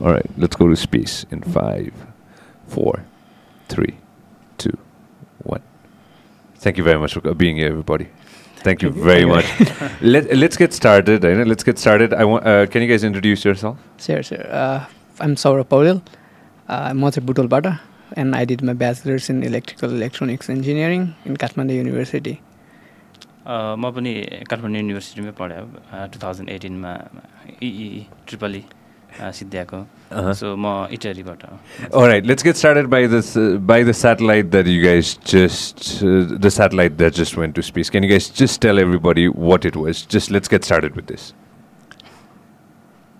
All right, let's go to space in five, four, three, two, one. Thank you very much for being here, everybody. Thank you very much. Let, let's get started. I know, Let's get started. I want. Uh, can you guys introduce yourself? Sure, sure. Uh, I'm Saurabh Paudel. Uh, म चाहिँ बुटोलबाट and I did my bachelors in electrical electronics engineering in Kathmandu university uh, म पनि काठमाडौँ युनिभर्सिटीमै पढेँ two thousand एटिनमा E triple E सिद्ध्याको। So म इटलीबाट right let's get started by the by the satellite that you guys just the satellite that just went to space can you guys just tell everybody what it was just let's get started with this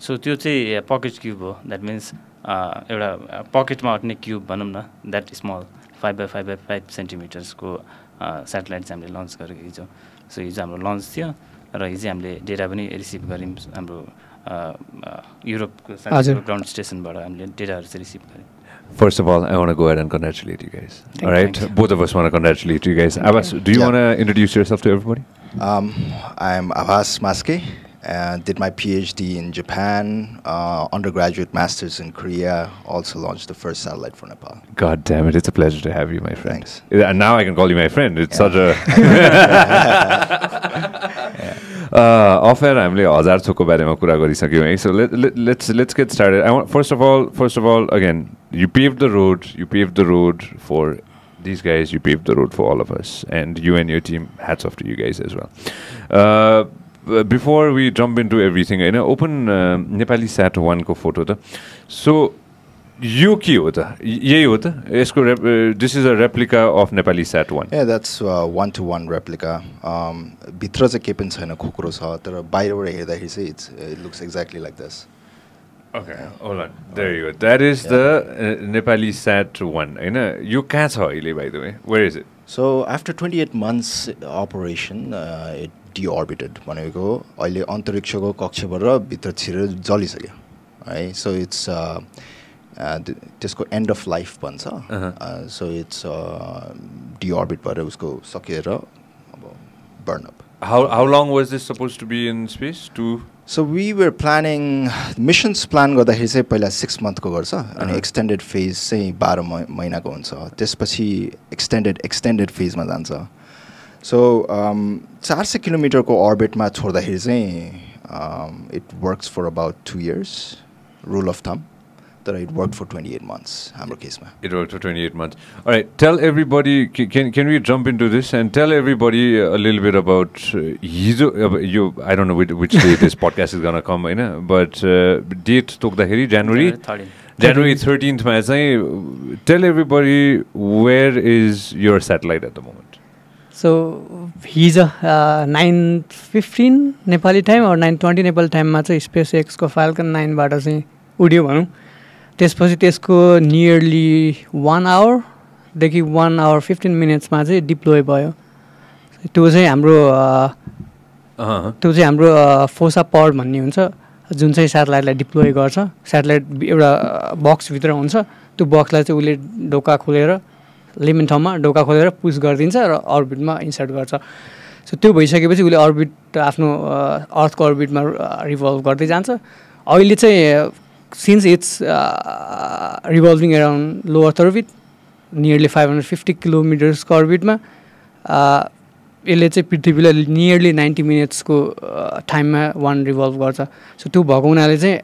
so त्यो चाहिँ pocket cube हो. That means uh, एउटा पकेटमा हट्ने cube भनौँ न that small five by five by five सेन्टिमिटर्सको satellite चाहिँ हामीले लन्च गरेको हिजो सो हिजो हाम्रो लन्च थियो र हिजो हामीले डेटा पनि रिसिभ गऱ्यौँ हाम्रो युरोपको हजुर। ग्राउन्ड स्टेसनबाट हामीले डेटाहरू चाहिँ रिसिभ गऱ्यौँ First of all, I want to go ahead and congratulate you guys. Thank all right, you. both of us want to congratulate you guys. Thank Abbas, you. do you Yeah. want to introduce yourself to everybody? Um, I'm Avas Maske. Uh, did my PhD in Japan, uh, undergraduate masters in Korea. Also launched the first satellite for Nepal. God damn it! It's a pleasure to have you, my friend. Thanks. Yeah, And now I can call you my friend. It's Yeah. such a affair हामीले हजार थोकको बारेमा कुरा गरिसक्यौँ है। So let's let's get started I first of all first of all again you pave the road you pave the road for this guys you pave the road for all of us and you and your team hats off to you guys as well before we jump in to everything होइन open Nepali sat वानको photo त so यो के हो त यही हो त यसको this is a replica of Nepali sat one Yeah, that's uh, one-to-one replica. Um, भित्र चाहिँ केही पनि छैन खोक्रो छ तर बाहिरबाट हेर्दाखेरि चाहिँ it's it looks exactly like go. That is the uh, Nepali Sat one. होइन यो कहाँ छ अहिले the way? Where is it? So after twenty eight months operation it deorbited भनेको अहिले अन्तरिक्षको कक्षबाट भित्र छिरेर जलिसक्यो है सो इट्स त्यसको एन्ड अफ लाइफ भन्छ Uh-huh. सो इट्स डिअर्बिट भएर उसको सकिएर अब burn up How how long was this supposed to be in space? Two. So we were planning missions plan गर्दाखेरि चाहिँ पहिला सिक्स मन्थको गर्छ अनि Uh-huh. एक्सटेन्डेड फेज चाहिँ बाह्र म महिनाको हुन्छ त्यसपछि एक्सटेन्डेड एक्सटेन्डेड फेजमा जान्छ सो चार सय किलोमिटरको अर्बिटमा छोड्दाखेरि चाहिँ it works for about two years rule of thumb तर it work for twenty eight months हाम्रो केसमा It worked for 28 months. All right. Tell everybody. ca- Can can we jump into this and tell everybody a little bit about uh, हिजो अब यो I don't know which, which day this podcast is gonna come होइन but uh, date तोक्दाखेरि January thirteen January 13th मा चाहिँ tell everybody where is your satellite at the moment. So हिजो nine fifteen Nepali time or nine twenty Nepali टाइममा चाहिँ space एक्सको falcon नाइनबाट चाहिँ उड्यो भनौँ त्यसपछि त्यसको नियरली वान आवरदेखि वान आवर फिफ्टिन मिनट्समा चाहिँ डिप्लोय भयो। त्यो चाहिँ हाम्रो. त्यो चाहिँ हाम्रो फोसा पड भन्ने हुन्छ जुन चाहिँ सेटेलाइटलाई डिप्लोय गर्छ। सेटेलाइट एउटा बक्सभित्र हुन्छ। त्यो बक्सलाई चाहिँ उसले ढोका खोलेर लिमिट ठाउँमा ढोका खोलेर पुस गरिदिन्छ र अर्बिटमा इन्सर्ट गर्छ। सो त्यो भइसकेपछि उसले अर्बिट आफ्नो अर्थको अर्बिटमा रिभल्भ गर्दै जान्छ। अहिले चाहिँ since it's revolving around earth orbit nearly five hundred fifty किलोमिटर्सको अर्बिटमा यसले चाहिँ पृथ्वीलाई नियरली नाइन्टी मिनट्सको टाइममा वान रिभल्भ गर्छ. सो त्यो भएको हुनाले चाहिँ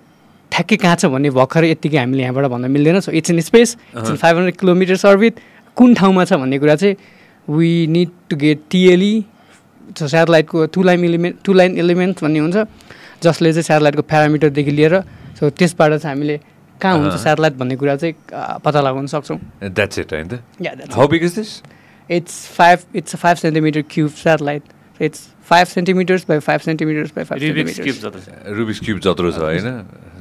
ठ्याक्कै कहाँ छ भन्ने भर्खरै यत्तिकै हामीले यहाँबाट भन्न मिल्दैन. So it's in space it's in five hundred kilometers orbit कुन ठाउँमा छ भन्ने कुरा चाहिँ we need to get TLE सेटेलाइटको two line element two line element भन्ने हुन्छ जसले चाहिँ सेटेलाइटको प्यारामिटरदेखि लिएर सो त्यसबाट चाहिँ हामीले कहाँ हुन्छ। सेटेलाइट भन्ने कुरा चाहिँ पत्ता लगाउन सक्छौँ। And that's it, होइन Yeah, that's How big is this? It's five. It's a five centimeter cube satellite. It's five centimeters by five centimeters by five Rubik's cube cube जत्रो छ। होइन?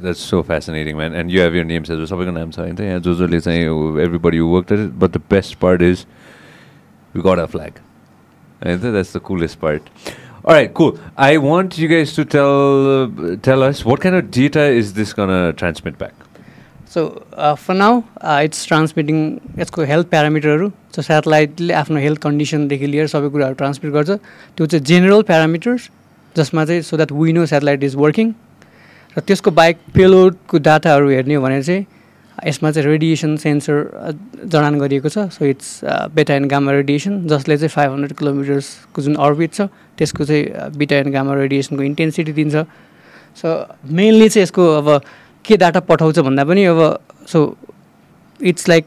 That's so fascinating man and you have your names सबैको नाम छ होइन? यहाँ जो जसले चाहिँ everybody work but the best part is we got a flag होइन that's the coolest part Alright, cool. I want you guys to tell tell us what kind of data is this gonna transmit back? So far now it's transmitting यसको health प्यारामिटरहरू so सेटेलाइटले आफ्नो health कन्डिसनदेखि लिएर सबै कुराहरू transmit गर्छ त्यो चाहिँ जेनरल प्यारामिटर्स जसमा चाहिँ so that we know satellite is working र त्यसको बाहेक पेलोडको डाटाहरू हेर्ने हो भने चाहिँ यसमा चाहिँ रेडिएसन सेन्सर जडान गरिएको छ। So it's beta and gamma radiation जसले चाहिँ फाइभ हन्ड्रेड किलोमिटर्सको जुन अर्बिट छ त्यसको चाहिँ बिटायन गामा रेडिएसनको इन्टेन्सिटी दिन्छ। सो मेन्ली चाहिँ यसको अब के डाटा पठाउँछ भन्दा पनि अब so it's like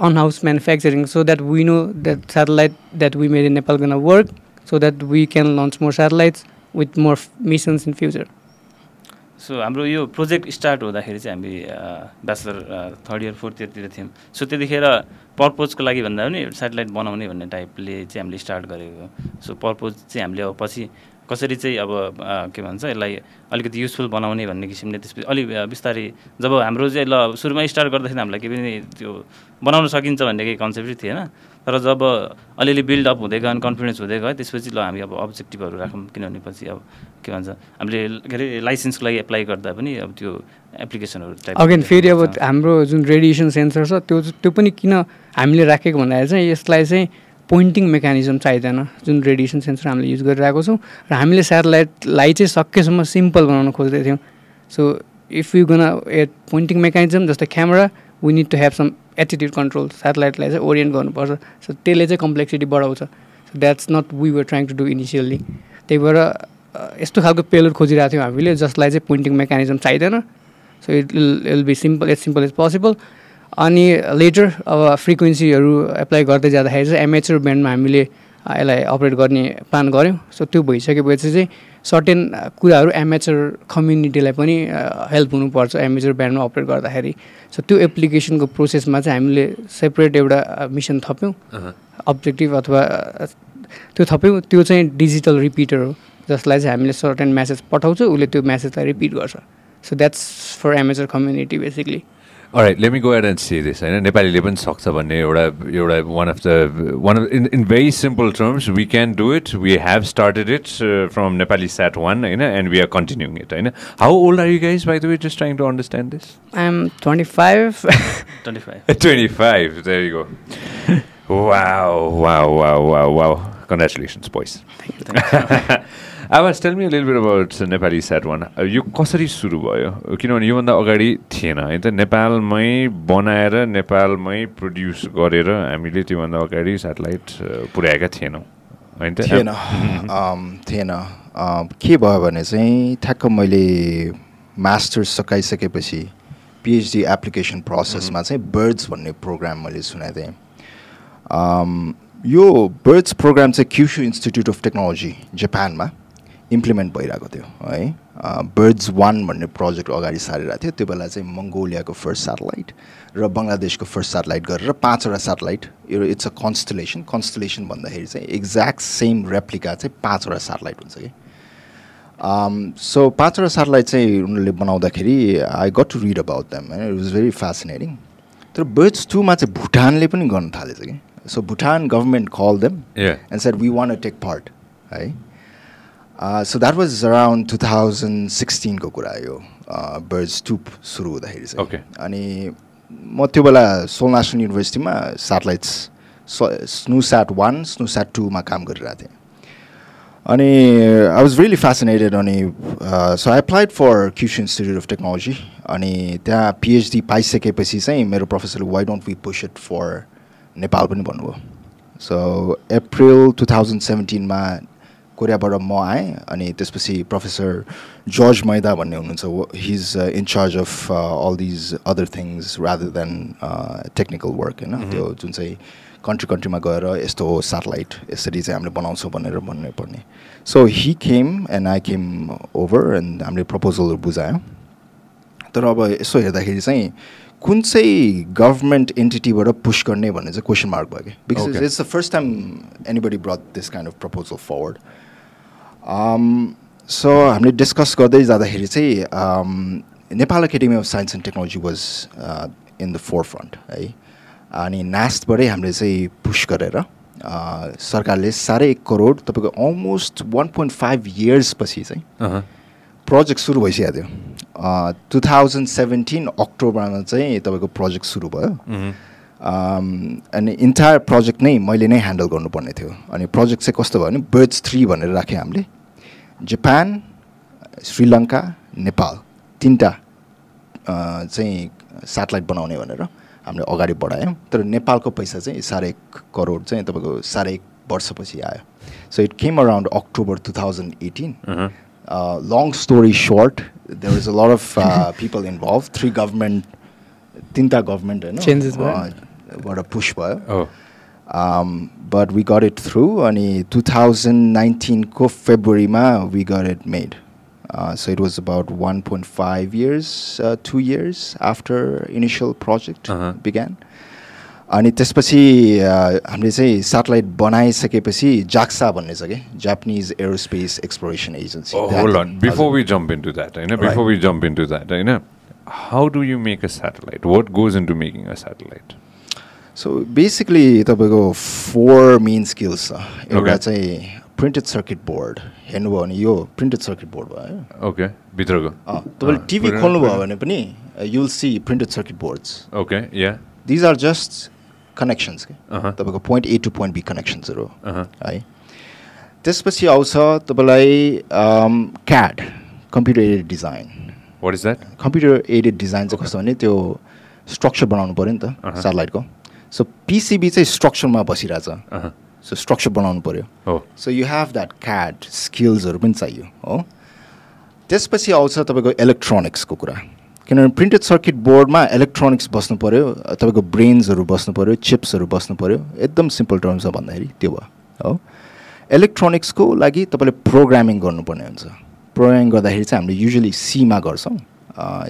in house manufacturing so that no that satellite that we made in Nepal gonna work so that we can launch more satellites with more missions in future so हाम्रो यो project start हुँदाखेरि चाहिँ हामी bachelor third year fourth इयरतिर थियौँ। So त्यतिखेर पर्पोजको लागि भन्दा पनि सेटेलाइट बनाउने भन्ने टाइपले चाहिँ हामीले स्टार्ट गरेको सो पर्पोज चाहिँ हामीले अब पछि कसरी चाहिँ अब के भन्छ यसलाई अलिकति युजफुल बनाउने भन्ने किसिमले त्यसपछि अलिक बिस्तारै जब हाम्रो चाहिँ ल सुरुमा स्टार्ट गर्दाखेरि हामीलाई केही पनि त्यो बनाउन सकिन्छ भन्ने केही कन्सेप्टै थिएन। तर जब अलिअलि बिल्डअप हुँदै गयो कन्फिडेन्स हुँदै गयो त्यसपछि ल हामी अब अब्जेक्टिभहरू राखौँ। किनभने पछि अब के भन्छ हामीले के अरे लाइसेन्सको लागि एप्लाई गर्दा पनि अब त्यो एप्लिकेसनहरू अगेन फेरि अब हाम्रो जुन रेडिएसन सेन्सर छ त्यो त्यो पनि किन हामीले राखेको भन्दाखेरि चाहिँ यसलाई चाहिँ पोइन्टिङ मेकानिजम चाहिँदैन जुन रेडिएसन सेन्सर हामीले युज गरिरहेको छौँ। र हामीले सेटेलाइटलाई चाहिँ सकेसम्म सिम्पल बनाउन खोज्दै थियौँ। So if you gonna add pointing mechanism जस्तै camera we need to have some attitude control सेटेलाइटलाई चाहिँ ओरिएन्ट गर्नुपर्छ. सो त्यसले चाहिँ कम्प्लेक्सिटी बढाउँछ. So that's not we were trying to do initially त्यही भएर यस्तो खालको पेलोड खोजिरहेको थियौँ हामीले जसलाई चाहिँ पोइन्टिङ मेकानिजम चाहिँदैन. So it will be simple as simple as possible अनि लेटर अब फ्रिक्वेन्सीहरू एप्लाई गर्दै जाँदाखेरि चाहिँ एमेचर ब्यान्डमा हामीले यसलाई अपरेट गर्ने प्लान गऱ्यौँ। सो त्यो भइसकेपछि चाहिँ सर्टेन कुराहरू एमेचर कम्युनिटीलाई पनि हेल्प हुनुपर्छ एमेचर ब्यान्डमा अपरेट गर्दाखेरि। सो त्यो एप्लिकेसनको प्रोसेसमा चाहिँ हामीले सेपरेट एउटा मिसन थप्यौँ। Uh-huh. अब्जेक्टिभ अथवा अ, त्यो थप्यौँ। त्यो चाहिँ डिजिटल रिपिटर हो जसलाई चाहिँ हामीले सर्टेन म्यासेज पठाउँछौँ उसले त्यो म्यासेजलाई रिपिट गर्छ। So that's for amateur community basically Alright, let me go ahead and say this. होइन नेपालीले पनि सक्छ भन्ने एउटा एउटा one of the one of in in very simple terms we can do it we have started it from Nepali sat one होइन and we are continuing it होइन how old are you guys by the way just trying to understand this I am twenty five twenty five 25. There you go. wow, wow, wow, wow, wow. Congratulations, boys. Me a little bit about Nepali sat one यो कसरी सुरु भयो? किनभने योभन्दा अगाडि थिएन। होइन त नेपालमै बनाएर नेपालमै प्रड्युस गरेर हामीले त्योभन्दा अगाडि सेटेलाइट पुर्याएका थिएनौँ। होइन थिएन। थिएन। के भयो भने चाहिँ ठ्याक्क मैले मास्टर्स सकाइसकेपछि पिएचडी एप्लिकेसन प्रोसेसमा चाहिँ बर्ड्स भन्ने प्रोग्राम मैले सुनेको थिएँ यो बर्ड्स प्रोग्राम चाहिँ क्युसु इन्स्टिट्युट अफ टेक्नोलोजी जापानमा इम्प्लिमेन्ट भइरहेको थियो है? बर्ड्स वान भन्ने प्रोजेक्ट अगाडि सारिरहेको थियो। त्यो बेला चाहिँ मङ्गोलियाको फर्स्ट सेटेलाइट र बङ्गलादेशको फर्स्ट सेटेलाइट गरेर पाँचवटा सेटेलाइट यो इट्स अ कन्स्टलेसन कन्स्टलेसन भन्दाखेरि चाहिँ एक्ज्याक्ट सेम रेप्लिका चाहिँ पाँचवटा सेटेलाइट हुन्छ कि? सो पाँचवटा सेटेलाइट चाहिँ उनीहरूले बनाउँदाखेरि I got to read about them होइन इट वाज भेरी फेसिनेटिङ तर बर्ड्स टूमा चाहिँ भुटानले पनि गर्न थालेछ कि? So Bhutan government call them said we want to take part है? So that was around two thousand सिक्सटिनको कुरा यो बर्ड्स टु सुरु हुँदाखेरि चाहिँ Okay. अनि म त्यो बेला सोल नेसनल युनिभर्सिटीमा सेटेलाइट्स स्नु स्याट वान स्नु स्याट टूमा काम गरिरहेको थिएँ अनि आई वाज रियली फेसिनेटेड अनि so I applied for Kyushu institute of technology अनि त्यहाँ पिएचडी पाइसकेपछि चाहिँ मेरो प्रोफेसरले why don't we push it for Nepal पनि भन्नुभयो सो अप्रिल टु थाउजन्ड सेभेन्टिनमा कोरियाबाट म आएँ अनि त्यसपछि प्रोफेसर जर्ज मैदा भन्ने हुनुहुन्छ he's in charge of all these other things rather than technical work होइन त्यो जुन चाहिँ कन्ट्री कन्ट्रीमा गएर यस्तो हो सेटेलाइट यसरी चाहिँ हामीले बनाउँछौँ भनेर भन्नु पर्ने। So he came and I came over and हामीले प्रपोजलहरू बुझायौँ। तर अब यसो हेर्दाखेरि चाहिँ कुन चाहिँ गभर्मेन्ट एन्टिटीबाट पुस गर्ने भन्ने चाहिँ क्वेसन मार्क भयो कि? Because. It's the first time anybody brought this kind of proposal forward so हामीले डिस्कस गर्दै जाँदाखेरि चाहिँ um, Nepal academy of science and technology was in the forefront है। अनि नास्टबाटै हामीले चाहिँ पुस गरेर uh, सरकारले साढे एक करोड तपाईँको अलमोस्ट वान पोइन्ट फाइभ इयर्सपछि चाहिँ Uh-huh. प्रोजेक्ट सुरु भइसकेको थियो। टु थाउजन्ड सेभेन्टिन अक्टोबरमा चाहिँ तपाईँको प्रोजेक्ट सुरु भयो। Mhm. अनि इन्टायर प्रोजेक्ट नै मैले नै ह्यान्डल गर्नुपर्ने थियो। अनि प्रोजेक्ट चाहिँ कस्तो भयो भने बर्ड्स थ्री भनेर राखेँ हामीले। जापान श्रीलङ्का नेपाल तिनवटा चाहिँ सेटेलाइट बनाउने भनेर हामीले अगाडि बढायौँ। तर नेपालको पैसा चाहिँ साढे एक करोड चाहिँ तपाईँको साढे एक वर्षपछि आयो। So it came around October two thousand eighteen long story short there is a lot of people involve three government तिनवटा गभर्मेन्ट होइन बाट पुस भयो Oh. um, but we got it through अनि 2019 को फेब्रुअरीमा we got it made uh, so it was about 1.5 years uh, two years after initial project Uh-huh. began अनि त्यसपछि uh, हामीले चाहिँ सेटेलाइट बनाइसकेपछि जाक्सा भन्ने छ कि Japanese aerospace exploration agency Oh, hold on. Before we jump into that, you know, Right. before we jump into that, you know, how do you make a satellite? What goes into making a satellite? So basically तपाईँको four main skills छ एउटा. चाहिँ printed circuit board हेर्नुभयो भने यो printed circuit board भयो Okay. भित्रको तपाईँले टिभी खोल्नुभयो भने पनि you'll see printed circuit boards Okay. Yeah. These are just connections के। तपाईँको point A to point B कनेक्सन्सहरू। है त्यसपछि आउँछ तपाईँलाई CAD computer aided design What is that? Computer aided design चाहिँ कस्तो भने त्यो स्ट्रक्चर बनाउनु पऱ्यो नि त। सेटेलाइटको सो पिसिबी चाहिँ स्ट्रक्चरमा बसिरहेछ। Uh-huh. सो स्ट्रक्चर बनाउनु पऱ्यो. So you have that CAD स्किल्सहरू पनि चाहियो हो। त्यसपछि आउँछ तपाईँको इलेक्ट्रोनिक्सको कुरा। किनभने प्रिन्टेड सर्किट बोर्डमा इलेक्ट्रोनिक्स बस्नु पऱ्यो तपाईँको ब्रेन्सहरू बस्नु पऱ्यो चिप्सहरू बस्नु पऱ्यो एकदम सिम्पल टर्म्समा भन्दाखेरि त्यो भयो हो। इलेक्ट्रोनिक्सको लागि तपाईँले प्रोग्रामिङ गर्नुपर्ने हुन्छ। प्रोग्रामिङ गर्दाखेरि चाहिँ हामीले युजली सीमा गर्छौँ।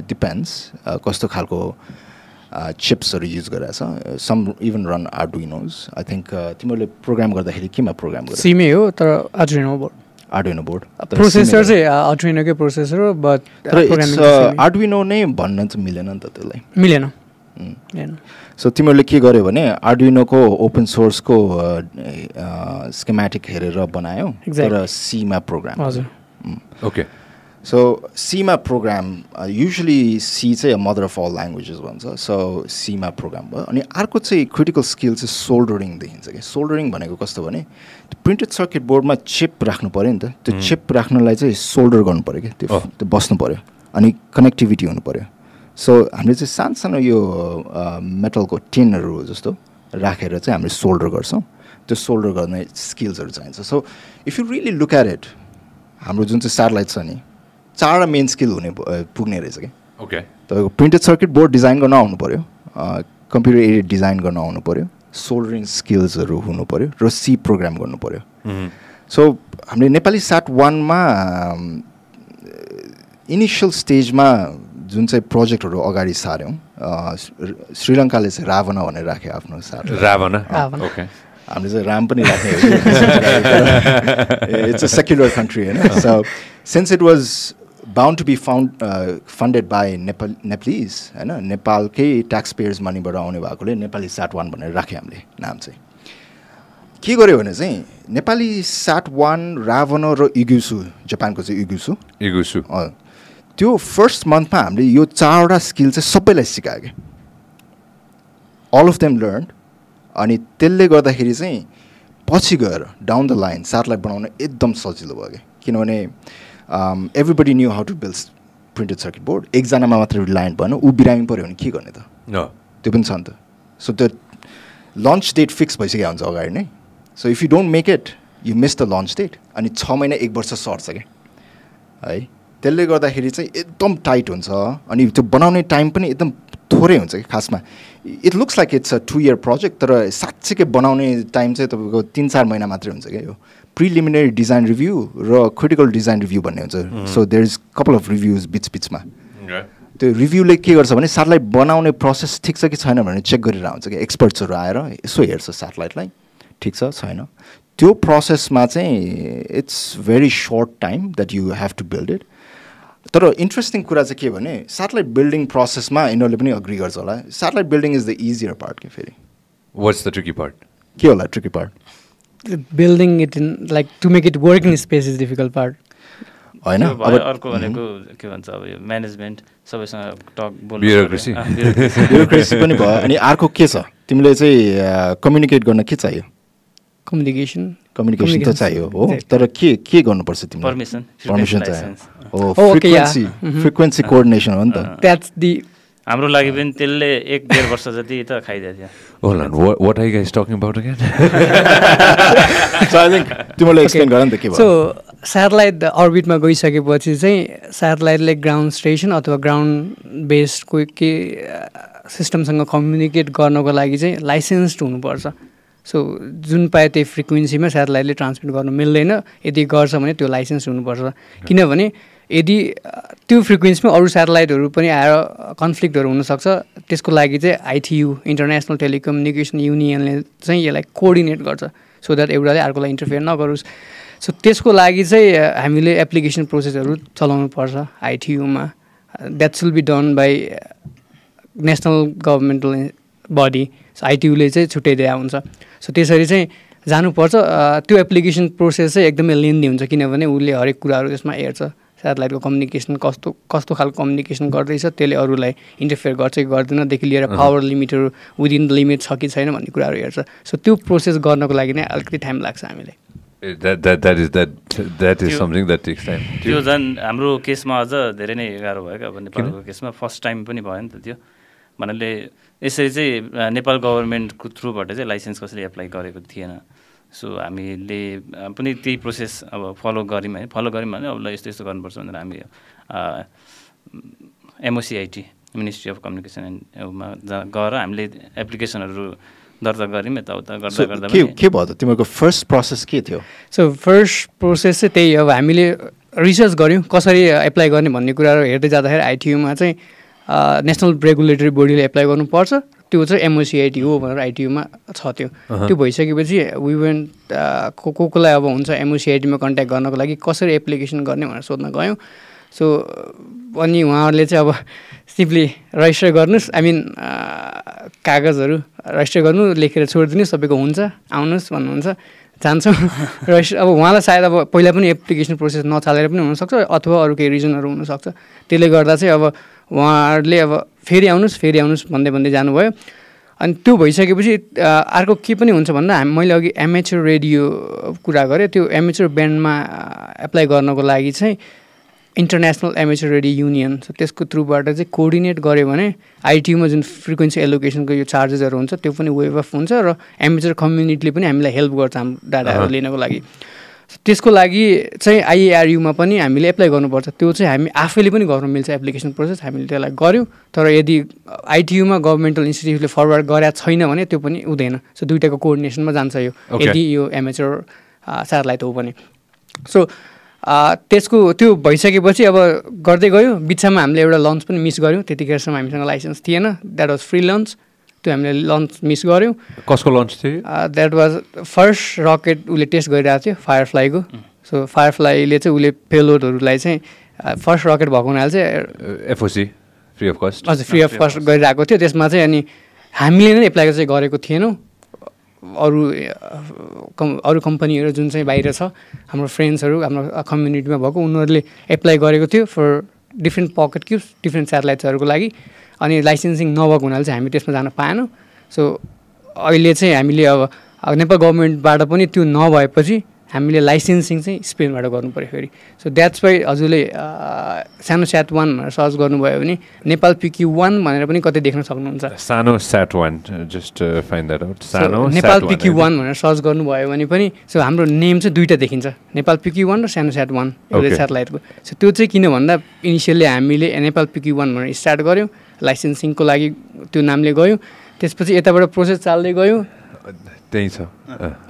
डिपेन्ड्स कस्तो खालको चिप्सहरू युज गरेर छ some even run Arduinos I think तिमीहरूले प्रोग्राम गर्दाखेरि केमा प्रोग्राम गर्छ सिमै हो तर Arduino board Arduino board processor चाहिँ आर्डुइनोकै प्रोसेसर हो बट आर्डुइनो नै भन्न चाहिँ मिलेन नि त त्यसलाई. मिलेन। सो तिमीहरूले के गर्यो भने आर्डुइनोको ओपन सोर्सको स्केमेटिक हेरेर बनायौ. तर सीमा प्रोग्राम हजुर। Okay. सो सीमा प्रोग्राम युजली सी चाहिँ मदर अफ अल ल्याङ्ग्वेजेस भन्छ। सो सीमा प्रोग्राम भयो। अनि अर्को चाहिँ क्रिटिकल स्किल चाहिँ सोल्डरिङ देखिन्छ कि सोल्डरिङ भनेको कस्तो भने प्रिन्टेड सर्किट बोर्डमा चिप राख्नु पऱ्यो नि त। त्यो चिप राख्नलाई चाहिँ सोल्डर गर्नु पऱ्यो कि त्यो। त्यो बस्नु पऱ्यो अनि कनेक्टिभिटी हुनु पऱ्यो सो हामीले चाहिँ सानो सानो यो मेटलको टिनहरू जस्तो राखेर चाहिँ हामीले सोल्डर गर्छौँ। त्यो सोल्डर गर्ने स्किल्सहरू चाहिन्छ। So if you really look at it हाम्रो जुन चाहिँ सेटेलाइट छ नि चारवटा मेन स्किल हुने पुग्ने रहेछ कि Okay. तपाईँको प्रिन्टेड सर्किट बोर्ड डिजाइन गर्न आउनु पऱ्यो कम्प्युटर एडेड डिजाइन गर्न आउनु पऱ्यो सोल्डरिङ स्किल्सहरू हुनु पऱ्यो र सी प्रोग्राम गर्नु पऱ्यो. सो हामीले नेपाली साट वानमा इनिसियल स्टेजमा जुन चाहिँ प्रोजेक्टहरू अगाडि सार्यौँ श्रीलङ्काले चाहिँ रावण भनेर राख्यो आफ्नो Ravana. Ravana. Okay. हामीले चाहिँ राम पनि राख्ने इट्स अ सेक्युलर कन्ट्री होइन so since it was bound to be found funded by Nepal Nepalese होइन? नेपालकै ट्याक्स पेयर्स मनीबाट आउने भएकोले नेपाली साट वान भनेर राख्यो हामीले नाम चाहिँ। के गर्यो भने चाहिँ नेपाली साट वान रावण र इग्युसु जापानको चाहिँ Igusu. अँ, त्यो फर्स्ट मन्थमा हामीले यो चारवटा स्किल चाहिँ सबैलाई सिकायो कि अल अफ देम लर्न अनि त्यसले गर्दाखेरि चाहिँ पछि गएर डाउन द लाइन सेटेलाइट बनाउन एकदम सजिलो भयो कि किनभने everybody knew how to build printed circuit board एकजनामा मात्र रिलायन्ट भएन ऊ बिरामी पऱ्यो भने के गर्ने त No. त्यो पनि छ नि त सो त्यो लन्च डेट फिक्स भइसकेको हुन्छ अगाडि नै so if you don't make it you miss the launch date अनि छ महिना एक वर्ष सर्छ क्या है त्यसले गर्दाखेरि चाहिँ एकदम टाइट हुन्छ अनि त्यो बनाउने टाइम पनि एकदम थोरै हुन्छ कि खासमा it looks like it's a two year project तर साँच्चीकै बनाउने टाइम चाहिँ तपाईँको तिन चार महिना मात्रै हुन्छ क्या यो प्रिलिमिनरी डिजाइन रिभ्यू र क्रिटिकल डिजाइन रिभ्यू भन्ने हुन्छ। So there is couple of reviews बिच बिचमा. त्यो रिभ्यूले के गर्छ भने सेटेलाइट बनाउने प्रोसेस ठिक छ कि छैन भनेर चेक गरेर आउँछ कि एक्सपर्ट्सहरू आएर यसो हेर्छ सेटेलाइटलाई ठिक छ छैन। त्यो प्रोसेसमा चाहिँ it's very short time that you have to build it तर इन्ट्रेस्टिङ कुरा चाहिँ के भने सेटेलाइट बिल्डिङ प्रोसेसमा यिनीहरूले पनि अग्री गर्छ होला। Satellite building is the easier part के फेरि? What's the tricky part? के होला tricky part building it in like to make it work in space is difficult part होइन? अर्को भनेको के भन्छ अब यो म्यानेजमेन्ट सबैसँग टक Bureaucracy. ब्युरोक्रेसी पनि भयो। अनि अर्को के छ? तिमीले चाहिँ कम्युनिकेट गर्न के चाहियो? कम्युनिकेसन कम्युनिकेसन त Communication. चाहियो हो. तर के के गर्नुपर्छ तिमीलाई? पर्मिसन frequency चाहियो. हो Oh. फ्रिक्वेन्सी. फ्रिक्वेन्सी कोअर्डिनेसन हो नि त। द्याट्स दि हाम्रो लागि पनि त्यसले एक डेढ वर्ष जति त खाइदिएको थियो। Hold on, what, what are you guys talking about again? So I think तिमीले एक्सप्लेन गर नि त के सो भयो स्याटेलाइट अर्बिटमा गइसकेपछि चाहिँ स्याटेलाइटले ग्राउन्ड स्टेसन अथवा ग्राउन्ड बेस्डको के सिस्टमसँग कम्युनिकेट गर्नको लागि चाहिँ लाइसेन्स्ड हुनुपर्छ। सो जुन पाए त्यही फ्रिक्वेन्सीमा स्याटेलाइटले ट्रान्समिट गर्नु मिल्दैन। यदि गर्छ भने त्यो लाइसेन्स हुनुपर्छ। किनभने यदि त्यो फ्रिक्वेन्सीमा अरू स्याटेलाइटहरू पनि आएर कन्फ्लिक्टहरू हुनसक्छ त्यसको लागि चाहिँ आइटियु इन्टरनेसनल टेलिकम्युनिकेसन युनियनले चाहिँ यसलाई कोअर्डिनेट गर्छ सो द्याट एउटाले अर्कोलाई इन्टरफेयर नगरोस्। सो त्यसको लागि चाहिँ हामीले एप्लिकेसन प्रोसेसहरू चलाउनु पर्छ आइटियुमा। That will be done by national governmental body आइटियुले चाहिँ छुट्याइदिया हुन्छ। सो त्यसरी चाहिँ जानुपर्छ त्यो एप्लिकेसन प्रोसेस चाहिँ एकदमै लेन्दी हुन्छ किनभने उसले हरेक कुराहरू त्यसमा हेर्छ। सेटेलाइटको कम्युनिकेसन कस्तो कस्तो खालको कम्युनिकेसन गर्दैछ त्यसले अरूलाई इन्टरफेयर गर्छ कि गर्दैनदेखि लिएर पावर लिमिटहरू विदिन द लिमिट छ कि छैन भन्ने कुराहरू हेर्छ। सो त्यो प्रोसेस गर्नको लागि नै अलिकति टाइम लाग्छ हामीलाई। that, that, that is, that, that is त्यो- something that takes time. त्यो झन् हाम्रो केसमा अझ धेरै नै गाह्रो भयो क्या अब नेपालको केसमा फर्स्ट टाइम पनि भयो नि त त्यो। भन्नाले यसरी चाहिँ नेपाल गभर्मेन्टको थ्रुबाट चाहिँ लाइसेन्स कसैले एप्लाई गरेको थिएन। सो हामीले पनि त्यही प्रोसेस अब फलो गऱ्यौँ है फलो गऱ्यौँ भने अब ल यस्तो यस्तो गर्नुपर्छ भनेर हामी एमओसिआइटी मिनिस्ट्री अफ कम्युनिकेसन एन्डमा जहाँ गएर हामीले एप्लिकेसनहरू दर्ता गऱ्यौँ यताउता गर्दा गर्दा के भयो त? तिमीहरूको फर्स्ट प्रोसेस के थियो? सो फर्स्ट प्रोसेस चाहिँ त्यही अब हामीले रिसर्च गऱ्यौँ कसरी एप्लाई गर्ने भन्ने कुराहरू हेर्दै जाँदाखेरि आइटियुमा चाहिँ नेसनल रेगुलेटरी बोडीले एप्लाई गर्नुपर्छ। त्यो चाहिँ एमओसिआइटी हो भनेर आइटियुमा छ त्यो। त्यो भइसकेपछि विभेन को को कोलाई अब हुन्छ एमओसिआइटीमा कन्ट्याक्ट गर्नको लागि कसरी एप्लिकेसन गर्ने भनेर सोध्न गयौँ। सो अनि उहाँहरूले चाहिँ अब सिम्पली रजिस्टर गर्नुहोस्। आई मिन कागजहरू रजिस्टर गर्नु लेखेर छोडिदिनुहोस् तपाईँको हुन्छ आउनुहोस् भन्नुहुन्छ जान्छौँ। रजिस्टर अब उहाँलाई सायद अब पहिला पनि एप्लिकेसन प्रोसेस नचालेर पनि हुनसक्छ अथवा अरू केही रिजनहरू हुनसक्छ। त्यसले गर्दा चाहिँ अब उहाँहरूले अब फेरि आउनुहोस् फेरि आउनुहोस् भन्दै भन्दै जानुभयो। अनि त्यो भइसकेपछि अर्को के पनि हुन्छ भन्दा हाम मैले अघि एमेचर रेडियो कुरा गरेँ त्यो एमेचर ब्यान्डमा एप्लाई गर्नको लागि चाहिँ इन्टरनेसनल एमेचर रेडियो युनियन छ। त्यसको थ्रुबाट चाहिँ कोअर्डिनेट गऱ्यो भने आइटियुमा जुन फ्रिक्वेन्सी एलोकेसनको यो चार्जेसहरू हुन्छ त्यो पनि वेभ अफ हुन्छ र एमेचर कम्युनिटीले पनि हामीलाई हेल्प गर्छ हाम्रो डाटाहरू। लिनको लागि। त्यसको लागि चाहिँ आइएआरयुमा पनि हामीले एप्लाई गर्नुपर्छ। त्यो चाहिँ हामी आफैले पनि गर्नु मिल्छ एप्लिकेसन प्रोसेस हामीले त्यसलाई गऱ्यौँ तर यदि आइटियुमा गभर्मेन्टल इन्स्टिट्युटले फरवर्ड गरेको छैन भने त्यो पनि हुँदैन। सो दुइटाको कोअर्डिनेसनमा जान्छ यो. यदि यो एमेचर स्याटेलाइट हो भने। सो त्यसको त्यो भइसकेपछि अब गर्दै गयो। बिचमा हामीले एउटा लन्च पनि मिस गऱ्यौँ त्यतिखेरसम्म हामीसँग लाइसेन्स थिएन। द्याट वाज फ्री लन्च त्यो हामीले लन्च मिस गऱ्यौँ। कसको लन्च थियो? द्याट वाज फर्स्ट रकेट उसले टेस्ट गरिरहेको थियो फायरफ्लाईको सो फायरफ्लाईले चाहिँ उसले पेलोडहरूलाई चाहिँ फर्स्ट रकेट भएको हुनाले चाहिँ एफओसी फ्री अफ कस्ट हजुर फ्री अफ कस्ट गरिरहेको थियो। त्यसमा चाहिँ अनि हामीले नै एप्लाई चाहिँ गरेको थिएनौँ। अरू कम् अरू कम्पनीहरू जुन चाहिँ बाहिर छ हाम्रो फ्रेन्ड्सहरू हाम्रो कम्युनिटीमा भएको उनीहरूले एप्लाई गरेको थियो for different pocket cubes different सेटेलाइट्सहरूको लागि। अनि लाइसेन्सिङ नभएको हुनाले चाहिँ हामी त्यसमा जान पाएनौँ। सो अहिले चाहिँ हामीले अब नेपाल गभर्मेन्टबाट पनि त्यो नभएपछि हामीले लाइसेन्सिङ चाहिँ स्पेनबाट गर्नु पऱ्यो फेरि। सो द्याट्स वाइ हजुरले सानो स्याट वान भनेर सर्च गर्नुभयो भने नेपाल पिक्यु वान भनेर पनि कतै देख्न सक्नुहुन्छ। सानो sat one just find that out सानो नेपाल one, वान भनेर सर्च गर्नुभयो भने पनि सो हाम्रो नेम चाहिँ दुइटा देखिन्छ। नेपाल पिक्यु वान र सानो स्याट वान एउटै. सेटेलाइटको सो त्यो चाहिँ किन भन्दा इनिसियल्ली हामीले नेपाल पिक्यु वान भनेर स्टार्ट गऱ्यौँ। लाइसेन्सिङको लागि त्यो नामले गयौँ। त्यसपछि यताबाट प्रोसेस चाल्दै गयो। त्यही छ।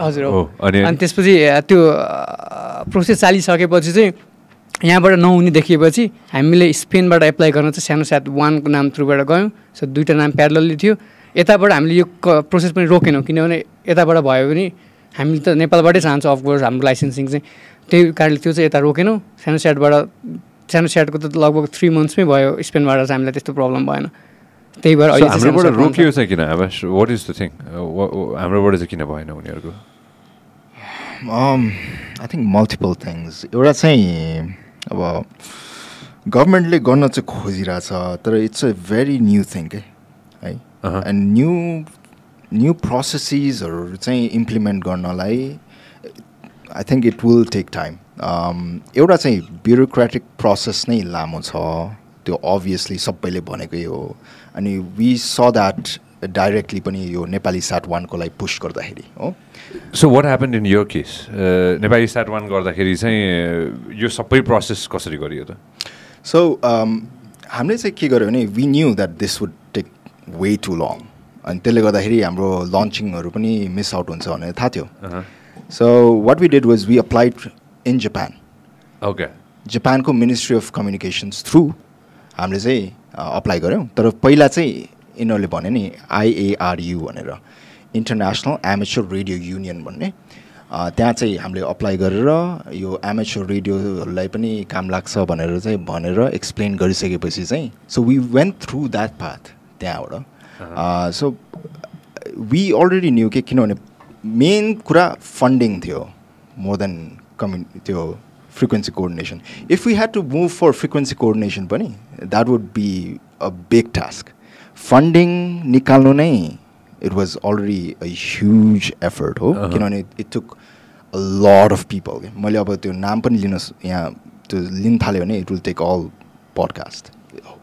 हजुर हो। अनि त्यसपछि त्यो प्रोसेस चालिसकेपछि चाहिँ यहाँबाट नहुने देखिएपछि हामीले स्पेनबाट एप्लाई गर्न चाहिँ सानो साथ वानको नाम थ्रुबाट गयौँ। सो दुइटा नाम प्यारलली थियो। यताबाट हामीले यो प्रोसेस पनि रोकेनौँ किनभने यताबाट भयो भने हामीले त नेपालबाटै चाहन्छौँ अफकोर्स हाम्रो लाइसेन्सिङ चाहिँ। त्यही कारणले त्यो चाहिँ यता रोकेनौँ। सानो स्याटबाट सानो स्याटको त लगभग थ्री मन्थ्समै भयो स्पेनबाट चाहिँ हामीलाई त्यस्तो प्रब्लम भएन। त्यही भएर हाम्रोबाट रोकियो चाहिँ किन वाट इज द थिङ हाम्रोबाट चाहिँ किन भएन उनीहरूको? आई थिङ्क मल्टिपल थिङ्स एउटा चाहिँ अब गभर्मेन्टले गर्न चाहिँ खोजिरहेछ तर it's a very new thing के है। एन्ड न्यू न्यू प्रोसेसिसहरू चाहिँ इम्प्लिमेन्ट गर्नलाई I think it will take time एउटा चाहिँ ब्युरोक्रेटिक प्रोसेस नै लामो छ। त्यो अभियसली सबैले भनेकै हो। अनि वी स द्याट डाइरेक्टली पनि यो नेपाली साट वानको लागि पुस गर्दाखेरि हो। सो वाट ह्यापन इन यो केस नेपाली स्याट वान गर्दाखेरि चाहिँ यो सबै प्रोसेस कसरी गरियो त? सो हामीले चाहिँ के गर्यो भने we knew that this would take way too long अनि त्यसले गर्दाखेरि हाम्रो लन्चिङहरू पनि मिस आउट हुन्छ भनेर थाहा थियो। So what we did was we applied in Japan okay जापानको मिनिस्ट्री अफ कम्युनिकेसन्स थ्रु हामीले चाहिँ अप्लाई गऱ्यौँ। तर पहिला चाहिँ यिनीहरूले भन्यो नि आइएआरयु भनेर। इन्टरनेसनल एमेचर रेडियो युनियन भन्ने। त्यहाँ चाहिँ हामीले अप्लाई गरेर यो एमेचर रेडियोहरूलाई पनि काम लाग्छ भनेर चाहिँ भनेर एक्सप्लेन गरिसकेपछि चाहिँ so we went through that path त्यहाँबाट। सो वी अलरेडी न्यू के किनभने मेन कुरा फन्डिङ थियो मोर देन कम्यु त्यो frequency coordination if we had to move for frequency coordination पनि that would be a big task funding निकाल्नु नै it was already a huge effort हो. किनभने it took a lot of people मैले अब त्यो नाम पनि लिन यहाँ त्यो लिन थाल्यो भने it will take all podcast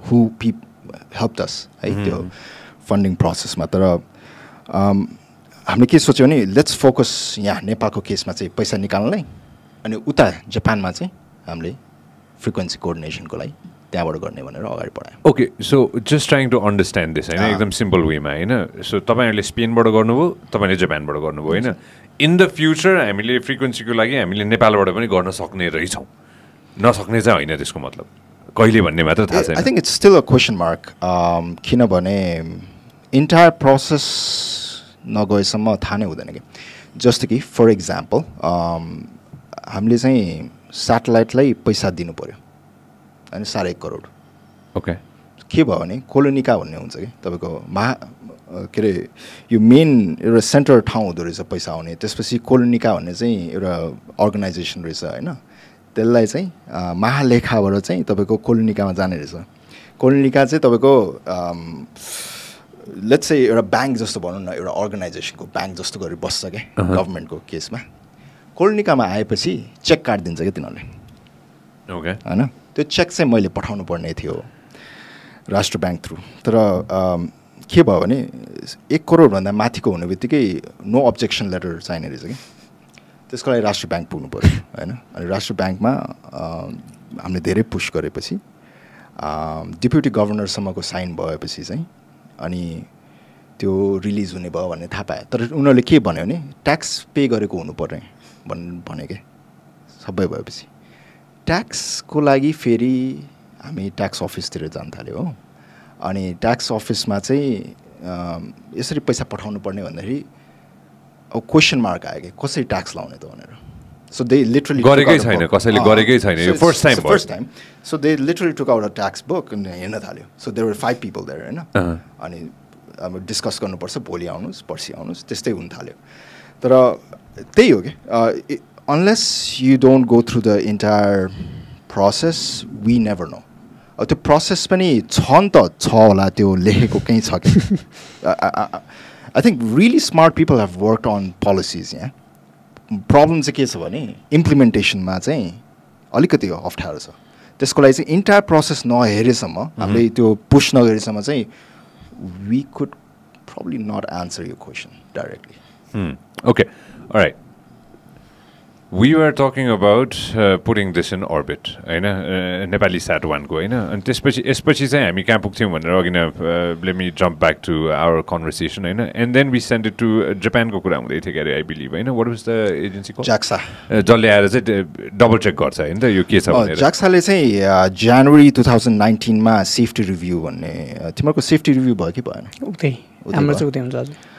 who पिप हेल्प दस है त्यो फन्डिङ प्रोसेसमा तर um, हामीले के सोच्यो भने लेट्स फोकस यहाँ नेपालको केसमा चाहिँ पैसा निकाल्नलाई अनि उता जापानमा चाहिँ हामीले फ्रिक्वेन्सी कोअर्डिनेसनको लागि त्यहाँबाट गर्ने भनेर अगाडि बढायौँ। Okay so just trying to understand this होइन? अँ। एकदम सिम्पल वेमा होइन? सो तपाईँहरूले स्पेनबाट गर्नुभयो तपाईँले जापानबाट गर्नुभयो होइन? इन द फ्युचर हामीले फ्रिक्वेन्सीको लागि हामीले नेपालबाट पनि गर्न सक्ने रहेछौँ। नसक्ने चाहिँ होइन त्यसको मतलब। कहिले भन्ने मात्र थाहा आई छैन। Think it's still a question mark किनभने इन्टायर प्रोसेस नगएसम्म थाहा नै हुँदैन कि। जस्तो कि फर इक्जाम्पल हामीले चाहिँ सेटेलाइटलाई पैसा दिनु पऱ्यो अनि साढे एक करोड। ओके। के भयो भने कोलोनिका भन्ने हुन्छ कि तपाईँको महा के अरे यो मेन एउटा सेन्टर ठाउँ हुँदो रहेछ पैसा आउने त्यसपछि कोलोनिका भन्ने चाहिँ एउटा अर्गनाइजेसन रहेछ होइन? त्यसलाई चाहिँ महालेखाबाट चाहिँ तपाईँको कोलोनिकामा जाने रहेछ। कोलोनिका चाहिँ तपाईँको लेट्स चाहिँ एउटा ब्याङ्क जस्तो भनौँ न एउटा अर्गनाइजेसनको ब्याङ्क जस्तो गरेर बस्छ क्या। गभर्मेन्टको केसमा। कोलोनिकामा आएपछि चेक काटिदिन्छ क्या तिनीहरूले। ओके होइन? त्यो चेक चाहिँ मैले पठाउनु पर्ने थियो राष्ट्र ब्याङ्क थ्रु तर के भयो भने एक करोडभन्दा माथिको हुने बित्तिकै नो अब्जेक्सन लेटर चाहिने रहेछ कि। त्यसको लागि राष्ट्र ब्याङ्क पुग्नु पऱ्यो होइन? अनि राष्ट्र ब्याङ्कमा हामीले धेरै पुस गरेपछि डिप्युटी गभर्नरसम्मको साइन भएपछि चाहिँ अनि त्यो रिलिज हुने भयो भन्ने थाहा पायो तर उनीहरूले के भन्यो भने ट्याक्स पे गरेको हुनुपर्ने भन् भने क्या सबै भएपछि। ट्याक्सको लागि फेरि हामी ट्याक्स अफिसतिर जान थाल्यो हो। अनि ट्याक्स अफिसमा चाहिँ यसरी पैसा पठाउनु पर्ने भन्दाखेरि अब क्वेसन मार्क आयो कि कसरी ट्याक्स लाउने त भनेर। सो दे लिटरली गरेकै छैन, कसैले गरेकै छैन, यो time भयो। First time so they literally took out a tax book अनि हेर्न थाल्यो। So there were five people there होइन? अँ। अनि अब डिस्कस गर्नुपर्छ भोलि आउनुहोस् पर्सि आउनुहोस् त्यस्तै हुन थाल्यो। तर त्यही हो कि। Unless you don't go through the entire process we never know अब त्यो प्रोसेस पनि छ नि त छ होला त्यो लेखेको कहीँ छ कि। I think really smart people have work on policies यहाँ प्रब्लम चाहिँ के छ भने इम्प्लिमेन्टेसनमा चाहिँ अलिकति अप्ठ्यारो छ। त्यसको लागि चाहिँ इन्टायर प्रोसेस नहेरेसम्म हामीले त्यो पुस नगरेसम्म चाहिँ we could probably not answer यो question directly. Okay. All right. We were talking about uh, putting this in orbit, होइन? Uh, नेपाली स्याट वानको होइन? अनि त्यसपछि यसपछि चाहिँ हामी कहाँ पुग्थ्यौँ भनेर अघि नै let me jump back to our conversation होइन? And then we send it to जापानको कुरा हुँदै थियो क्यारे आई बिलिभ होइन? What was the agency JAXA जसले आएर चाहिँ डबल चेक गर्छ होइन त? यो के छ भनेर। जाक्साले चाहिँ जनवरी टु थाउजन्ड नाइन्टिनमा सेफ्टी रिभ्यू भन्ने तिमीहरूको सेफ्टी रिभ्यू भयो कि भएन? उतै उतै हाम्रो। चाहिँ उतै हुन्छ हजुर।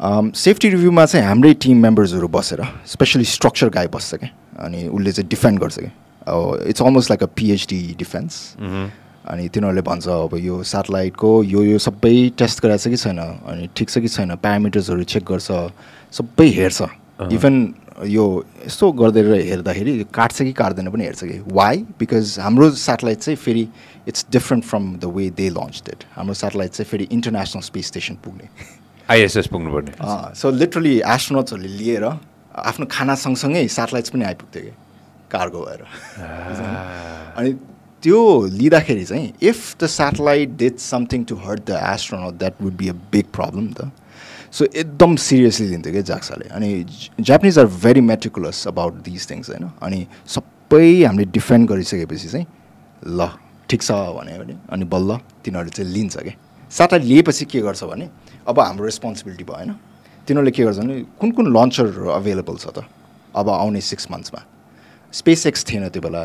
सेफ्टी रिभ्यूमा चाहिँ हाम्रै टिम मेम्बर्सहरू बसेर स्पेसली स्ट्रक्चर गाई बस्छ क्या अनि उसले चाहिँ डिफेन्ड गर्छ क्या। अब it's almost like a PhD defence अनि तिनीहरूले भन्छ अब यो सेटेलाइटको यो यो सबै टेस्ट गराएको छ कि छैन अनि ठिक छ कि छैन प्यारामिटर्सहरू चेक गर्छ सबै हेर्छ। इभन यो यस्तो गर्दै हेर्दाखेरि काट्छ कि काट्दैन पनि हेर्छ कि। वाइ बिकज हाम्रो सेटेलाइट चाहिँ फेरि it's different from the way they launch date हाम्रो सेटेलाइट चाहिँ फेरि इन्टरनेसनल स्पेस स्टेसन पुग्ने। आइएसएस पुग्नुपर्ने। सो लिटरली एस्ट्रोनट्सहरूले लिएर आफ्नो खाना सँगसँगै सेटेलाइट्स पनि आइपुग्थ्यो कि कार्गो भएर। अनि त्यो लिँदाखेरि चाहिँ if the satellite did something to hurt the astronaut that would be a big problem त सो एकदम सिरियसली लिन्थ्यो क्या जाक्साले अनि Japanese are very meticulous about this things होइन? अनि सबै हामीले डिफेन्ड गरिसकेपछि चाहिँ ल ठिक छ भन्यो भने अनि बल्ल तिनीहरूले चाहिँ लिन्छ क्या। सेटेलाइट लिएपछि के गर्छ भने अब हाम्रो रेस्पोन्सिबिलिटी भएन। तिनीहरूले के गर्छ भने कुन कुन लन्चरहरू अभाइलेबल छ त? अब आउने सिक्स मन्थ्समा स्पेस एक्स थिएन त्यो बेला।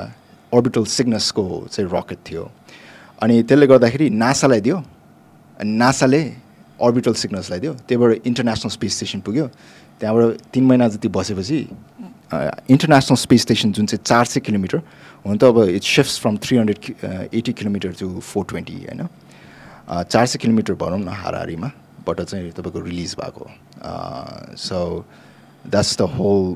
अर्बिटल सिग्नसको चाहिँ रकेट थियो। अनि त्यसले गर्दाखेरि नासालाई दियो। अनि नासाले अर्बिटल सिग्नसलाई दियो। त्यहाँबाट इन्टरनेसनल स्पेस स्टेसन पुग्यो। त्यहाँबाट तिन महिना जति बसेपछि इन्टरनेसनल स्पेस स्टेसन जुन चाहिँ चार सय किलोमिटर हुन त अब it's shift from three hundred eighty kilometre to four twenty होइन? चार सय किलोमिटर भनौँ न हाराहारीमा। बाट चाहिँ तपाईँको रिलिज भएको so that's the whole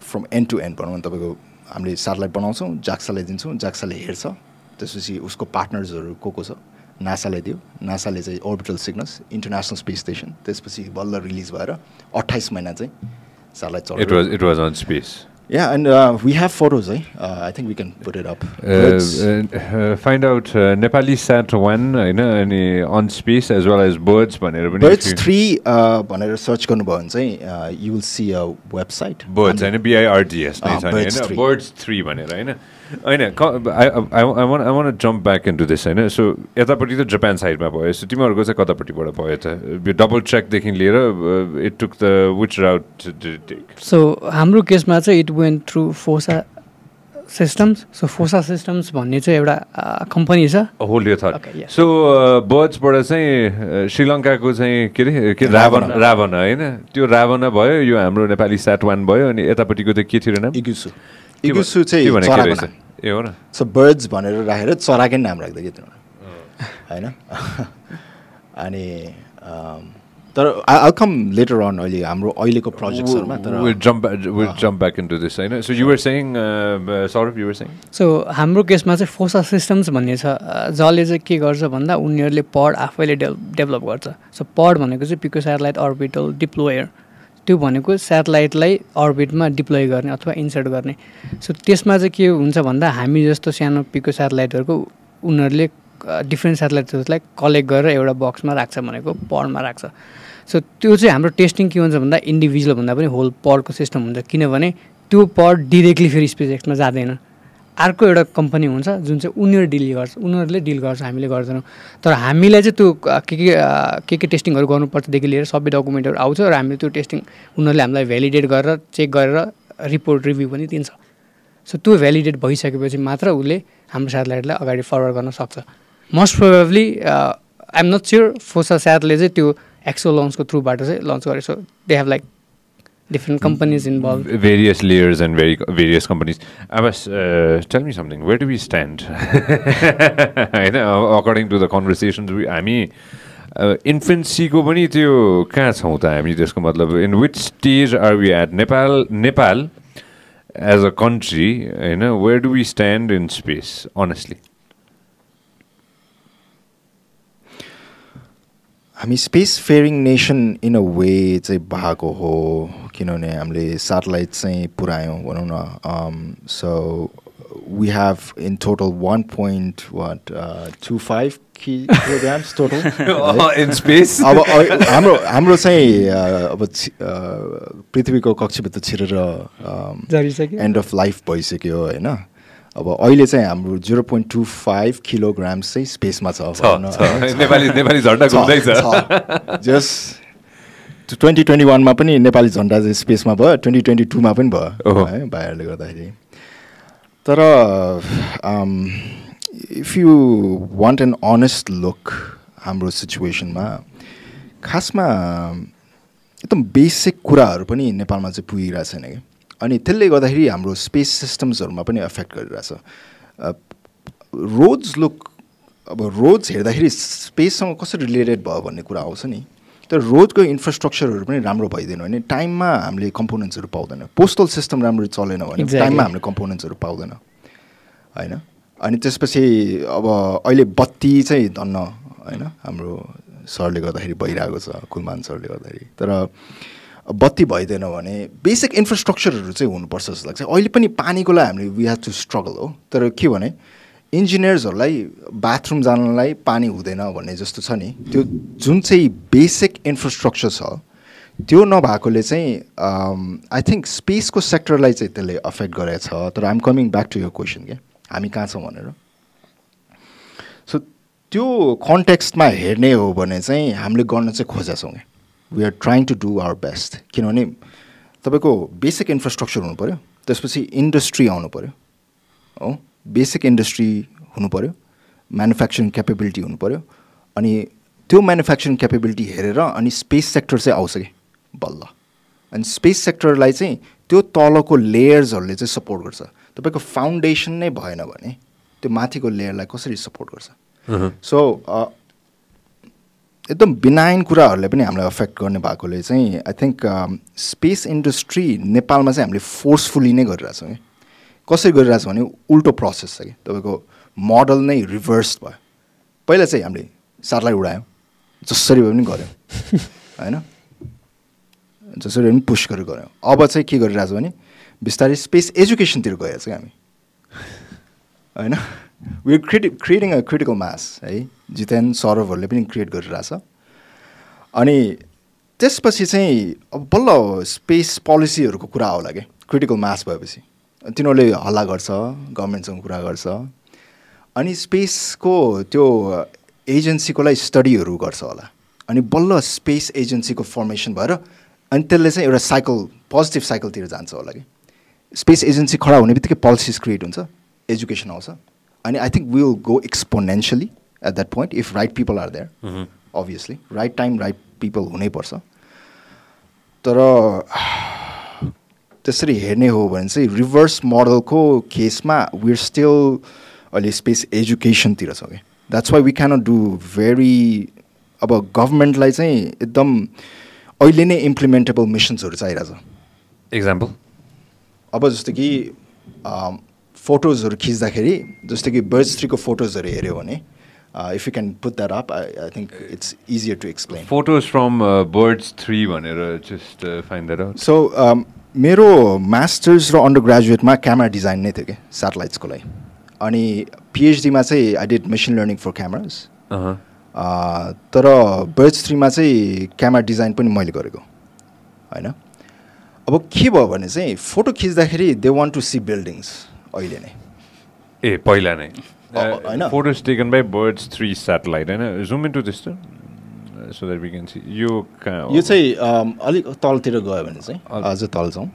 from end to end भनौँ न तपाईँको हामीले सेटेलाइट बनाउँछौँ जाक्सालाई दिन्छौँ जाक्साले हेर्छ त्यसपछि उसको पार्टनर्सहरू को को छ नासाले दियो। नासाले चाहिँ orbital Cygnus international space station त्यसपछि बल्ल रिलिज भएर अट्ठाइस महिना चाहिँ it was it was on space Yeah, and uh, we have photos, eh? Uh, I think we can put it up. Uh, find out uh, Nepali sat one होइन अनि on space as well as birds भनेर पनि Birds 3 uh, भनेर search गर्नुभयो भने चाहिँ you will see a website birds होइन BIRDS नै छ होइन. बर्ड्स थ्री भनेर होइन होइन I wanna jump back into this होइन सो यतापट्टि त जापान साइडमा भयो। सो तिमीहरूको चाहिँ कतापट्टिबाट भयो त? डबल ट्र्याकदेखि लिएर it took the which route take so हाम्रो केसमा चाहिँ it went through FOSSA systems so FOSSA systems भन्ने चाहिँ एउटा कम्पनी छ। होल्ड यो yeah. सो बर्ड्सबाट चाहिँ uh, श्रीलङ्काको चाहिँ के अरे के रावण रावण होइन त्यो रावण भयो यो हाम्रो नेपाली स्याट वान भयो अनि यतापट्टिको चाहिँ के थियो नाम? इगुसु इगुसु चाहिँ चराको नाम ए हो न। सो बर्ड्स भनेर राखेर चराकै नाम राख्दै कि तिनीहरू। होइन? अनि तर आई कम लेटर अन अहिले हाम्रो अहिलेको प्रोजेक्ट्सहरूमा तर saying uh, सो हाम्रो केसमा चाहिँ फोसा सिस्टम्स भन्ने छ। जसले चाहिँ के गर्छ भन्दा उनीहरूले पड आफैले डेभ डेभलप गर्छ। सो पड भनेको चाहिँ पिको सेटेलाइट अर्बिटल डिप्लोयर। त्यो भनेको सेटेलाइटलाई अर्बिटमा डिप्लोय गर्ने अथवा इन्सर्ट गर्ने। सो त्यसमा चाहिँ के हुन्छ भन्दा हामी जस्तो सानो पिको सेटेलाइटहरूको उनीहरूले डिफ्रेन्ट सेटेलाइट्सहरूलाई कलेक्ट गरेर एउटा बक्समा राख्छ भनेको पडमा राख्छ। सो त्यो चाहिँ हाम्रो टेस्टिङ के हुन्छ भन्दा इन्डिभिजुअल भन्दा पनि होल पडको सिस्टम हुन्छ। किनभने त्यो पड डिरेक्टली फेरि स्पेस एक्समा जाँदैन। अर्को एउटा कम्पनी हुन्छ जुन चाहिँ उनीहरू डिल गर्छ उनीहरूले डिल गर्छ हामीले गर्दैनौँ। तर हामीलाई चाहिँ त्यो के के के के टेस्टिङहरू गर्नुपर्छदेखि लिएर सबै डकुमेन्टहरू आउँछ र हामीले त्यो टेस्टिङ उनीहरूले हामीलाई भ्यालिडेट गरेर चेक गरेर रिपोर्ट रिभ्यू पनि दिन्छ। सो त्यो भ्यालिडेट भइसकेपछि मात्र उसले हाम्रो सेटेलाइटलाई अगाडि फरवर्ड गर्न सक्छ। Most probably I'm not sure FOSSA स्याटले चाहिँ त्यो एक्सो लन्चको थ्रुबाट चाहिँ लन्च गरेको छ they have like different companies involve various layers and very various companies. Abbas, uh, tell me something. Where do we stand? according to the conversations we हामी इन्फेन्सीको पनि त्यो कहाँ छौँ त हामी त्यसको मतलब in which stage are we at Nepal Nepal as a country होइन where do we stand in space honestly हामी space faring nation in a way चाहिँ भएको हो किनभने हामीले सेटेलाइट चाहिँ पुऱ्यायौँ भनौँ न so we have in total one point what two five kilograms total in space अब अ- हाम्रो हाम्रो चाहिँ uh, अब uh, पृथ्वीको कक्षभित्र छिरेर एन्ड अफ लाइफ भइसक्यो होइन अब अहिले चाहिँ हाम्रो zero point two five kilograms चाहिँ स्पेसमा छ। नेपाली नेपाली झन्डा घुम्दैछ। जस ट्वेन्टी ट्वेन्टी वानमा पनि नेपाली झन्डा चाहिँ स्पेसमा भयो ट्वेन्टी ट्वेन्टी टूमा पनि भयो। है भाइहरूले गर्दाखेरि। तर if you want an honest look हाम्रो सिचुएसनमा खासमा एकदम बेसिक कुराहरू पनि नेपालमा चाहिँ पुगिरहेको छैन कि। अनि त्यसले गर्दाखेरि हाम्रो स्पेस सिस्टम्सहरूमा पनि एफेक्ट गरिरहेछ। रोड्स लुक अब रोड्स हेर्दाखेरि स्पेससँग कसरी रिलेटेड भयो भन्ने कुरा आउँछ नि। तर रोडको इन्फ्रास्ट्रक्चरहरू पनि राम्रो भइदिएन भने टाइममा हामीले कम्पोनेन्ट्सहरू पाउँदैन। पोस्टल सिस्टम राम्रो चलेन भने. टाइममा हामीले कम्पोनेन्ट्सहरू पाउँदैन। होइन? अनि त्यसपछि अब अहिले बत्ती चाहिँ धन्न होइन? हाम्रो सरले गर्दाखेरि भइरहेको छ कुलमान सरले गर्दाखेरि। तर बत्ती भइदिएन भने बेसिक इन्फ्रास्ट्रक्चरहरू चाहिँ हुनुपर्छ जस्तो लाग्छ। अहिले पनि पानीको लागि हामीले वी हेभ टु स्ट्रगल हो। तर के भने इन्जिनियर्सहरूलाई बाथरुम जानलाई पानी हुँदैन भन्ने जस्तो छ नि। त्यो जुन चाहिँ बेसिक इन्फ्रास्ट्रक्चर छ त्यो नभएकोले चाहिँ आई थिङ्क स्पेसको सेक्टरलाई चाहिँ त्यसले अफेक्ट गरेको छ। तर I'm coming back to your question क्या? हामी कहाँ छौँ भनेर? सो त्यो कन्टेक्स्टमा हेर्ने हो भने चाहिँ हामीले गर्न चाहिँ खोजेछौँ क्या? We are trying to do our best किनभने तपाईँको बेसिक इन्फ्रास्ट्रक्चर हुनु पऱ्यो त्यसपछि इन्डस्ट्री आउनु पऱ्यो हो? बेसिक इन्डस्ट्री हुनु पऱ्यो म्यानुफ्याक्चरिङ क्यापेबिलिटी हुनु पऱ्यो अनि त्यो म्यानुफ्याक्चरिङ क्यापेबिलिटी हेरेर अनि स्पेस सेक्टर चाहिँ आउँछ कि? बल्ल। अनि स्पेस सेक्टरलाई चाहिँ त्यो तलको लेयर्सहरूले चाहिँ सपोर्ट गर्छ। तपाईँको फाउन्डेसन नै भएन भने त्यो माथिको लेयरलाई कसरी सपोर्ट गर्छ? सो एकदम बिनाइन कुराहरूले पनि हामीलाई अफेक्ट गर्ने भएकोले चाहिँ आई थिङ्क स्पेस इन्डस्ट्री नेपालमा चाहिँ हामीले फोर्सफुली नै गरिरहेछौँ कि कसरी गरिरहेछौँ भने उल्टो प्रोसेस छ कि। तपाईँको मोडल नै रिभर्स भयो। पहिला चाहिँ हामीले सारलाई उडायौँ जसरी भए पनि गऱ्यौँ होइन? जसरी भए पनि पुस गरेर गऱ्यौँ। अब चाहिँ के गरिरहेछौँ भने बिस्तारै स्पेस एजुकेसनतिर गइरहेको छ हामी। होइन? वी क्रिटि क्रिएटिङ अ क्रिटिकल मास है जितेन सौरभहरूले पनि क्रिएट गरिरहेछ। अनि त्यसपछि चाहिँ अब बल्ल स्पेस पोलिसीहरूको कुरा होला कि? क्रिटिकल मास भएपछि। तिनीहरूले हल्ला गर्छ गभर्मेन्टसँग कुरा गर्छ। अनि स्पेसको त्यो एजेन्सीको लागि स्टडीहरू गर्छ होला। अनि बल्ल स्पेस एजेन्सीको फर्मेसन भएर अनि त्यसले चाहिँ एउटा साइकल पोजिटिभ साइकलतिर जान्छ होला कि? स्पेस एजेन्सी खडा हुने बित्तिकै पोलिसिज क्रिएट हुन्छ। एजुकेसन आउँछ। अनि I think will go exponentially at that point if right people are there obviously right time right people हुनैपर्छ तर त्यसरी हेर्ने हो भने चाहिँ रिभर्स मोडलको केसमा विर स्टिल अहिले स्पेस एजुकेसनतिर छ कि that's why we cannot do very अब गभर्मेन्टलाई चाहिँ एकदम अहिले नै इम्प्लिमेन्टेबल मिसन्सहरू चाहिरहेछ इक्जाम्पल अब जस्तो कि फोटोजहरू खिच्दाखेरि जस्तो कि बर्ड्स थ्रीको फोटोजहरू हेऱ्यो भने if you can put that up I I think it's easier to explain photos from Birds three भनेर just find that out so मेरो मास्टर्स र अन्डर ग्रेजुएटमा क्यामेरा डिजाइन नै थियो क्या सेटेलाइट्सको लागि. अनि पिएचडीमा चाहिँ I did machine learning for cameras तर बर्ड्स थ्रीमा चाहिँ क्यामेरा डिजाइन पनि मैले गरेको होइन? अब के भयो भने चाहिँ फोटो खिच्दाखेरि they want to see buildings अहिले नै? ए पहिला नै। होइन। Photos taken by birds three satellite होइन? जुम इन टु त्यस्तो so that we can see यो कहाँ? यो चाहिँ अलिक तलतिर गयो भने चाहिँ अझ तल जाउँ।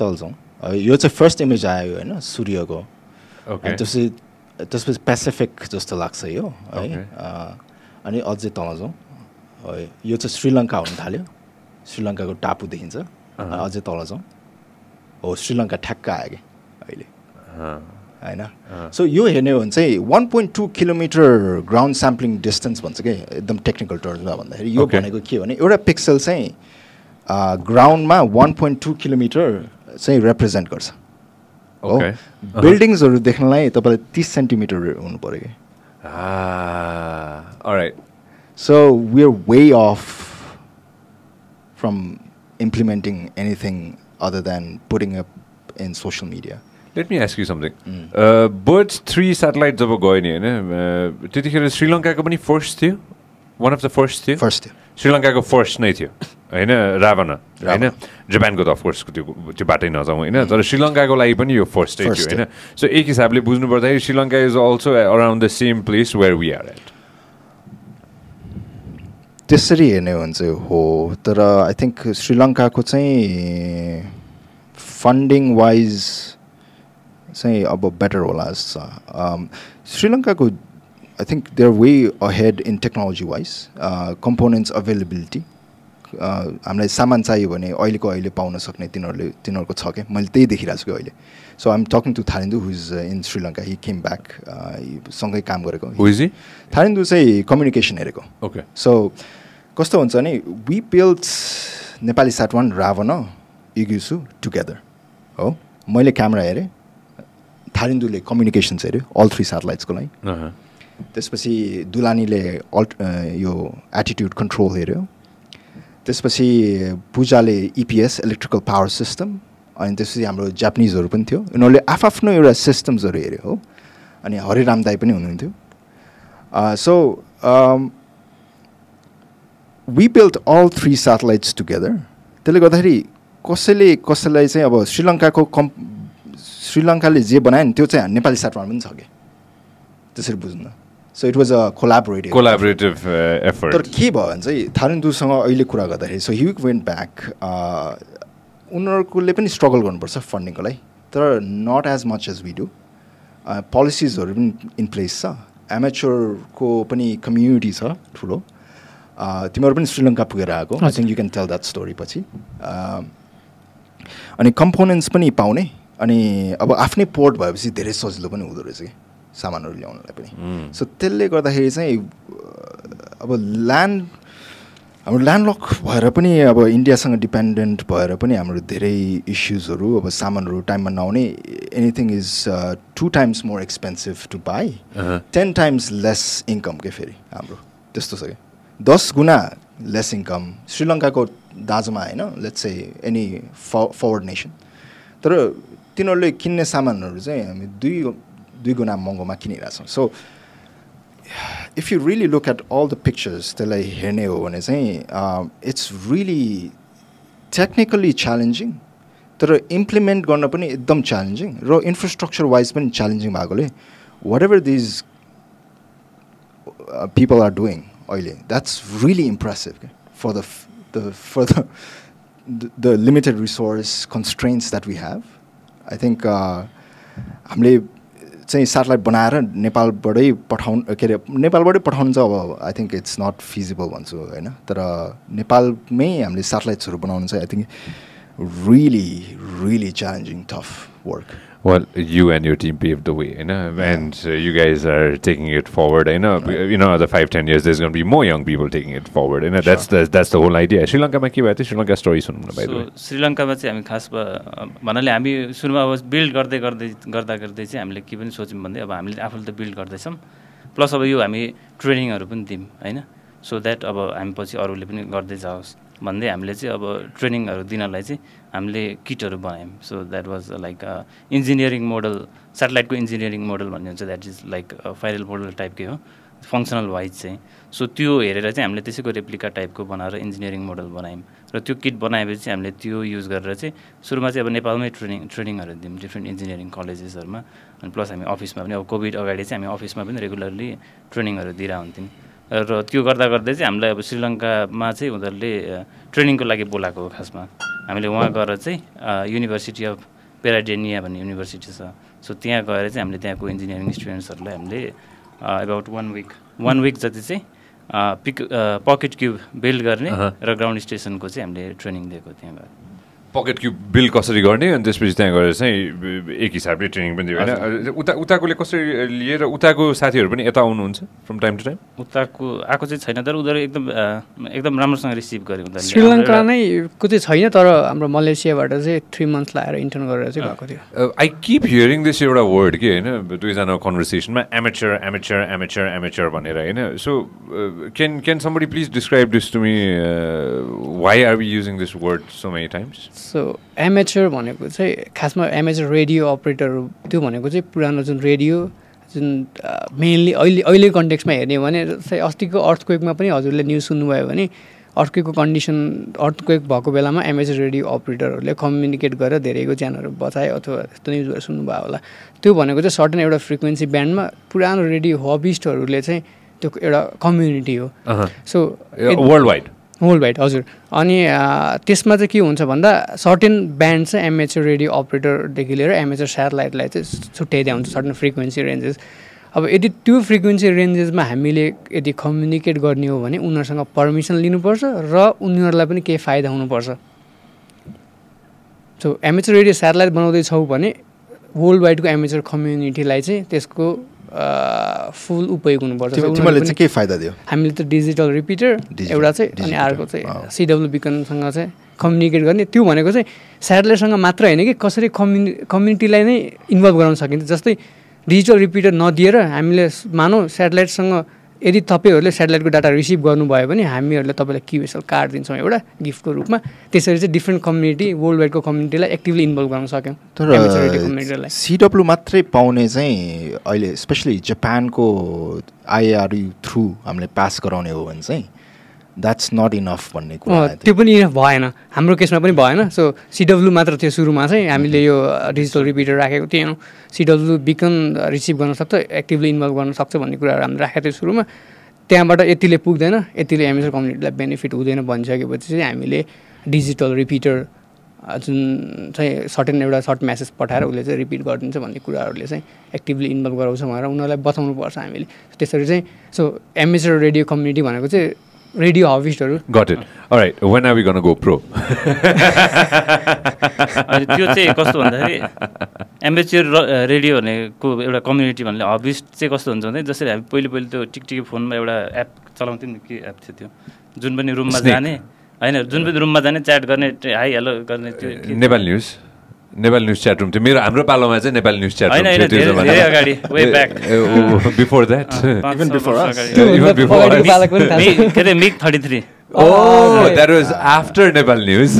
तल जाउँ यो चाहिँ फर्स्ट इमेज आयो होइन? सूर्यको। त्यसपछि त्यसपछि पेसिफिक जस्तो लाग्छ यो है? अनि अझै तल जाउँ। है, यो चाहिँ श्रीलङ्का हुन थाल्यो। श्रीलङ्काको टापु देखिन्छ। अझै तल जाउँ। हो श्रीलङ्का ठ्याक्क आयो कि? अहिले। होइन। सो यो हेर्ने हो भने चाहिँ one point two kilometre ground sampling distance भन्छ कि? एकदम टेक्निकल टर्ममा भन्दाखेरि। यो. भनेको के भने एउटा पिक्सल चाहिँ ग्राउन्डमा वान पोइन्ट टू किलोमिटर चाहिँ रिप्रेजेन्ट गर्छ। हो। बिल्डिङ्सहरू देख्नलाई तपाईँलाई तिस सेन्टिमिटर हुनु पऱ्यो कि. So we are way off from implementing anything other than putting up in social media Me ask you something. Uh, birds three satellite जब गयो नि होइन त्यतिखेर श्रीलङ्काको पनि फर्स्ट थियो? वान अफ द फर्स्ट थियो? फर्स्ट थियो। श्रीलङ्काको फर्स्ट नै थियो। होइन? रावना होइन। जापानको त अफकोर्स त्यो त्यो बाटै नजाउँ होइन? तर श्रीलङ्काको लागि पनि यो फर्स्टै थियो होइन? सो एक हिसाबले बुझ्नु पर्दाखेरि Sri Lanka is also around the same place where we are at त्यसरी हेर्ने हो भने चाहिँ हो तर आई थिङ्क श्रीलङ्काको चाहिँ फन्डिङ वाइज चाहिँ अब बेटर होला जस्तो छ श्रीलङ्काको I think they're way ahead in technology wise components availability हामीलाई सामान चाहियो भने अहिलेको अहिले पाउन सक्ने तिनीहरूले तिनीहरूको छ क्या मैले त्यही देखिरहेको छु कि अहिले. So I'm talking to Tharindu who is in Sri Lanka he came back सँगै काम गरेको। थालिन्दु चाहिँ कम्युनिकेसन हेरेको ओके सो कस्तो हुन्छ भने वी बिल्ड नेपाली साट वान रावण इग्युसु टुगेदर हो? मैले क्यामेरा हेरेँ। थालिन्दुले कम्युनिकेसन्स हेऱ्यो अल थ्री सेटेलाइट्सको लागि। त्यसपछि दुलानीले अल्ट यो एटिट्युड कन्ट्रोल हेऱ्यो। त्यसपछि पूजाले इपिएस इलेक्ट्रिकल पावर सिस्टम अनि त्यसपछि हाम्रो जापानिजहरू पनि थियो। उनीहरूले आफआफ्नो एउटा सिस्टम्सहरू हेऱ्यो हो अनि हरिराम दाई पनि हुनुहुन्थ्यो। So we built all three satellites together त्यसले गर्दाखेरि कसैले कसैलाई चाहिँ अब श्रीलङ्काको कम् श्रीलङ्काले जे बनायो नि त्यो चाहिँ नेपाली सेटमा पनि छ कि? त्यसरी बुझ्नु। So it was a collaborative collaborative तर एफर्ट के भयो भने चाहिँ थारुन्दुसँग अहिले कुरा गर्दाखेरि सो हि वेन्ट ब्याक उनीहरूकोले पनि स्ट्रगल गर्नुपर्छ फन्डिङको लागि तर not as much as we do पोलिसिजहरू पनि इन प्लेस छ। एमेचोरको पनि कम्युनिटी छ ठुलो। अ, तिमीहरू पनि श्रीलङ्का पुगेर आएको। I think you can tell that story पछि। अ, अनि कम्पोनेन्ट्स पनि पाउने। अनि अब आफ्नै पोर्ट भएपछि धेरै सजिलो पनि हुँदो रहेछ कि सामानहरू ल्याउनलाई पनि। सो त्यसले गर्दाखेरि चाहिँ अब ल्यान्ड हाम्रो ल्यान्डलक भएर पनि अब इन्डियासँग डिपेन्डेन्ट भएर पनि हाम्रो धेरै इस्युजहरू अब सामानहरू टाइममा नआउने anything is two times more expensive to buy ten times less income के फेरि हाम्रो। त्यस्तो छ कि। दस गुणा लेस इन्कम श्रीलङ्काको दाजुमा होइन लेट्स से एनी फ फरवर्ड नेसन तर तिनीहरूले किन्ने सामानहरू चाहिँ हामी दुई दुई गुणा महँगोमा किनिरहेछौँ। So if you really look at all the pictures त्यसलाई हेर्ने हो भने चाहिँ इट्स रियली टेक्निकली च्यालेन्जिङ तर इम्प्लिमेन्ट गर्न पनि एकदम च्यालेन्जिङ र इन्फ्रास्ट्रक्चर वाइज पनि च्यालेन्जिङ भएकोले whatever these people are doing अहिले द्याट्स रियली इम्प्रेसिभ क्या for the for the limited resource constraints that we have I think हामीले चाहिँ सेटेलाइट बनाएर नेपालबाटै पठाउनु के अरे नेपालबाटै पठाउनु चाहिँ अब I think it's not feasible भन्छु होइन? तर नेपालमै हामीले सेटेलाइट्सहरू बनाउनु चाहिँ I think really really challenging tough work Well, you and your team paved the way, you know, and uh, you guys are taking it forward. I know, you know, the five, ten years, there's going to be more young people taking it forward. You know, that's the that's the whole idea. Sri Lanka, में के भयो त्यो Sri Lanka story सुन्नु न by the way. So श्रीलङ्कामा चाहिँ हामी खास भन्नाले हामी सुरुमा अब बिल्ड गर्दै गर्दै गर्दा गर्दै चाहिँ हामीले के पनि सोच्यौँ भन्दै अब हामीले आफूले त बिल्ड गर्दैछौँ प्लस अब यो हामी ट्रेनिङहरू पनि दिउँ होइन सो द्याट अब हामी पछि अरूले पनि गर्दै जाओस् भन्दै हामीले चाहिँ अब ट्रेनिङहरू दिनलाई चाहिँ हामीले किटहरू बनायौँ। So that was like engineering model सेटेलाइटको engineering model भन्ने हुन्छ। द्याट इज लाइक फाइरल मोडल टाइपकै हो। फङ्सनल वाइज चाहिँ। सो त्यो हेरेर चाहिँ हामीले त्यसैको रेप्लिका टाइपको बनाएर इन्जिनियरिङ मोडल बनायौँ। र त्यो किट बनाएपछि हामीले त्यो युज गरेर चाहिँ सुरुमा चाहिँ अब नेपालमै ट्रेनिङ ट्रेनिङहरू दियौँ डिफ्रेन्ट इन्जिनियरिङ कलेजेसहरूमा अनि प्लस हामी अफिसमा पनि अब कोभिड अगाडि चाहिँ हामी अफिसमा पनि रेगुलरली ट्रेनिङहरू दिएर हुन्थ्यौँ र त्यो गर्दा गर्दै चाहिँ हामीलाई अब श्रीलङ्कामा चाहिँ उनीहरूले ट्रेनिङको लागि बोलाएको हो खासमा। हामीले वहाँ गएर चाहिँ युनिभर्सिटी अफ पेराडेनिया भन्ने युनिभर्सिटी छ। सो त्यहाँ गएर चाहिँ हामीले त्यहाँको इन्जिनियरिङ स्टुडेन्ट्सहरूलाई हामीले about one week one week जति चाहिँ पिक पकेट क्युब बिल्ड गर्ने। र ग्राउन्ड स्टेसनको चाहिँ हामीले ट्रेनिङ दिएको त्यहाँ गएर। पकेट क्युब बिल कसरी गर्ने अनि त्यसपछि त्यहाँ गएर चाहिँ एक हिसाबले ट्रेनिङ पनि दियो होइन? उता उताकोले कसरी लिएर उताको साथीहरू पनि यता आउनुहुन्छ फ्रम टाइम टु टाइम उताको आएको चाहिँ छैन तर उनीहरू एकदम एकदम राम्रोसँग रिसिभ गर्यो उनीहरूले श्रीलङ्का नै को चाहिँ छैन तर हाम्रो मलेसियाबाट चाहिँ थ्री मन्थ्स लगाएर इन्टर्न गरेर चाहिँ भएको थियो। आई किप हियरिङ दिस एउटा वर्ड के होइन? दुईजना कन्भर्सेसनमा एमेचर एमेचर एमेचर एमेचर भनेर होइन? So can can somebody please describe this to me why are we using this word so many times so amateur भनेको चाहिँ खासमा एमेचर रेडियो अपरेटरहरू त्यो भनेको चाहिँ पुरानो जुन रेडियो जुन मेनली अहिले अहिले कन्टेक्समा हेर्ने हो भने जस्तै अस्तिको अर्थक्वेकमा पनि हजुरले न्युज सुन्नुभयो भने अर्थक्वेकको कन्डिसन अर्थक्वेक भएको बेलामा एमेचर रेडियो अपरेटरहरूले कम्युनिकेट गरेर धेरैको ज्यानहरू बचाए अथवा त्यस्तो न्युजहरू सुन्नुभयो होला। त्यो भनेको चाहिँ सर्टन एउटा फ्रिक्वेन्सी ब्यान्डमा पुरानो रेडियो हबिस्टहरूले चाहिँ त्यो एउटा कम्युनिटी हो। So world wide whole wide हजुर। अनि त्यसमा चाहिँ के हुन्छ भन्दा सर्टेन ब्यान्ड चाहिँ एमएचर रेडियो अपरेटरदेखि लिएर एमएचर सेटेलाइटलाई चाहिँ छुट्याइदिया हुन्छ सर्टेन फ्रिक्वेन्सी रेन्जेस अब यदि त्यो फ्रिक्वेन्सी रेन्जेसमा हामीले यदि कम्युनिकेट गर्ने हो भने उनीहरूसँग पर्मिसन लिनुपर्छ र उनीहरूलाई पनि केही फाइदा हुनुपर्छ। सो एमएचर रेडियो सेटेलाइट बनाउँदैछौँ भने वर्ल्ड वाइडको एमएचर कम्युनिटीलाई चाहिँ त्यसको फुल उपयोग हुनुपर्छ। चाहिँ के फाइदा दियो? हामीले त डिजिटल रिपिटर एउटा चाहिँ अनि अर्को चाहिँ। सिडब्लु बिकनसँग चाहिँ कम्युनिकेट गर्ने। त्यो भनेको चाहिँ सेटेलाइटसँग मात्र होइन कि कसरी कम्युनि कम्युनिटीलाई नै इन्भल्भ गराउन सकिन्छ। जस्तै डिजिटल रिपिटर नदिएर हामीले मानौँ सेटेलाइटसँग यदि तपाईँहरूले सेटेलाइटको डाटा रिसिभ गर्नुभयो भने हामीहरूले तपाईँलाई क्युएसएल कार्ड दिन्छौँ एउटा गिफ्टको रूपमा। त्यसरी चाहिँ डिफ्रेन्ट कम्युनिटी वर्ल्ड वाइडको कम्युनिटीलाई एक्टिभली इन्भल्भ गर्न सक्यौँ। radio कम्युनिटीलाई तर सिडब्लु मात्रै पाउने चाहिँ अहिले स्पेसली जापानको आइआरयु थ्रु हामीले पास गराउने हो भने चाहिँ द्याट्स नट इनफ भन्ने कुरा त्यो पनि इनफ भएन। हाम्रो केसमा पनि भएन। सो सिडब्लु मात्र थियो सुरुमा चाहिँ। हामीले यो डिजिटल रिपिटर राखेको थिएनौँ। सिडब्लु बिकन रिसिभ गर्न सक्छ एक्टिभली इन्भल्भ गर्न सक्छ भन्ने कुराहरू हामीले राखेको थियो सुरुमा। त्यहाँबाट यतिले पुग्दैन यतिले एमएसआर कम्युनिटीलाई बेनिफिट हुँदैन भनिसकेपछि चाहिँ हामीले डिजिटल रिपिटर जुन चाहिँ सर्टेन एउटा सर्ट मेसेज पठाएर उसले चाहिँ रिपिट गरिदिन्छ भन्ने कुराहरूले चाहिँ एक्टिभली इन्भल्भ गराउँछ भनेर उनीहरूलाई बताउनु पर्छ हामीले। त्यसरी चाहिँ सो एमएसआर रेडियो कम्युनिटी भनेको चाहिँ रेडियो हबिस्टहरू right. When are we going to go pro? अनि त्यो चाहिँ कस्तो भन्दाखेरि एम्बेच्योर रेडियो भनेको एउटा कम्युनिटी भन्ने हबिस्ट चाहिँ कस्तो हुन्छ भने जसरी हामी पहिले पहिले त्यो टिकटिकी फोनमा एउटा एप चलाउँथ्यौँ नि के एप थियो त्यो जुन पनि रुममा. जाने होइन जुन पनि रुममा जाने च्याट गर्ने हाई हेलो गर्ने त्यो Nepal news Nepal news chat room थियो। मेरो हाम्रो पालोमा चाहिँ नेपाल न्युज च्याट रुम थियो त्यो. बिफोर द्याट छ। मि- के अरे MiG thirty three Oh.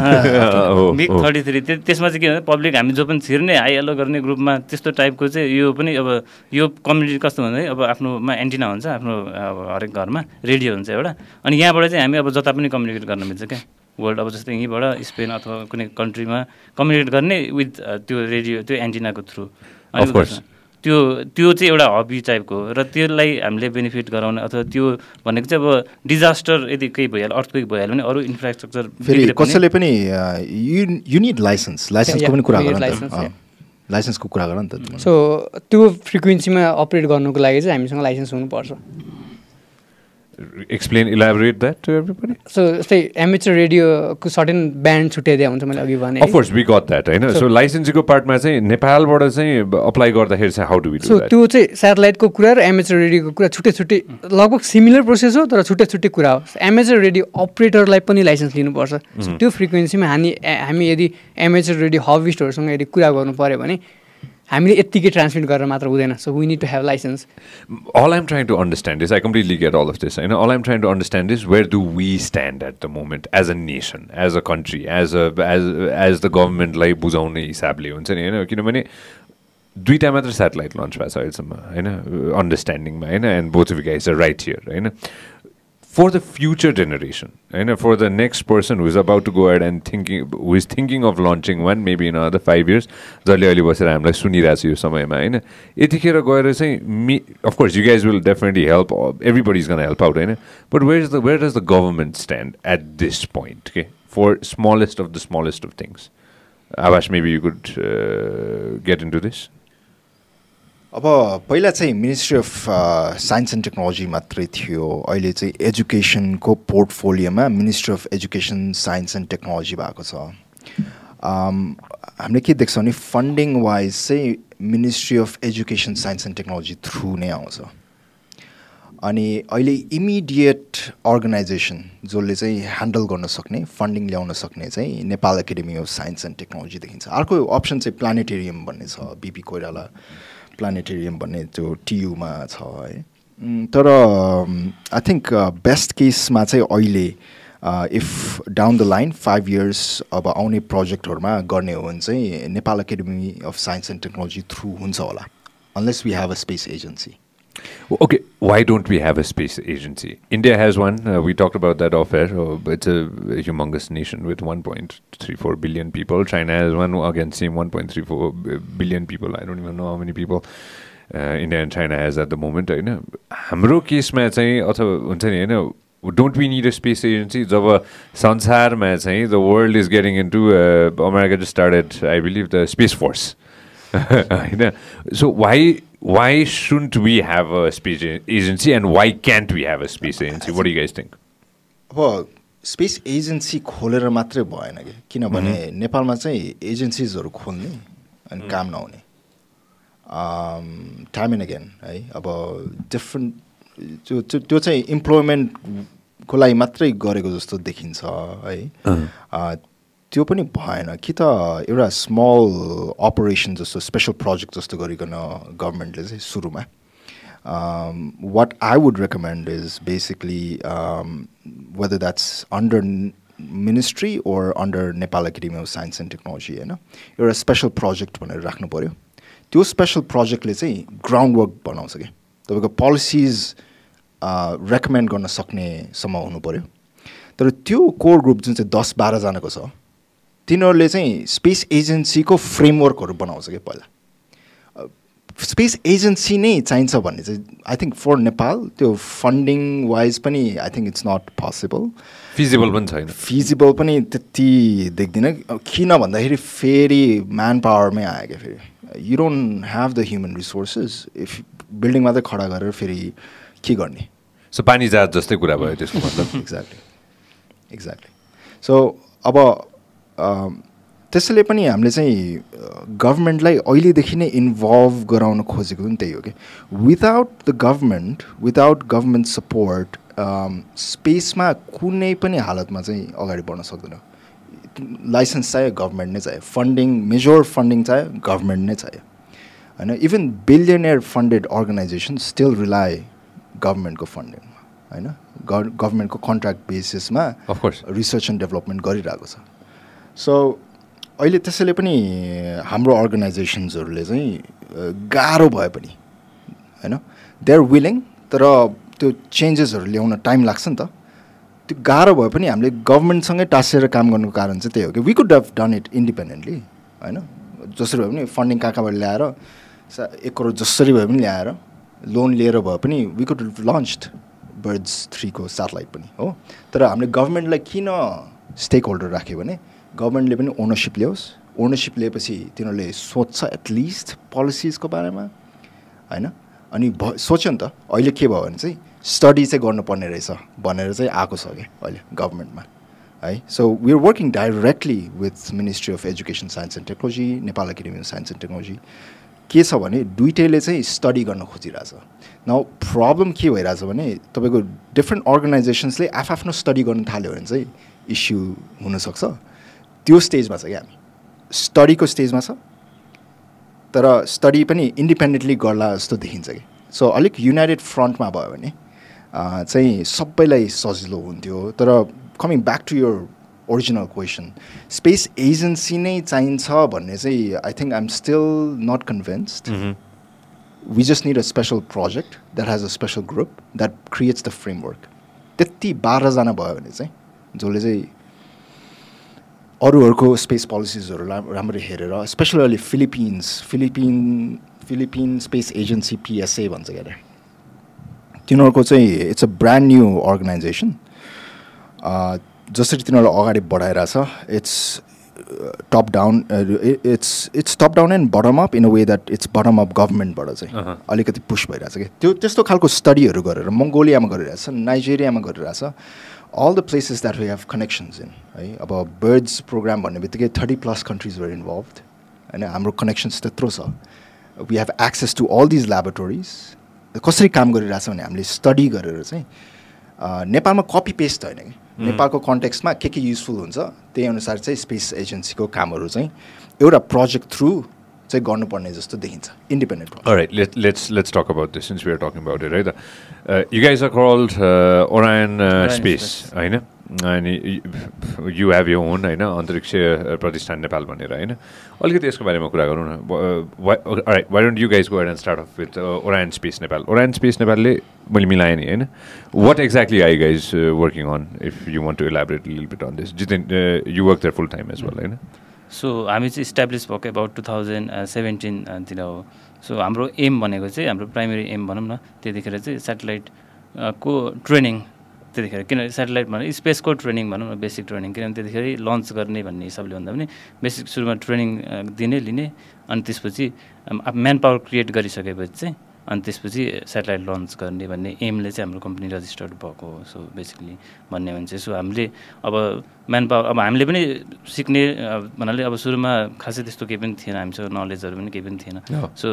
Oh, MiG oh. Thirty three त्यसमा चाहिँ के भने पब्लिक हामी जो पनि छिर्ने हाई हेलो गर्ने ग्रुपमा त्यस्तो टाइपको चाहिँ यो पनि अब यो कम्युनिटी कस्तो भन्दा अब आफ्नोमा एन्टिना हुन्छ आफ्नो हरेक घरमा रेडियो हुन्छ एउटा। अनि यहाँबाट चाहिँ हामी अब जता पनि कम्युनिकेट गर्न मिल्छ क्या। वर्ल्ड अब जस्तै यहीँबाट स्पेन अथवा कुनै कन्ट्रीमा कम्युनिकेट गर्ने विथ त्यो रेडियो त्यो एन्टिनाको थ्रु. त्यो त्यो चाहिँ एउटा हबी टाइपको हो र त्यसलाई हामीले बेनिफिट गराउने अथवा त्यो भनेको चाहिँ अब डिजास्टर यदि केही भइहाल्यो अर्थक्वेक भइहाल्यो भने अरू इन्फ्रास्ट्रक्चर फेरि कसैले पनि यु युनिट लाइसेन्स लाइसेन्सको पनि कुरा गर लाइसेन्सको कुरा गर नि त। सो त्यो फ्रिक्वेन्सीमा अपरेट गर्नुको लागि चाहिँ हामीसँग लाइसेन्स हुनुपर्छ। Explain, elaborate that to everybody. So यस्तै एमेचर रेडियोको सर्टेन ब्यान्ड छुट्याइदिया हुन्छ मैले अघि भने। Of course, we got that. होइन So- सो लाइसेन्सको पार्टमा चाहिँ नेपालबाट चाहिँ अप्लाई गर्दाखेरि चाहिँ how do we so that त्यो चाहिँ सेटेलाइटको कुरा र एमेचर रेडियोको कुरा छुट्टै छुट्टै लगभग सिमिलर प्रोसेस हो तर छुट्टै छुट्टै कुरा हो। एमेचर रेडियो अपरेटरलाई पनि लाइसेन्स लिनुपर्छ। So त्यो फ्रिक्वेन्सीमा हामी हामी यदि एमेचर रेडियो हबिस्टहरूसँग यदि कुरा गर्नु पऱ्यो भने हामीले यत्तिकै ट्रान्समिट गरेर मात्र हुँदैन so we need to have license all I'm trying to understand is I completely get all of this. I know all I'm trying to understand is where do we stand at the moment as a nation, as a country, as a as as the government लाई बुझाउने हिसाबले हुन्छ नि होइन किनभने दुईवटा मात्र satellite lunch भएको छ अहिलेसम्म होइन अन्डरस्ट्यान्डिङमा होइन and both of guys right here होइन for the future generation, and for the next person who is about to go ahead and thinking, who is thinking of launching one, maybe in another five years, जसले अहिले बसेर हामीलाई सुनिरहेको छ यो समयमा होइन यतिखेर गएर चाहिँ मि of course you guys will definitely help everybody is gonna help out होइन but where is the where does the government stand at this point के for smallest of the smallest of things Aawas maybe you could get into this अब पहिला चाहिँ ministry of science and technology मात्रै थियो। अहिले चाहिँ एजुकेसनको पोर्टफोलियोमा ministry of education science and technology भएको छ। Um, हामीले के देख्छौँ भने फन्डिङ वाइज चाहिँ ministry of education science and technology through नै आउँछ। अनि अहिले इमिडिएट अर्गनाइजेसन जसले चाहिँ ह्यान्डल गर्न सक्ने फन्डिङ ल्याउन सक्ने चाहिँ Nepal academy of science and technology देखिन्छ। अर्को अप्सन चाहिँ प्लानेटेरियम भन्ने छ बिपी कोइराला प्लानेटेरियम भन्ने त्यो टियुमा छ है। तर आई थिङ्क बेस्ट केसमा चाहिँ अहिले if down the line five years अब आउने प्रोजेक्टहरूमा गर्ने हो भने चाहिँ Nepal academy of science and technology through हुन्छ होला unless we have a space agency Okay, why don't we have a space agency? India has one. Uh, we talked about that off air. Oh, it's a, humongous nation with 1.34 billion people. China has one, again, same 1.34 b- billion people. I don't even know how many people uh, India and China has at the moment. होइन हाम्रो केसमा चाहिँ अथवा हुन्छ नि होइन don't we need a space agency जब संसारमा चाहिँ the world is getting into America just started I believe the space force होइन so why why shouldn't we have a space agency and why can't we have a space agency what you guys think अब space agency खोलेर मात्रै भएन कि किनभने नेपालमा चाहिँ एजेन्सिजहरू खोल्ने अनि काम नहुने टाइम एन्ड अगेन है अब डिफ्रेन्ट त्यो त्यो चाहिँ इम्प्लोइमेन्टको लागि मात्रै गरेको जस्तो देखिन्छ है त्यो पनि भएन कि त एउटा स्मल अपरेसन जस्तो स्पेसल प्रोजेक्ट जस्तो गरिकन गभर्मेन्टले चाहिँ सुरुमा। What I would recommend is basically whether that's under ministry or under Nepal academy of science and technology होइन एउटा स्पेसल प्रोजेक्ट भनेर राख्नु पऱ्यो त्यो स्पेसल प्रोजेक्टले चाहिँ ग्राउन्ड वर्क बनाउँछ कि तपाईँको पोलिसिज रेकमेन्ड गर्न सक्नेसम्म हुनु पऱ्यो तर त्यो कोर ग्रुप जुन चाहिँ दस बाह्रजनाको छ तिनीहरूले चाहिँ स्पेस एजेन्सीको फ्रेमवर्कहरू बनाउँछ कि पहिला। स्पेस एजेन्सी नै चाहिन्छ भन्ने चाहिँ आई थिङ्क फर नेपाल त्यो फन्डिङ वाइज पनि I think it's not possible feasible पनि छैन। फिजिबल पनि त्यति देख्दिनँ। किन भन्दाखेरि फेरि म्यान पावरमै आयो क्या फेरि। You don't have the human resources if building मात्रै खडा गरेर फेरि के गर्ने? सो पानी जहाज जस्तै कुरा भयो त्यसको मतलब। एक्ज्याक्टली एक्ज्याक्टली सो अब त्यसैले पनि हामीले चाहिँ गभर्मेन्टलाई अहिलेदेखि नै इन्भल्भ गराउन खोजेको पनि त्यही हो कि। Without the government without government support स्पेसमा कुनै पनि हालतमा चाहिँ अगाडि बढ्न सक्दैन। लाइसेन्स चाहियो गभर्मेन्ट नै चाहियो फन्डिङ मेजोर फन्डिङ चाहियो गभर्मेन्ट नै चाहियो होइन even billionaire funded organisation still rely गभर्मेन्टको फन्डिङमा होइन गभर्मेन्टको contract बेसिसमा of course research and development गरिरहेको छ। सो अहिले त्यसैले पनि हाम्रो अर्गनाइजेसन्सहरूले चाहिँ गाह्रो भए पनि होइन? दे आर विलिङ तर त्यो चेन्जेसहरू ल्याउन टाइम लाग्छ नि त। त्यो गाह्रो भए पनि हामीले गभर्मेन्टसँगै टाँसेर काम गर्नुको कारण चाहिँ त्यही हो कि we could have done it independently होइन? जसरी भए पनि फन्डिङ कहाँ कहाँबाट ल्याएर एक करोड जसरी भए पनि ल्याएर लोन लिएर भए पनि वी कुड लन्च बर्ड्स थ्रीको सेटेलाइट पनि हो। तर हामीले गभर्मेन्टलाई किन स्टेक होल्डर राख्यो भने गभर्मेन्टले पनि ओनरसिप ल्याओस्. ओनरसिप लिएपछि तिनीहरूले सोध्छ एटलिस्ट पोलिसिजको बारेमा होइन? अनि भ सोच्यो नि त अहिले के भयो भने चाहिँ स्टडी चाहिँ गर्नुपर्ने रहेछ भनेर चाहिँ आएको छ क्या अहिले गभर्मेन्टमा है? So we are working directly with ministry of education science and technology Nepal academy of science and technology के छ भने दुइटैले चाहिँ स्टडी गर्न खोजिरहेछ। न प्रब्लम के भइरहेछ भने तपाईँको डिफ्रेन्ट अर्गनाइजेसन्सले आफआफ्नो स्टडी गर्न थाल्यो भने चाहिँ इस्यु हुनसक्छ। त्यो स्टेजमा छ क्या हामी। स्टडीको स्टेजमा छ तर स्टडी पनि इन्डिपेन्डेन्टली गर्ला जस्तो देखिन्छ कि। सो अलिक युनाइटेड फ्रन्टमा भयो भने चाहिँ सबैलाई सजिलो हुन्थ्यो। तर coming back to your original question space agency नै चाहिन्छ भन्ने चाहिँ I think I am still not convinced we just need a special project that has a special group that creates the framework त्यति बाह्रजना भयो भने चाहिँ जसले चाहिँ अरूहरूको स्पेस पोलिसिजहरू राम्ररी हेरेर specially Philippines Philippine Philippine space agency PSA भन्छ क्या अरे? तिनीहरूको चाहिँ it's a brand new organization जसरी तिनीहरूले अगाडि बढाइरहेछ it's top down it's it's top down and bottom up in a way that it's bottom up गभर्मेन्टबाट चाहिँ अलिकति पुस भइरहेछ कि? त्यो त्यस्तो खालको स्टडीहरू गरेर मङ्गोलियामा गरिरहेछ नाइजेरियामा गरिरहेछ all the places that we have connections in है अब बर्ड्स प्रोग्राम भन्ने बित्तिकै thirty plus countries were involve होइन हाम्रो कनेक्सन्स त्यत्रो छ. We have access to all these laboratories कसरी काम गरिरहेछ भने हामीले स्टडी गरेर चाहिँ नेपालमा कपी पेस्ट होइन कि? नेपालको कन्टेक्समा के के युजफुल हुन्छ त्यही अनुसार चाहिँ स्पेस एजेन्सीको कामहरू चाहिँ एउटा प्रोजेक्ट थ्रु चाहिँ गर्नुपर्ने जस्तो देखिन्छ independent right let let's let's talk about this since we are talking about it है त you guys are called Orion space होइन? अनि यु हेभ यु हुन होइन? अन्तरिक्ष प्रतिष्ठान नेपाल भनेर होइन? अलिकति यसको बारेमा कुरा गरौँ न। Right why don't you guys go and start off with Orion space Nepal Orion space नेपालले मैले मिलाएँ नि होइन? What exactly I guys working on if you want to elaborate lil bit on this Jiten you work there full time as well होइन? So हामी चाहिँ establish भएको about two thousand सेभेन्टिनतिर हो। सो हाम्रो एम भनेको चाहिँ हाम्रो प्राइमेरी एम भनौँ न त्यतिखेर चाहिँ सेटेलाइटको ट्रेनिङ त्यतिखेर। किनभने सेटेलाइट भने स्पेसको ट्रेनिङ भनौँ न बेसिक ट्रेनिङ किनभने त्यतिखेर लन्च गर्ने भन्ने हिसाबले भन्दा पनि बेसिक सुरुमा ट्रेनिङ दिने लिने अनि त्यसपछि म्यान पावर क्रिएट गरिसकेपछि चाहिँ अनि त्यसपछि सेटेलाइट लन्च गर्ने भन्ने एमले चाहिँ हाम्रो कम्पनी रजिस्टर्ड भएको हो. सो बेसिकली भन्ने भने चाहिँ सो हामीले अब म्यान पावर अब हामीले पनि सिक्ने भन्नाले अब सुरुमा खासै त्यस्तो केही पनि थिएन। हामीसँग नलेजहरू पनि केही पनि थिएन। सो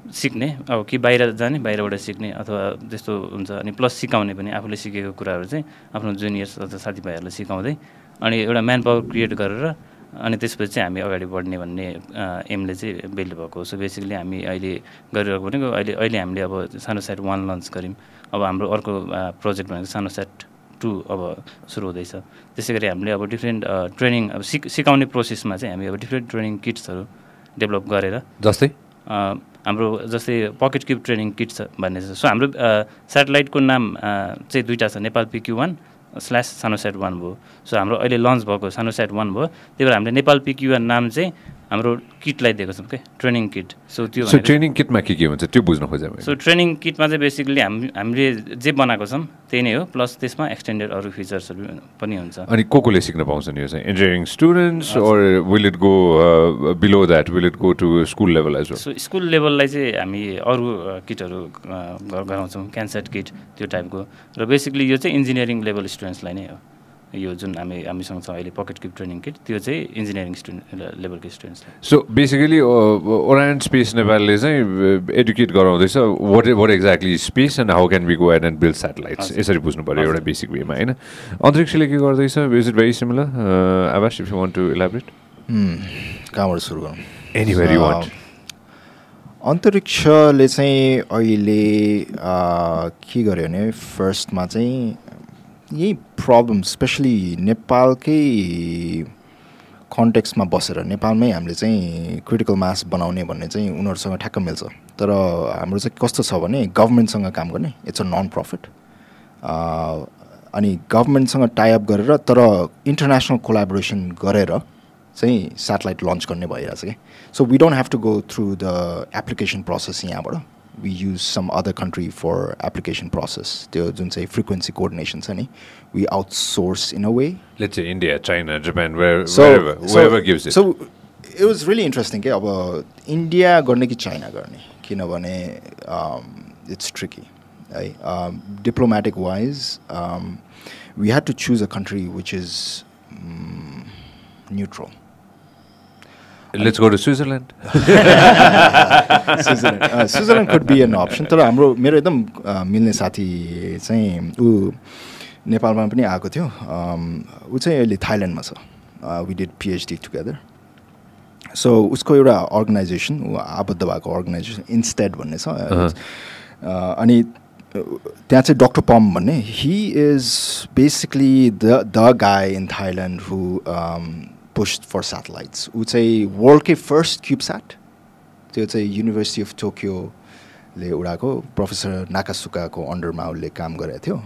सिक्ने अब कि बाहिर जाने बाहिरबाट सिक्ने अथवा त्यस्तो हुन्छ अनि प्लस सिकाउने पनि आफूले सिकेको कुराहरू चाहिँ आफ्नो जुनियर्स अथवा साथीभाइहरूलाई सिकाउँदै अनि एउटा म्यान पावर क्रिएट गरेर अनि त्यसपछि चाहिँ हामी अगाडि बढ्ने भन्ने एमले चाहिँ बिल्ड भएको सो बेसिकली हामी अहिले गरिरहेको भनेको अहिले अहिले हामीले अब सानो साइट वान लन्च गऱ्यौँ। अब हाम्रो अर्को प्रोजेक्ट भनेको सानो साइट टू अब सुरु हुँदैछ। त्यसै गरी हामीले अब डिफ्रेन्ट ट्रेनिङ अब सिक सिकाउने प्रोसेसमा चाहिँ हामी अब डिफ्रेन्ट ट्रेनिङ किट्सहरू डेभलप गरेर जस्तै? हाम्रो जस्तै पकेट क्युब ट्रेनिङ किट छ भन्ने छ। सो हाम्रो सेटेलाइटको नाम चाहिँ दुईवटा छ। Nepal PQ one slash SanoSat one भयो सो हाम्रो अहिले लन्च भएको सानोसेट वान भयो त्यही भएर हामीले नेपाल पिक्यु वान नाम चाहिँ हाम्रो किटलाई दिएको छौँ क्या ट्रेनिङ किट सो त्यो ट्रेनिङ किटमा के के हुन्छ? त्यो बुझ्न खोजेँ सो ट्रेनिङ किटमा चाहिँ बेसिकली हाम हामीले जे बनाएको छौँ त्यही नै हो। प्लस त्यसमा एक्सटेन्डेड अरू फिचर्सहरू पनि हुन्छ। अनि को कोले सिक्न पाउँछन् यो चाहिँ? Engineering students or will it go below that will it go to school level as so school लेभललाई चाहिँ हामी अरू किटहरू अ, ग- गराउँछौँ। क्यान्सेट किट त्यो टाइपको र बेसिकली यो चाहिँ इन्जिनियरिङ लेभल स्टुडेन्ट्सलाई नै हो। यो जुन हामी हामीसँग छ अहिले पकेट किप ट्रेनिङ किट त्यो चाहिँ इन्जिनियरिङ स्टुडेन्ट लेभलको स्टुडेन्ट्सलाई सो बेसिकली ओरान स्पेस नेपालले चाहिँ एडुकेट गराउँदैछ what what exactly space and how can be go ahead and build satellites यसरी बुझ्नु पऱ्यो एउटा बेसिक वेमा होइन? अन्तरिक्षले के गर्दैछ? Is it very similar Aawas if you want to elaborate कहाँबाट सुरु गरौँ? Want. अ, अन्तरिक्षले चाहिँ अहिले अ, के गर्यो भने फर्स्टमा चाहिँ यही प्रब्लम स्पेसली नेपालकै कन्टेक्समा बसेर। नेपालमै हामीले चाहिँ क्रिटिकल मास बनाउने भन्ने चाहिँ उनीहरूसँग ठ्याक्क मिल्छ। तर हाम्रो चाहिँ कस्तो छ भने गभर्मेन्टसँग काम गर्ने इट्स अ नन प्रफिट अनि गभर्मेन्टसँग टाइअप गरेर तर इन्टरनेसनल कोलाबोरेसन गरेर चाहिँ सेटेलाइट लन्च गर्ने भइरहेछ कि। So we don't have to go through the application process यहाँबाट। we use some other country for application process त्यो जुन चाहिँ फ्रिक्वेन्सी कोअर्डिनेसन छ नि we outsource in a way let's say India China Japan where so, wherever so, whoever gives it So it was really interesting के अब India गर्ने कि China गर्ने किनभने इट्स ट्रिकी है diplomatic wise we had to choose a country which is neutral Let's go to Switzerland Switzerland Switzerland could be an option तर हाम्रो मेरो एकदम अ, मिल्ने साथी चाहिँ ऊ नेपालमा पनि आएको थियो। अम, ऊ चाहिँ अहिले थाइल्यान्डमा छ। We did PhD together so उसको एउटा अर्गनाइजेसन ऊ आबद्ध भएको अर्गनाइजेसन इन्स्टेड भन्ने छ। अ, अनि अ, त्यहाँ चाहिँ डक्टर पम भन्ने। He is basically the the guy in Thailand who push for satellites ऊ चाहिँ वर्ल्डकै फर्स्ट क्युबस्याट त्यो चाहिँ युनिभर्सिटी अफ टोकियोले उडाएको प्रोफेसर नाकासुकाको अन्डरमा उसले काम गरेको थियो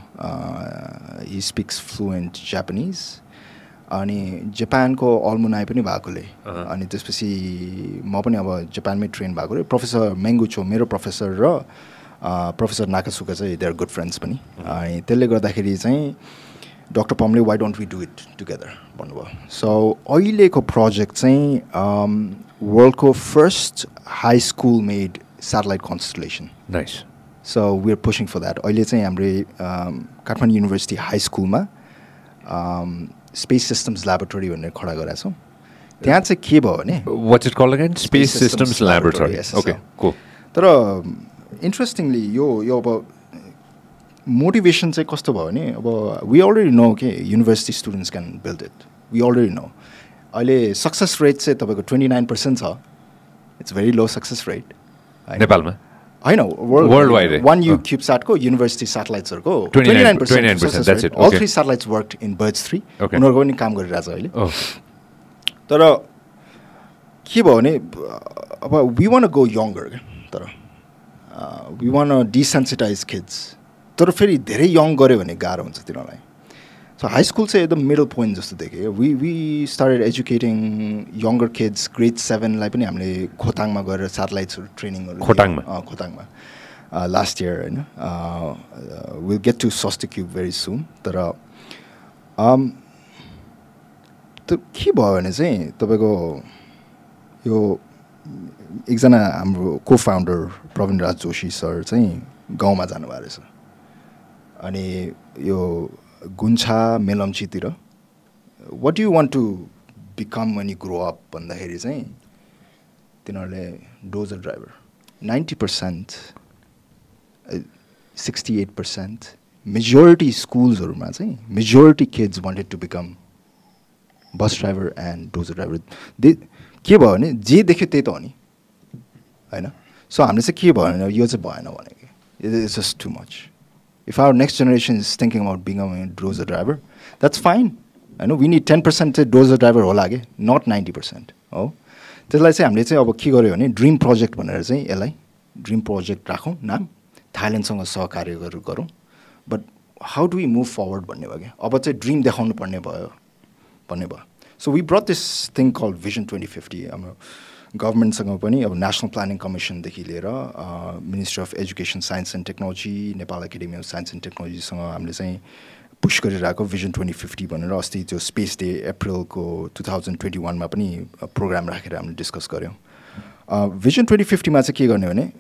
हि स्पिक्स फ्लुएन्ट जापानिज अनि जापानको अल्मुनाई पनि भएकोले अनि त्यसपछि म पनि अब जापानमै ट्रेन भएको प्रोफेसर मेङ्गुचो मेरो प्रोफेसर र प्रोफेसर नाकासुका चाहिँ दे आर गुड फ्रेन्ड्स पनि अनि त्यसले गर्दाखेरि चाहिँ doctor पमले why don't we do it together भन्नुभयो सो अहिलेको प्रोजेक्ट चाहिँ वर्ल्डको first high school made satellite constellation nice so we are pushing for that अहिले चाहिँ हाम्रै um, काठमाडौँ युनिभर्सिटी हाई स्कुलमा स्पेस सिस्टम्स ल्याबोरेटरी भनेर खडा गरेका छौँ। त्यहाँ चाहिँ के भयो भने what's it call again space systems laboratory okay तर इन्ट्रेस्टिङली यो यो अब मोटिभेसन चाहिँ कस्तो भयो भने अब वी अलरेडी नो के university students can build it we already know अहिले सक्सेस रेट चाहिँ तपाईँको ट्वेन्टी नाइन पर्सेन्ट छ it's very low success rate नेपालमा? होइन Worldwide, eh? One you Oh. Cube स्याटको युनिभर्सिटी सेटेलाइट्सहरूको 29 29%, that's it, all. Three satellites work in Birds three. उनीहरूको पनि काम गरिरहेछ अहिले। ओह तर के भयो भने अब वी वान गो यङ्गर तर वी वान डिसेन्सिटाइज किड्स तर फेरि धेरै यङ गऱ्यो भने गाह्रो हुन्छ तिनीहरूलाई। सो हाई स्कुल चाहिँ एकदम मिडल पोइन्ट जस्तो देखेँ। We we started educating younger kids grade सेभेनलाई पनि हामीले खोताङमा गएर सेटेलाइट्सहरू ट्रेनिङहरू खोटाङमा? खोताङमा? लास्ट इयर होइन। विल गेट टु सस्ट क्युब भेरी सुन तर um, त के भयो भने चाहिँ तपाईँको यो एकजना हाम्रो को फाउन्डर प्रवीण राज जोशी सर चाहिँ गाउँमा जानुभएको रहेछ। अनि यो गुन्छा मेलम्चीतिर what you want to become you grow up भन्दाखेरि चाहिँ तिनीहरूले dozer driver ninety percent sixty eight percent majority स्कुल्सहरूमा चाहिँ majority kids wanted to become bus driver and dozer driver they के भयो भने जे देख्यो त्यही त हो नि होइन? सो हामीले चाहिँ के भयो भने यो चाहिँ भएन भने कि it's just too much if our next generation is thinking about being a dozer driver that's fine होइन वी निड टेन पर्सेन्ट चाहिँ डोजर ड्राइभर होला कि नट नाइन्टी पर्सेन्ट हो त्यसलाई चाहिँ हामीले चाहिँ अब के गर्यो भने ड्रिम प्रोजेक्ट भनेर चाहिँ यसलाई ड्रिम प्रोजेक्ट राखौँ नाम थाइल्यान्डसँग सहकार्य गरौँ। But how do we move forward भन्ने भयो क्या अब चाहिँ ड्रिम देखाउनु पर्ने भयो भन्ने भयो। So we brought this thing call vision twenty fifty हाम्रो गभर्मेन्टसँग पनि अब नेसनल प्लानिङ कमिसनदेखि लिएर ministry of education science and technology Nepal academy of science and टेक्नोलोजीसँग हामीले चाहिँ पुस गरिरहेको भिजन ट्वेन्टी फिफ्टी भनेर अस्ति त्यो स्पेस डे अप्रिलको टु थाउजन्ड ट्वेन्टी वानमा पनि प्रोग्राम राखेर हामीले डिस्कस गऱ्यौँ। भिजन ट्वेन्टी फिफ्टीमा चाहिँ के गर्ने भने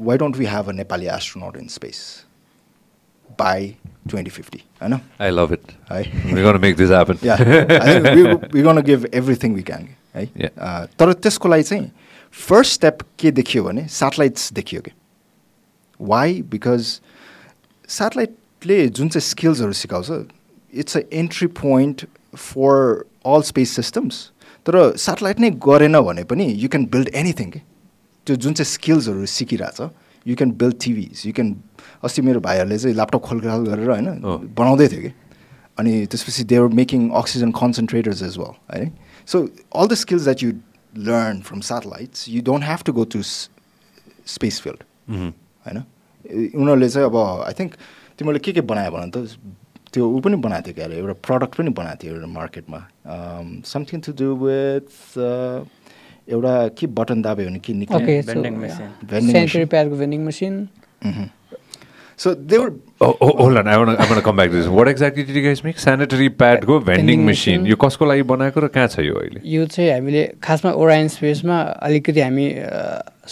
why don't we have a Nepali astronaut in space by twenty fifty होइन I love it. है We're gonna make this happen. We gonna give everything we can है तर त्यसको लागि चाहिँ फर्स्ट स्टेप के देखियो भने सेटेलाइट्स देखियो कि वाइ बिकज सेटेलाइटले जुन चाहिँ स्किल्सहरू सिकाउँछ it's a entry point for all space systems तर सेटेलाइट नै गरेन भने पनि यु क्यान बिल्ड एनिथिङ कि त्यो जुन चाहिँ स्किल्सहरू सिकिरहेछ you can build TVs you can अस्ति मेरो भाइहरूले चाहिँ ल्यापटप खोलखाल गरेर होइन. बनाउँदै थियो कि। अनि त्यसपछि they are making oxygen concentrators as well है। So all the skills that you learn from satellites you don't have to go to space field. होइन। उनीहरूले चाहिँ अब आई थिङ्क तिमीहरूले के के बनायो भने त त्यो ऊ पनि बनाएको थियो क्या अरे एउटा प्रडक्ट पनि बनाएको थियो एउटा मार्केटमा समथिङ टु डु विथ एउटा के बटन दाब्यो भने के निक्ल्यो? भेन्डिङ मसिन सो देवर Oh, oh, hold on. I want to. I want to come back to this. What exactly did you guys make? Sanitary pad go vending Vending machine. machine. यो कसको लागि बनाएको र कहाँ छ यो अहिले यो चाहिँ हामीले खासमा ओरायन स्पेसमा अलिकति हामी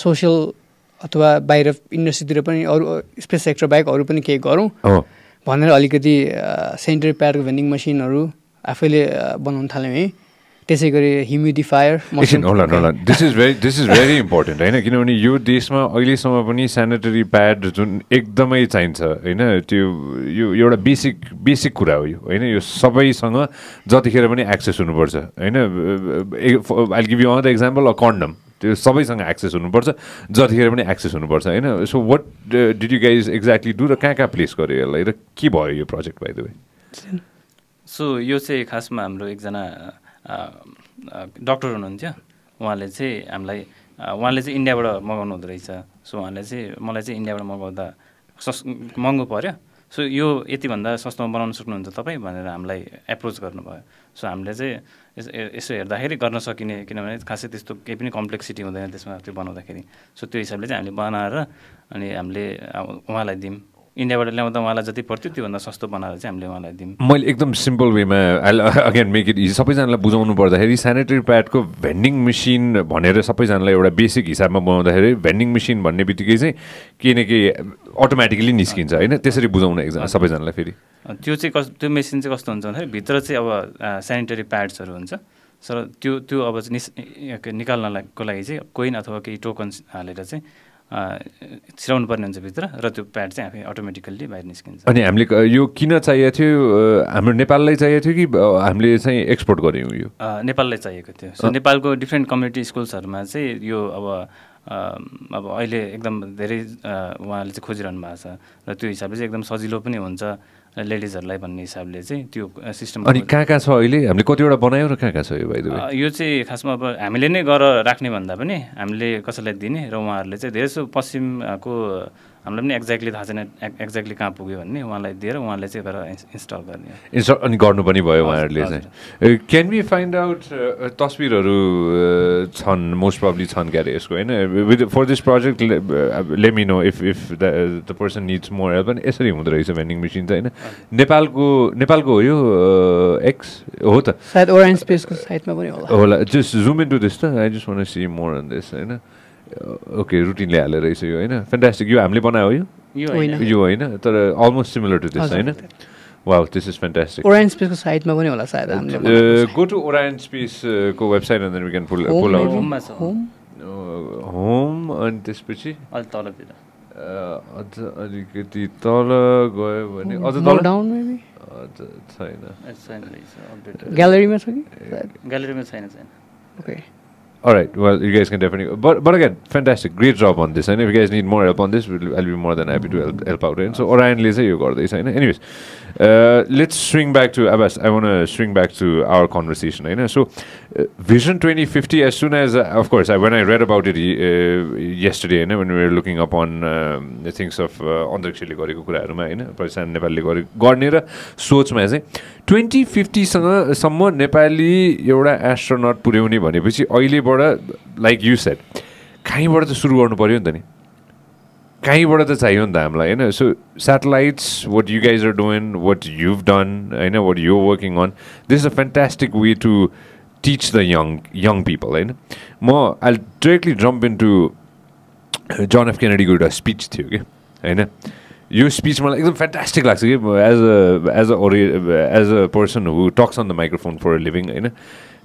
सोसियल अथवा बाहिर इन्डस्ट्रीतिर पनि अरू स्पेस सेक्टर बाहेक अरू पनि केही गरौँ हो भनेर अलिकति सेनिटरी प्याडको भेन्डिङ मसिनहरू आफैले बनाउन थाल्यौँ है त्यसै गरी ह्युमिडिफायर एकछिन होला होला। This is very this is very important होइन? किनभने यो देशमा अहिलेसम्म पनि सेनिटरी प्याड जुन एकदमै चाहिन्छ होइन? त्यो यो एउटा बेसिक बेसिक कुरा हो यो होइन? यो सबैसँग जतिखेर पनि एक्सेस हुनुपर्छ होइन? I give you another example a condom त्यो सबैसँग एक्सेस हुनुपर्छ जतिखेर पनि एक्सेस हुनुपर्छ होइन? So what did you guys exactly do र कहाँ कहाँ प्लेस गर्यो यसलाई? र के भयो यो project by the way so यो चाहिँ खासमा हाम्रो एकजना डक्टर हुनुहुन्थ्यो। उहाँले चाहिँ हामीलाई उहाँले चाहिँ इन्डियाबाट मगाउनु हुँदो रहेछ। सो उहाँले चाहिँ मलाई चाहिँ इन्डियाबाट मगाउँदा सस् महँगो पऱ्यो सो यो यतिभन्दा सस्तोमा बनाउन सक्नुहुन्छ तपाईँ भनेर हामीलाई एप्रोच गर्नुभयो। सो हामीले चाहिँ यस- हेर्दाखेरि गर्न सकिने किनभने खासै त्यस्तो केही पनि कम्प्लेक्सिटी हुँदैन त्यसमा त्यो बनाउँदाखेरि। सो त्यो हिसाबले चाहिँ हामीले बनाएर अनि हामीले उहाँलाई दियौँ। इन्डियाबाट ल्याउँदा उहाँलाई जति पर्थ्यो त्योभन्दा सस्तो बनाएर चाहिँ हामीले उहाँलाई दियौँ। मैले एकदम सिम्पल वेमा अगेन मेक इट इजी सबैजनालाई बुझाउनु पर्दाखेरि सेनिटरी प्याडको भेन्डिङ मेसिन भनेर सबैजनालाई एउटा बेसिक हिसाबमा बनाउँदाखेरि भेन्डिङ मेसिन भन्ने बित्तिकै चाहिँ केही न केही अटोमेटिकली निस्किन्छ होइन? त्यसरी बुझाउनु एकजना सबैजनालाई फेरि। त्यो चाहिँ कस त्यो मेसिन चाहिँ कस्तो हुन्छ भन्दाखेरि भित्र चाहिँ अब सेनिटरी प्याड्सहरू हुन्छ। सर त्यो त्यो अब निस निकाल्नको लागि चाहिँ कोइन अथवा केही टोकन हालेर चाहिँ छिराउनु पर्ने हुन्छ भित्र र त्यो प्याड चाहिँ आफै अटोमेटिकल्ली बाहिर निस्किन्छ। अनि हामीले यो किन चाहिएको थियो? हाम्रो नेपाललाई चाहिएको थियो कि हामीले चाहिँ एक्सपोर्ट गऱ्यौँ यो? नेपाललाई चाहिएको थियो। सो नेपालको डिफ्रेन्ट कम्युनिटी स्कुल्सहरूमा चाहिँ यो अब अब अहिले एकदम धेरै उहाँले चाहिँ खोजिरहनु भएको छ। र त्यो हिसाबले चाहिँ एकदम सजिलो पनि हुन्छ। लेडिजहरूलाई भन्ने हिसाबले चाहिँ त्यो सिस्टम अनि कहाँ कहाँ छ अहिले? हामीले कतिवटा बनायौँ र कहाँ कहाँ छ यो अ, यो चाहिँ खासमा अब हामीले नै गरेर राख्ने भन्दा पनि हामीले कसैलाई दिने र उहाँहरूले चाहिँ धेरै जसो पश्चिमको हामीलाई पनि एक्ज्याक्टली थाहा छैन एक्ज्याक्टली कहाँ पुग्यो भन्ने। उहाँलाई दिएर उहाँले चाहिँ इन्स- इन्स्टल गर्ने इन्स्टल अनि गर्नु पनि भयो उहाँहरूले। चाहिँ। क्यान बी फाइन्ड आउट तस्विरहरू छन् मोस्ट प्रब्ली छन् क्यारे यसको होइन? With for this project let me know if if the person needs more help अनि यसरी हुँदो रहेछ भेन्डिङ मेसिन त होइन? नेपालको नेपालको हो यो एक्स हो त। सायद ओरायन स्पेसको साइडमा पनि होला। होला। Just zoom in to this त। I just want see more on this होइन? ओके रुटिनले हालेर रहेछ यो होइन फेन्टास्टिक यो हामीले बनायो यो यो होइन। तर अलमोस्ट सिमिलर टु दिस। होइन wow this is fantastic Orion स्पेसको साइडमा पनि होला सायद हामीले। गो टु ओरायन स्पेस को website and then we can pull pull out home home अनि त्यसपछि अलिक तलतिर अ, अझ अलिकति तल गयो भने अझ तल डाउन मेबी अझ छैन ग्यालेरीमा छ कि ग्यालेरीमा छैन छैन okay All right. Well, you guys can definitely. But but again, fantastic, great job on this. And if you guys need more help on this, we'll, I'll be more than happy to help, help out. And so Orionले चाहिँ यो गर्दैछ होइन anyways uh, let's swing back to Abbas. I want to swing back to our conversation. होइन uh, 2050. As soon as uh, of course I, when I read about it uh, yesterday, होइन when we were looking up on um, the things of uh, अन्तरिक्षले गरेको कुराहरूमा होइन प्रशान्त नेपालले गरे गर्ने र सोचमा चाहिँ ट्वेन्टी फिफ्टीसँग सम्म नेपाली एउटा एस्ट्रोनट पुर्याउने भनेपछि अहिलेबाट लाइक यु सेट कहीँबाट त सुरु गर्नु पऱ्यो नि त नि। कहीँबाट त चाहियो नि त हामीलाई होइन? So satellites what you guys are doin what you've done होइन? What you working on this a fantastic way to teach the young young people होइन? म I directly jump in to John F केनेडीको एउटा speech थियो कि होइन? यो speech मलाई एकदम फ्यान्टास्टिक लाग्छ कि एज अ एज अ ओरि as a person who talks on the microphone for living होइन?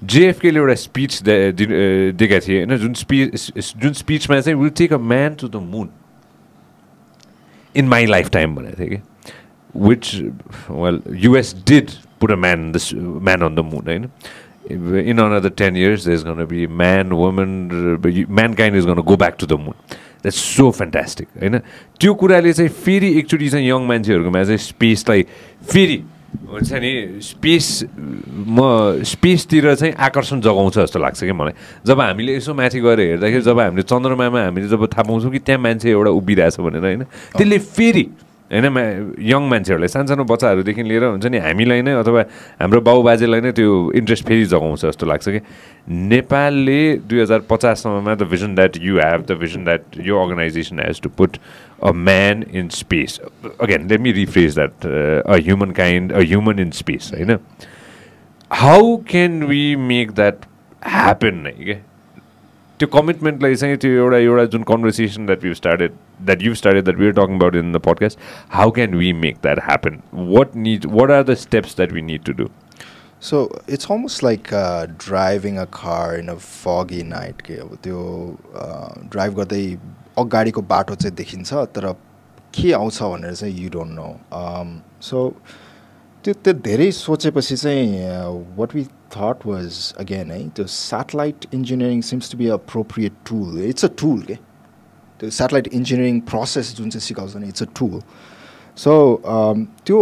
जेएफकेले एउटा स्पिच दिएका थिए होइन? जुन स्पिच जुन स्पिचमा चाहिँ will take a man to the moon in my lifetime भनेको थिएँ कि? Which well US did put a man the man on the moon होइन? Another 10 years there's going to be man woman mankind is going to go back to the moon. That's so fantastic होइन? त्यो कुराले चाहिँ फेरि एकचोटि चाहिँ young मान्छेहरूकोमा चाहिँ स्पेसलाई फेरि हुन्छ नि स्पेस म स्पेसतिर चाहिँ आकर्षण जगाउँछ जस्तो लाग्छ कि मलाई। जब हामीले यसो माथि गएर हेर्दाखेरि जब हामीले चन्द्रमामा हामीले जब थाहा पाउँछौँ कि त्यहाँ मान्छे एउटा उभिरहेछ भनेर होइन? त्यसले फेरि होइन यङ मान्छेहरूलाई सानसानो बच्चाहरूदेखि लिएर हुन्छ नि हामीलाई नै अथवा हाम्रो बाउबाजेलाई नै त्यो इन्ट्रेस्ट फेरि जगाउँछ जस्तो लाग्छ कि। नेपालले दुई हजार पचाससम्ममा the vision that you have the vision that यो organization has to put a man in space again let me rephrase that a humankind a human in space होइन? How can we make that happen नै क्या त्यो कमिटमेन्टलाई चाहिँ त्यो एउटा एउटा जुन conversation that you started that you started that we talking about in the podcast how can we make that happen what need what are the steps that we need to do so it's almost like driving a car in a foggy night के अब त्यो drive गर्दै अगाडिको बाटो चाहिँ देखिन्छ तर के आउँछ भनेर चाहिँ यु डोन्ट नो सो त्यो त्यो धेरै सोचेपछि चाहिँ what we thought was again है त्यो satellite engineering seems to be appropriate tool it's a tool के त्यो सेटेलाइट इन्जिनियरिङ प्रोसेस जुन चाहिँ सिकाउँछ नि इट्स अ टुल सो त्यो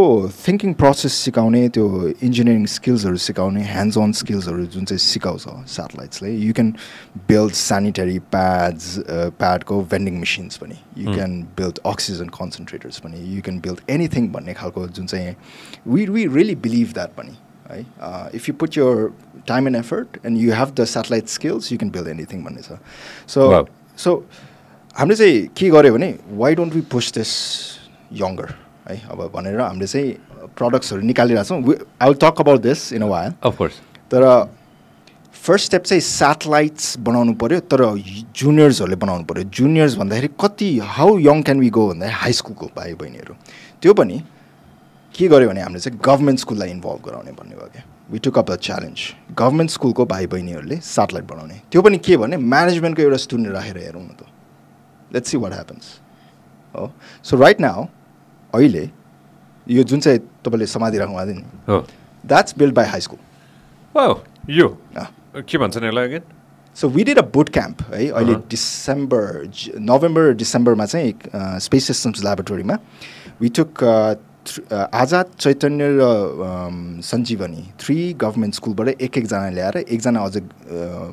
थिङ्किङ प्रोसेस सिकाउने त्यो इन्जिनियरिङ स्किल्सहरू सिकाउने ह्यान्ड्स अन स्किल्सहरू जुन चाहिँ सिकाउँछ सेटेलाइट्सले you can build sanitary pads प्याडको vending machines पनि. You can build oxygen concentrators पनि. यु क्यान बिल्ड एनिथिङ भन्ने खालको जुन चाहिँ we we really believe that पनि. है if you put your time and effort and you have the satellite skills you can build anything भन्ने छ so so हामीले चाहिँ के गर्यो भने why don't we push this younger है अब भनेर हामीले चाहिँ प्रडक्ट्सहरू निकालिरहेको छौँ I will talk about this in a while of course तर फर्स्ट स्टेप चाहिँ सेटेलाइट्स बनाउनु पऱ्यो तर जुनियर्सहरूले बनाउनु पऱ्यो जुनियर्स भन्दाखेरि कति how young can we go भन्दाखेरि हाई स्कुलको भाइ बहिनीहरू त्यो पनि के गर्यो भने हामीले चाहिँ गभर्मेन्ट स्कुललाई इन्भल्भ गराउने भन्ने भयो क्या? We took up the challenge government स्कुलको भाइ बहिनीहरूले सेटेलाइट बनाउने। त्यो पनि के भने म्यानेजमेन्टको एउटा स्टुडेन्ट राखेर हेरौँ न त। लेट्स सी वाट ह्यापन्स हो? सो राइट नाउ अहिले यो जुन चाहिँ तपाईँले समाधि राख्नु भएको थियो नि that's build by high school यो? के भन्छ यसलाई again so we did a boot camp है अहिले डिसेम्बर नोभेम्बर डिसेम्बरमा चाहिँ स्पेस सिस्टम्स ल्याबोरेटरीमा वी टुक आजाद चैतन्य र सञ्जीवनी थ्री गभर्मेन्ट स्कुलबाट एक एकजना ल्याएर एकजना अझ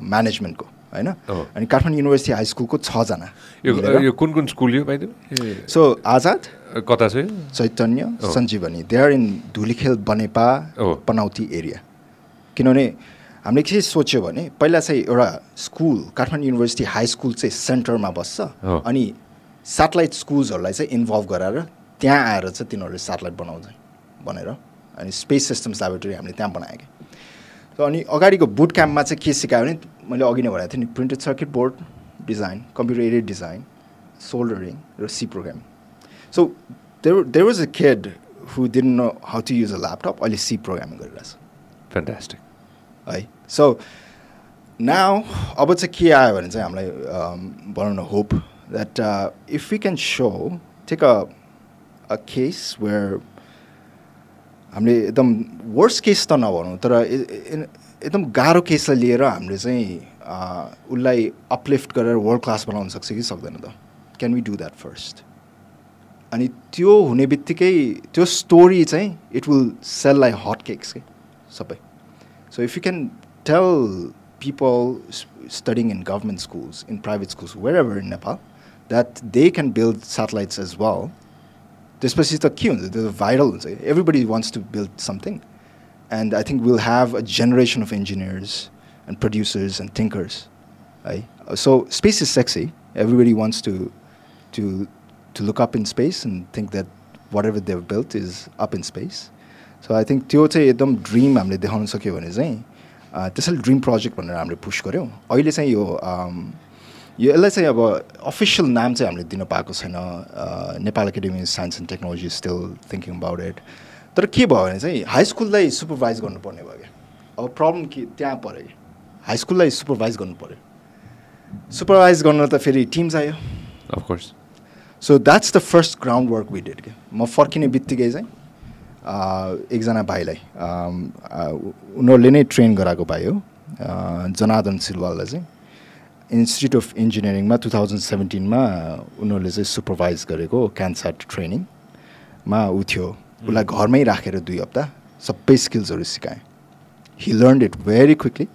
म्यानेजमेन्टको होइन अनि काठमाडौँ युनिभर्सिटी हाई स्कुलको छजना यो कुन कुन स्कुल यो सो आजाद कता छ Chaitanya Sanjivani they are in Dhulikhel Banepa Panauti area किनभने हामीले के सोच्यो भने पहिला चाहिँ एउटा school Kathmandu university high school चाहिँ सेन्टरमा बस्छ अनि सेटेलाइट स्कुल्सहरूलाई चाहिँ इन्भल्भ गराएर त्यहाँ आएर चाहिँ तिनीहरूले सेटेलाइट बनाउँछ भनेर। अनि स्पेस सिस्टम्स ल्याबोरेटरी हामीले त्यहाँ बनायो कि अनि अगाडिको बुट क्याम्पमा चाहिँ के सिकायो भने मैले अघि नै भनेको थिएँ नि printed circuit board design computer aided design soldering र C program so there there was a kid who didn't know how to use a laptop अहिले सी प्रोग्रामिङ गरिरहेछ। फ्यान्टास्टिक है। सो नाउ अब चाहिँ के आयो भने चाहिँ हामीलाई भनौँ न hope that if you can so take a a case where हामीले एकदम वर्स्ट केस त नभनौँ तर एकदम गाह्रो केसलाई लिएर हामीले चाहिँ अ, उसलाई अपलिफ्ट गरेर वर्ल्ड क्लास बनाउन सक्छ कि सक्दैन त? Can we do that first अनि त्यो हुने बित्तिकै त्यो स्टोरी चाहिँ it will sell like hot cakes के सबै। So if you can tell people studying in government schools in private schools wherever in Nepal that they can build satellites as well त्यसपछि त के हुन्छ त्यो त भाइरल हुन्छ everybody wants to build something and I think will have a generation of engineers and producers and thinkers है so space is sexy everybody wants to to to look up in space and think that whatever they've built is up in space. So I think त्यो चाहिँ एकदम dream हामीले देखाउन सक्यो भने चाहिँ a, त्यसैले ड्रिम प्रोजेक्ट भनेर हामीले पुस गऱ्यौँ अहिले चाहिँ यो अम, यो यसलाई चाहिँ अब अफिसियल नाम चाहिँ हामीले दिन पाएको छैन। Nepal academy science and technology still thinking about it तर के भयो भने चाहिँ हाई स्कुललाई सुपरभाइज गर्नुपर्ने भयो क्या। अब प्रब्लम के त्यहाँ पऱ्यो कि हाई स्कुललाई सुपरभाइज गर्नु पऱ्यो सुपरभाइज गर्न त फेरि टिम चाहियो course. So that's the first groundwork we did क्या। म फर्किने बित्तिकै चाहिँ एकजना भाइलाई उनीहरूले नै ट्रेन गराएको भाइ हो। जनार्दन सिलवाललाई चाहिँ। इन्स्टिट्युट अफ इन्जिनियरिङमा टु थाउजन्ड सेभेन्टिनमा उनीहरूले चाहिँ सुपरभाइज गरेको क्यान्सर ट्रेनिङमा ऊ थियो। उसलाई घरमै राखेर दुई हप्ता सबै स्किल्सहरू सिकाएँ। He learn it very quickly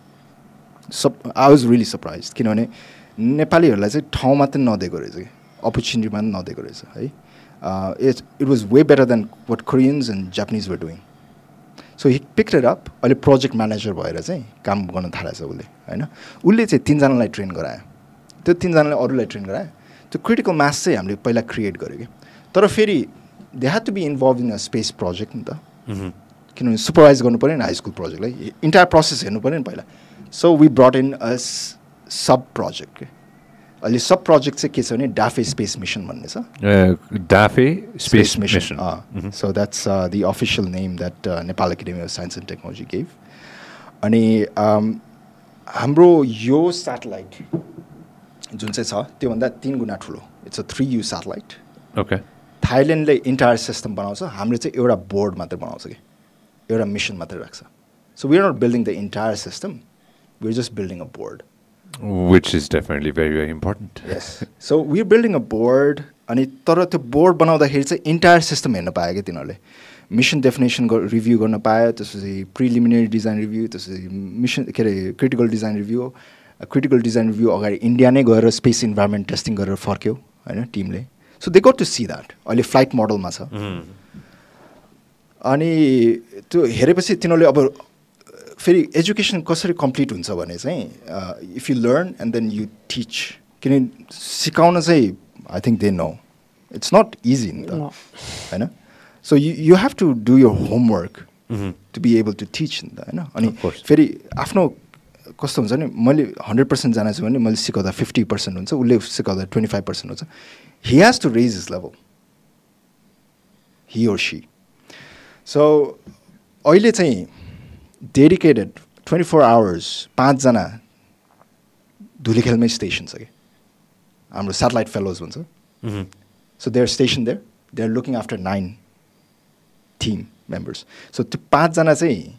so I was really surprise किनभने नेपालीहरूलाई चाहिँ ठाउँ मात्रै नदिएको रहेछ कि। अपर्च्युनिटी मात्रै नदिएको रहेछ है। It it was way better than what Koreans and Japanese were doing so he it up अहिले प्रोजेक्ट म्यानेजर भएर चाहिँ काम गर्न थालेछ उसले होइन? उसले चाहिँ तिनजनालाई ट्रेन गरायो। त्यो तिनजनाले अरूलाई ट्रेन गरायो। त्यो क्रिटिकल मास चाहिँ हामीले पहिला क्रिएट गऱ्यो कि। तर फेरि they had to be involve in a space project नि त। किनभने सुपरभाइज गर्नु पऱ्यो नि हाई स्कुल प्रोजेक्टलाई इन्टायर प्रोसेस हेर्नु पऱ्यो नि पहिला। So we brought in a sub project के? अहिले सब प्रोजेक्ट चाहिँ के छ भने डाफे स्पेस मिसन भन्ने छ. Uh, So that's uh, the official name that uh, Nepal Academy of Science and Technology gave. अनि हाम्रो यो सेटेलाइट जुन चाहिँ छ त्योभन्दा तिन गुणा ठुलो। It's a three U satellite Okay. थाइल्यान्डले इन्टायर सिस्टम बनाउँछ। हामीले चाहिँ एउटा बोर्ड मात्रै बनाउँछ कि। एउटा मिसन मात्रै राख्छ। So we are not building the entire system we are just building a board Which is definitely very, very important. Yes so we building a board अनि तर त्यो बोर्ड बनाउँदाखेरि चाहिँ इन्टायर सिस्टम हेर्न पायो क्या तिनीहरूले। मिसन डेफिनेसन रिभ्यू गर्न पायो त्यसपछि प्रिलिमिनरी डिजाइन रिभ्यू त्यसपछि मिसन के अरे critical design review critical design review अगाडि इन्डिया नै गएर स्पेस इन्भाइरोमेन्ट टेस्टिङ गरेर फर्क्यो होइन टिमले so they got to see that अहिले फ्लाइट मोडलमा छ। अनि त्यो हेरेपछि तिनीहरूले अब फेरि एजुकेसन कसरी कम्प्लिट हुन्छ भने चाहिँ if you learn and then you teach किनभने सिकाउन चाहिँ I think they know it's not easy नि त. होइन? So you you have to do your homework to be able to teach नि त होइन? अनि. फेरि आफ्नो कस्तो हुन्छ नि मैले हन्ड्रेड पर्सेन्ट जानेको छु भने मैले सिकाउँदा फिफ्टी पर्सेन्ट हुन्छ उसले सिकाउँदा ट्वेन्टी फाइभ पर्सेन्ट हुन्छ। He has to raise his level he or she so अहिले चाहिँ डेडिकेटेड ट्वेन्टी फोर आवर्स पाँचजना धुलीखेलमै स्टेसन छ कि? हाम्रो सेटेलाइट फेलोज भन्छ। So they are station there they are looking after nine team members so त्यो पाँचजना चाहिँ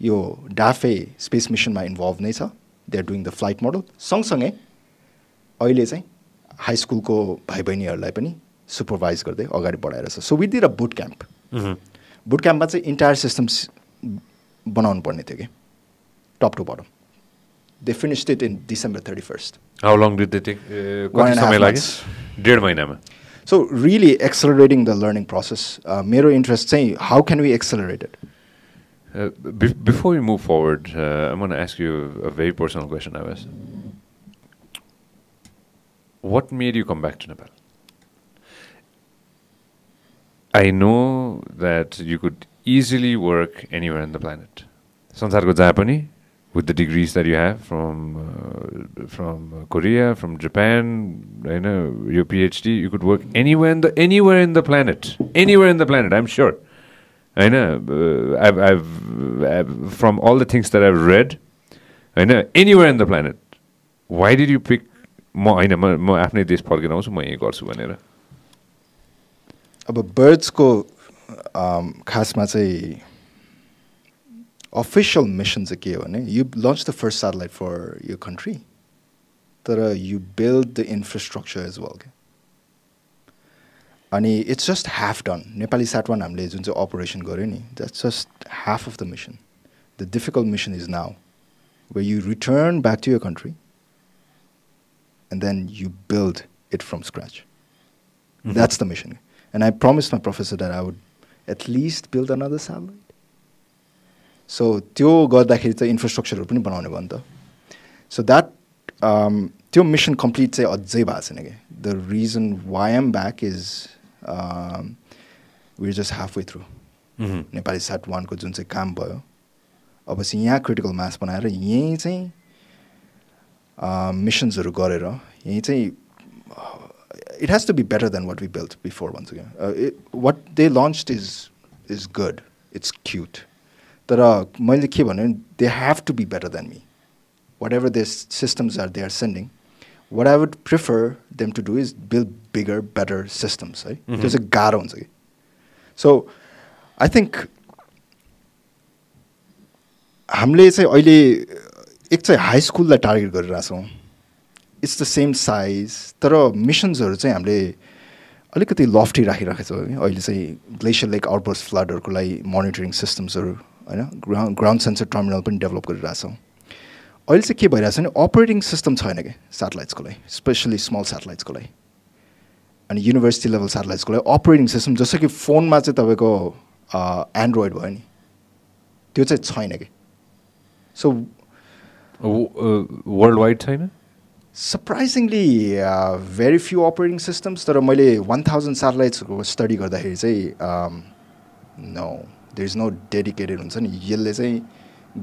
यो डाफे स्पेस मिसनमा इन्भल्भ नै छ। They are doing the flight model सँगसँगै अहिले चाहिँ हाई स्कुलको भाइ बहिनीहरूलाई पनि सुपरभाइज गर्दै अगाडि बढाएर छ। So with a boot camp boot क्याम्पमा चाहिँ इन्टायर सिस्टम बनाउनु पर्ने थियो कि top to bottom they finished it in December thirty first How long did they take? Uh, One कति and a half समय लाग्यो months. डेढ महिनामा so really accelerating the learning process मेरो इन्ट्रेस्ट चाहिँ how can we accelerate it Uh, be- before we move forward, uh, I'm going to ask you a very personal question, Abbas. What made you come back to Nepal? I know that you could easily work anywhere on the planet. संसारको जहाँ पनि with the degrees that you have from uh, from Korea, from Japan, you know, your PhD, you could work anywhere in the anywhere in the planet, anywhere in the planet. I'm sure. I know. Uh, I've, from all the things that I've read, I know anywhere in the planet. Why did you pick? म होइन म म आफ्नै देश फर्केर आउँछु म यहीँ गर्छु भनेर अब बर्ड्सको um, खासमा चाहिँ अफिसियल मिसन चाहिँ के हो भने you launch the first satellite for your country तर you build the infrastructure as well के अनि it's just half done Nepali Sat one हामीले जुन चाहिँ अपरेसन गऱ्यो नि that's just half of the mission the difficult mission is now way you return back to your country and then you build it from scratch. That's the mission. And I promised my professor that I would at least build another satellite. So त्यो गर्दाखेरि चाहिँ इन्फ्रास्ट्रक्चरहरू पनि बनाउने भयो नि त। So that त्यो मिसन कम्प्लिट चाहिँ अझै भएको छैन कि? The reason why I'm back is we're just half way through Nepali Sat वानको जुन चाहिँ काम भयो अब चाहिँ यहाँ क्रिटिकल मास बनाएर यहीँ चाहिँ मिसन्सहरू गरेर यहीँ चाहिँ it has to be better than what we built before भन्छु क्या what they launch is is good it's cute तर मैले के भने they have to be better than me whatever they systems are they are sending what I would prefer them to do is build bigger better systems है त्यो चाहिँ गाह्रो हुन्छ कि सो आई थिङ्क हामीले चाहिँ अहिले एक चाहिँ हाई स्कुललाई टार्गेट गरिरहेछौँ इट्स द सेम साइज तर मिसन्सहरू चाहिँ हामीले अलिकति लफ्टी राखिरहेको छौँ कि अहिले चाहिँ ग्लेसियर लेक आउटबर्स फ्लडहरूको लागि मोनिटरिङ सिस्टम्सहरू होइन ग्राउन्ड ग्राउन्ड सेन्सर टर्मिनल पनि डेभलप गरिरहेछौँ अहिले चाहिँ के भइरहेछ भने अपरेटिङ सिस्टम छैन कि सेटेलाइट्सको लागि स्पेसली स्मल सेटेलाइट्सको लागि। अनि युनिभर्सिटी लेभल सेटेलाइट्सको लागि अपरेटिङ सिस्टम जस्तो कि फोनमा चाहिँ तपाईँको एन्ड्रोइड भयो नि त्यो चाहिँ छैन कि। सो वर्ल्ड वाइड छैन? Surprisingly very few operating systems तर मैले वान थाउजन्ड सेटेलाइट्सको स्टडी गर्दाखेरि चाहिँ no there is no dedicated हुन्छ नि। यसले चाहिँ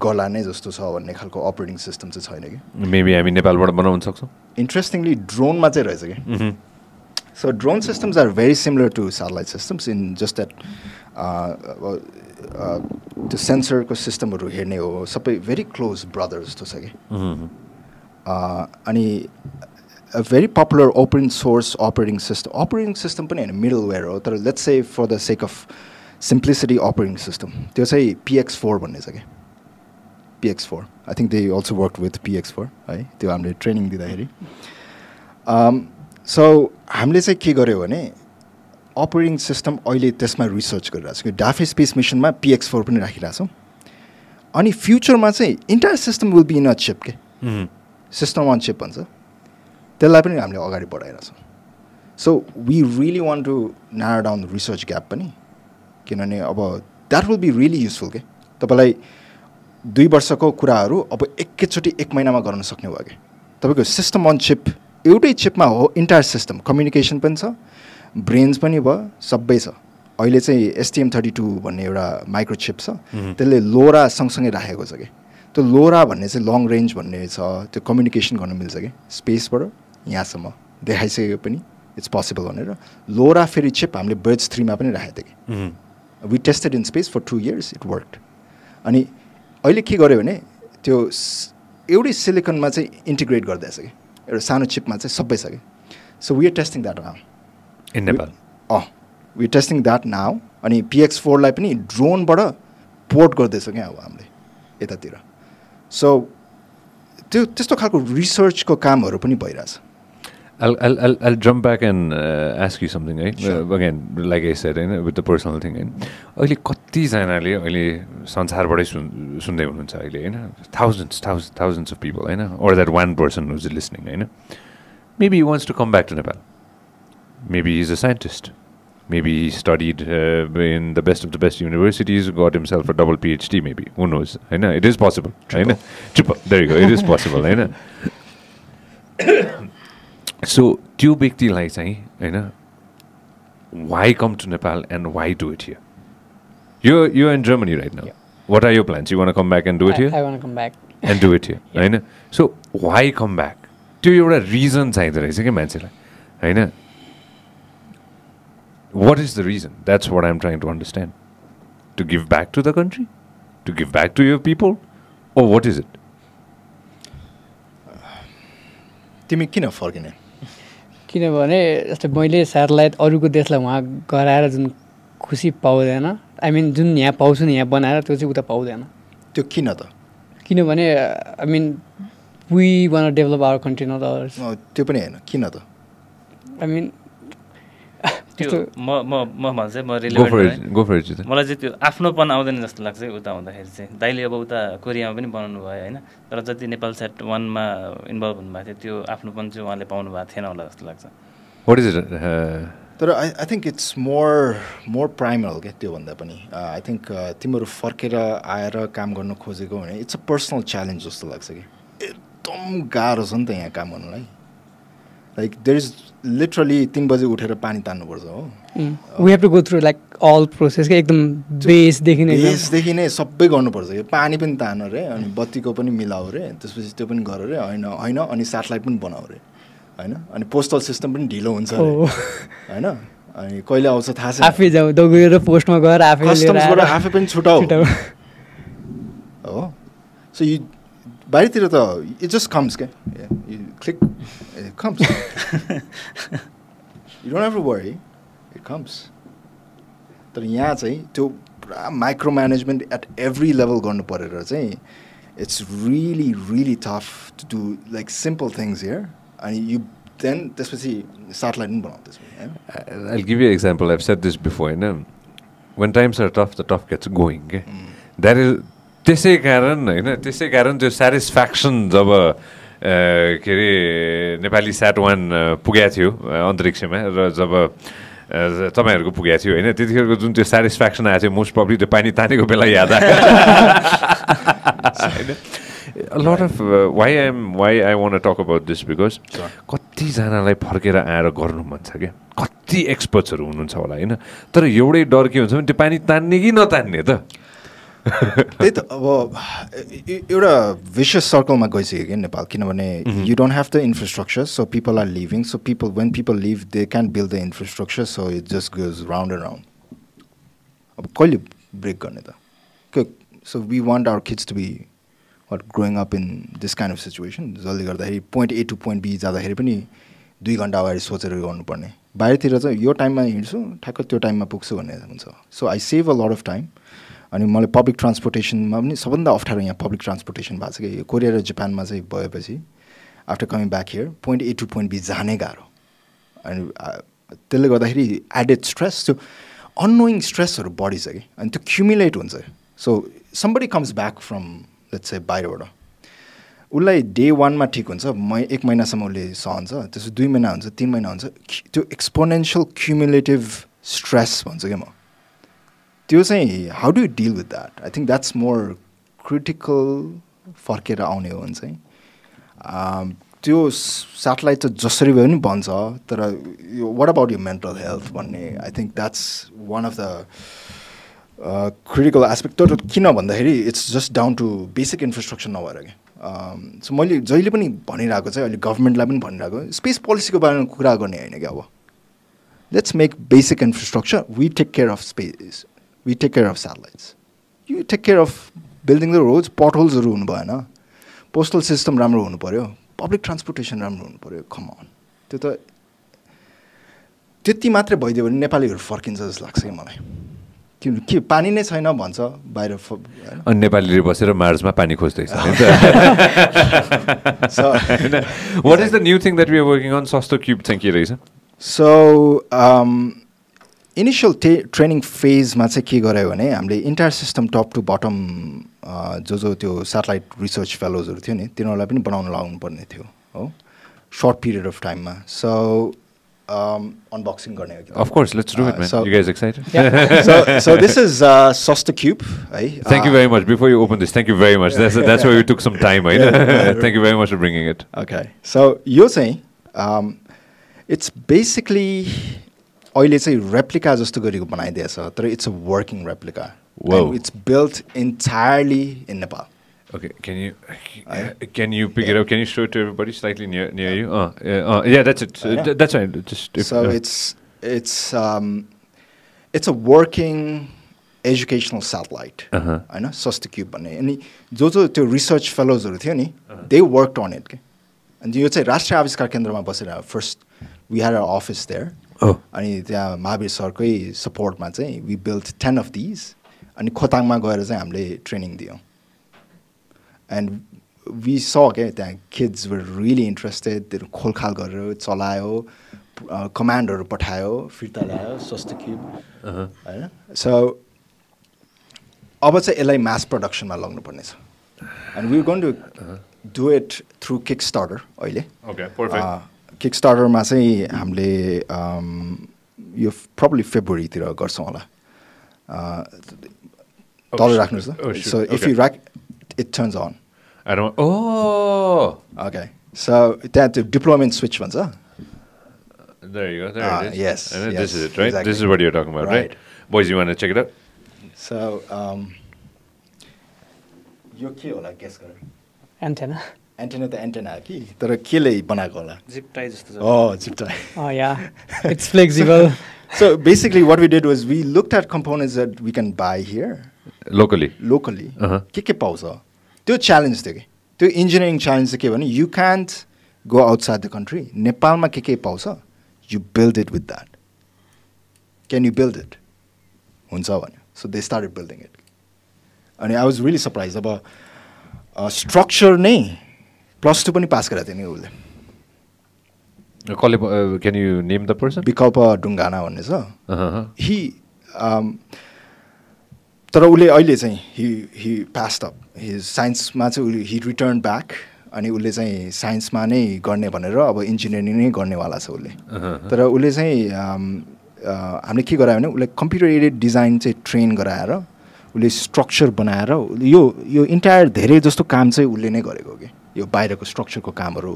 गर्ला नै जस्तो छ भन्ने खालको अपरेटिङ सिस्टम चाहिँ छैन कि। मेबी हामी नेपालबाट बनाउन सक्छौँ। इन्ट्रेस्टिङली ड्रोनमा चाहिँ रहेछ कि। So drone systems are very similar to satellite systems in just that uh, uh, त्यो सेन्सरको सिस्टमहरू हेर्ने हो। सबै भेरी क्लोज ब्रदर जस्तो छ कि। अनि a very popular open source operating system operating system पनि होइन मिडल वेयर हो तर let's say for the sake of simplicity operating system त्यो चाहिँ पिएक्स फोर भन्ने छ कि? PX four I think they also work with PX four है? त्यो हामीले ट्रेनिङ दिँदाखेरि. सो हामीले चाहिँ के गर्यो भने अपरेटिङ सिस्टम अहिले त्यसमा रिसर्च गरिरहेको छ। डाफे स्पेस मिसनमा पिएक्स फोर पनि राखिरहेछौँ अनि फ्युचरमा चाहिँ entire system will be in a chip के? सिस्टम अन चिप भन्छ। त्यसलाई पनि हामीले अगाडि बढाइरहेछौँ so we really want to narrow down research gap पनि। किनभने अब that will be really useful के तपाईँलाई दुई वर्षको कुराहरू अब एकैचोटि एक महिनामा गर्न सक्ने भयो कि तपाईँको सिस्टम अन चिप एउटै चिपमा हो इन्टायर सिस्टम कम्युनिकेसन पनि छ ब्रेन्स पनि भयो सबै छ। अहिले चाहिँ एसटिएम थर्टी टू भन्ने एउटा माइक्रोचिप छ। त्यसले लोरा सँगसँगै राखेको छ कि त्यो लोरा भन्ने चाहिँ लङ रेन्ज भन्ने छ त्यो कम्युनिकेसन गर्न मिल्छ कि? स्पेसबाट यहाँसम्म। देखाइसकेको पनि इट्स पोसिबल भनेर। लोरा फेरि चिप हामीले ब्रिज थ्रीमा पनि राखेको थियौँ कि? We tested in space for two years it work अनि अहिले के गर्यो भने त्यो एउटै सिलिकनमा चाहिँ इन्टिग्रेट गर्दैछ कि? एउटा सानो चिपमा चाहिँ सबै छ कि? So we are testing that now in Nepal अँ। वी टेस्टिङ द्याट नाउ अनि पिएक्स फोरलाई पनि ड्रोनबाट पोर्ट गर्दैछ क्या अब हामीले यतातिर। सो त्यो त्यस्तो खालको रिसर्चको कामहरू पनि भइरहेछ I'll, I'll, I'll, I'll jump back and uh, ask you something, right? Sure. Uh, again, like I said, होइन with the personal thing, होइन अहिले कतिजनाले अहिले संसारबाटै सुन् सुन्दै हुनुहुन्छ अहिले होइन thousands thousand thousands of people होइन or that one person who's listening, होइन maybe he wants to come back to Nepal. Maybe he's a scientist. Maybe he studied uh, in the best of the best universities, got himself a double PhD, maybe. Who knows? I know, it is possible. होइन Triple. There you go. It is possible. होइन so त्यो व्यक्तिलाई चाहिँ होइन why come to Nepal and why do it here you you in Germany right now what are your plans you want come back and do it I, I here want to come back. And do it here होइन so why come back त्यो एउटा reason चाहिँदो रहेछ क्या मान्छेलाई होइन what is the reason that's what I'm trying to understand to give back to the country to give back to your people oh what is it तिमी किन फर्किने? किनभने जस्तै मैले सेटेलाइट अरूको देशलाई उहाँ गराएर जुन खुसी पाउँदैन आई मिन जुन यहाँ पाउँछु नि यहाँ बनाएर त्यो चाहिँ उता पाउँदैन। त्यो किन त? किनभने I mean we want develop our country not ours अँ, त्यो पनि होइन। किन त? आई मिन त्यो म म म भन्छु म रिलेभेन्ट. मलाई चाहिँ त्यो आफ्नोपन आउँदैन जस्तो लाग्छ उता हुँदाखेरि चाहिँ। दाइले अब उता कोरियामा पनि बनाउनु भयो होइन। तर जति नेपाल सेट वानमा इन्भल्भ हुनुभएको थियो त्यो आफ्नोपन चाहिँ उहाँले पाउनु भएको थिएन होला जस्तो लाग्छ। Is it? Uh, तर I I think it's more more primal क्या त्योभन्दा पनि। आई थिङ्क तिमीहरू फर्केर आएर काम गर्न खोजेको भने इट्स अ पर्सनल च्यालेन्ज जस्तो लाग्छ कि। एकदम गाह्रो छ नि त यहाँ काम गर्नुलाई। लाइक देयर इज लिटरली तिन बजी उठेर पानी तान्नुपर्छ हो। We have to go through like all process एकदम बेसदेखि नै बेसदेखि नै सबै गर्नुपर्छ कि पानी पनि तान रे अनि बत्तीको पनि मिलाऊ रे त्यसपछि त्यो पनि गर रे होइन होइन अनि सेटेलाइट पनि बनाऊ रे होइन अनि पोस्टल सिस्टम पनि ढिलो हुन्छ हो। होइन अनि कहिले आउँछ थाहा छैन। आफै जाउँ दौडेर पोस्टमा गएर आफै आफै पनि छुटाऊ। हो। सो यु बाहिरतिर त इट जस्ट कम्स क्या you click comes you don't have to worry it comes तर यहाँ चाहिँ त्यो पुरा micro management at every level गर्नु परेर चाहिँ it's really really tough to do like simple things here अनि यु देन त्यसपछि सेटेलाइट पनि बनाऊ त्यसपछि होइन I'll give you an example. I've said this before. You know, when times are tough, the tough gets त्यसै कारण होइन त्यसै कारण त्यो सेटिस्फ्याक्सन जब के अरे नेपाली स्याट वान पुगेको थियो अन्तरिक्षमा र जब तपाईँहरूको पुगेको थियो होइन त्यतिखेरको जुन त्यो सेटिस्फ्याक्सन आएको थियो मोस्ट प्रब्लली त्यो पानी तानेको बेला याद आयो। Lot of why I'm why I want talk about this because कतिजनालाई फर्केर आएर गर्नु मन छ क्या? कति एक्सपर्ट्सहरू हुनुहुन्छ होला होइन? तर एउटै डर के हुन्छ भने त्यो पानी तान्ने कि नतान्ने त? त्यही त अब एउटा विशेष सर्कलमा गइसक्यो कि नेपाल किनभने you don't have the infrastructure so people are living so people when people live they can build the infrastructure so it just goes round and round अब कहिले ब्रेक गर्ने त? So we want our kids to be what growing up in this kind of situation जसले गर्दाखेरि point A to point B जाँदाखेरि पनि दुई घन्टा अगाडि सोचेर गर्नुपर्ने। बाहिरतिर चाहिँ यो टाइममा हिँड्छु ठ्याक्क त्यो टाइममा पुग्छु भन्ने हुन्छ। So I save a lot of time अनि मलाई पब्लिक ट्रान्सपोर्टेसनमा पनि सबभन्दा अप्ठ्यारो यहाँ पब्लिक ट्रान्सपोर्टेसन भएको छ कि कोरिया र जापानमा चाहिँ भएपछि after coming back here point A to point B जाने गाह्रो। अनि त्यसले गर्दाखेरि एडेड स्ट्रेस त्यो अनोइङ स्ट्रेसहरू बढी छ कि। अनि त्यो क्युमुलेट हुन्छ। So somebody comes back from let's चाहिँ बाहिरबाट उसलाई डे वानमा ठिक हुन्छ म एक महिनासम्म उसले सहन्छ त्यसो दुई महिना हुन्छ तिन महिना हुन्छ। त्यो एक्सपोनेन्सियल क्युमुलेटिभ स्ट्रेस भन्छु क्या म। त्यो चाहिँ how do deal with that I think that's more critical फर्केर आउने हो भने चाहिँ um, त्यो सेटेलाइट त जसरी भए पनि भन्छ तर यो वाट अबाउट यो मेन्टल हेल्थ भन्ने? I think that's one of the critical aspect तर किन भन्दाखेरि it's just down to basic infrastructure नभएर क्या सो मैले जहिले पनि भनिरहेको चाहिँ अहिले गभर्मेन्टलाई पनि भनिरहेको स्पेस पोलिसीको बारेमा कुरा गर्ने होइन क्या अब। Let's make basic infrastructure we take care of space we take care of satellites you take care of building the roads पट होल्सहरू हुनु भएन. पोस्टल सिस्टम राम्रो हुनु पऱ्यो पब्लिक ट्रान्सपोर्टेसन राम्रो हुनु पऱ्यो खमन त्यो त त्यति मात्रै भइदियो भने नेपालीहरू फर्किन्छ जस्तो लाग्छ कि मलाई. किन? के पानी नै छैन भन्छ बाहिर अनि नेपालीले बसेर मार्चमा पानी खोज्दैछ So- what is the new thing that we are working on सस्तो क्युब चाहिँ के रहेछ? सो इनिसियल टे ट्रेनिङ फेजमा चाहिँ के गऱ्यो भने हामीले entire system top to bottom जो जो त्यो सेटेलाइट रिसर्च फेलोजहरू थियो नि तिनीहरूलाई पनि बनाउन लाउनु पर्ने थियो हो सर्ट पिरियड अफ टाइममा सो अनबक्सिङ गर्ने Uh, uh, Uh. So यो चाहिँ um, it's basically अहिले चाहिँ रेप्लिका जस्तो गरेको बनाइदिएछ तर it's a working replica. It's built entirely in Nepal Okay, can you can you pick it up? Can you show it to everybody slightly near near you? Uh, yeah, uh, yeah, that's it. Uh, yeah. Th- that's right. Just so uh, it's it's um, it's a working educational satellite Uh-huh. होइन सस्तो cube भन्ने अनि जो जो त्यो research फेलोजहरू थियो नि they work on it के अनि यो चाहिँ राष्ट्रिय आविष्कार केन्द्रमा बसेर first we had or office there Oh. अनि त्यहाँ महावीर सरकै सपोर्टमा चाहिँ we build ten of these अनि खोताङमा गएर चाहिँ हामीले ट्रेनिङ दियौँ। एन्ड वी स क्या त्यहाँ किड्स वर रियली इन्ट्रेस्टेड त्यो खोलखाल गरेर चलायो कमान्डहरू पठायो फिर्ता ल्यायो सस्तो क्युब होइन? सो अब चाहिँ यसलाई मास प्रडक्सनमा लग्नुपर्ने छ and we gone to do it through kickstarter अहिले। ओके किक स्टार्टरमा चाहिँ हामीले um, यो प्रब्लली फेब्रुअरीतिर गर्छौँ होला Uh, Oh, तल. राख्नुहोस् Oh. So if. You rack it turns on I don't. Oh, okay so त्यहाँ त्यो डिप्लोमेन्ट स्विच भन्छ there you go. There Ah, it is. yes, And then yes, this is it, right? exactly. This is what you're talking about, right? Right. Boys, you want to check it out? So um, यो के होला guess गर antenna antenna त antenna हो कि तर केले बनाएको होला? जिप टाई जस्तो. Yeah it's flexible so basically, what we did was we looked at components that we can buy here. Locally. locally. Uh-huh. के के पाउँछ? त्यो च्यालेन्ज थियो कि? त्यो इन्जिनियरिङ च्यालेन्ज चाहिँ के भने you can't go outside the country नेपालमा के के पाउँछ? You build it with that can you build it हुन्छ भन्यो। So they started building it अनि आई वाज रियली सरप्राइज अब स्ट्रक्चर नै प्लस टू पनि पास गरेको थियो नि उसले uh, can you name the person? विकल्प ढुङ्गाना भन्ने छ Uh-huh. हि तर उसले अहिले चाहिँ he he passed up he साइन्समा चाहिँ उसले हि रिटर्न ब्याक अनि उसले चाहिँ साइन्समा नै गर्ने भनेर अब इन्जिनियरिङ नै गर्नेवाला छ उसले Uh-huh. तर उसले चाहिँ um, uh, हामीले के गरायो भने उसले कम्प्युटर एडेड डिजाइन चाहिँ ट्रेन गराएर उसले स्ट्रक्चर बनाएर यो यो इन्टायर धेरै जस्तो काम चाहिँ उसले नै गरेको हो कि यो बाहिरको स्ट्रक्चरको कामहरू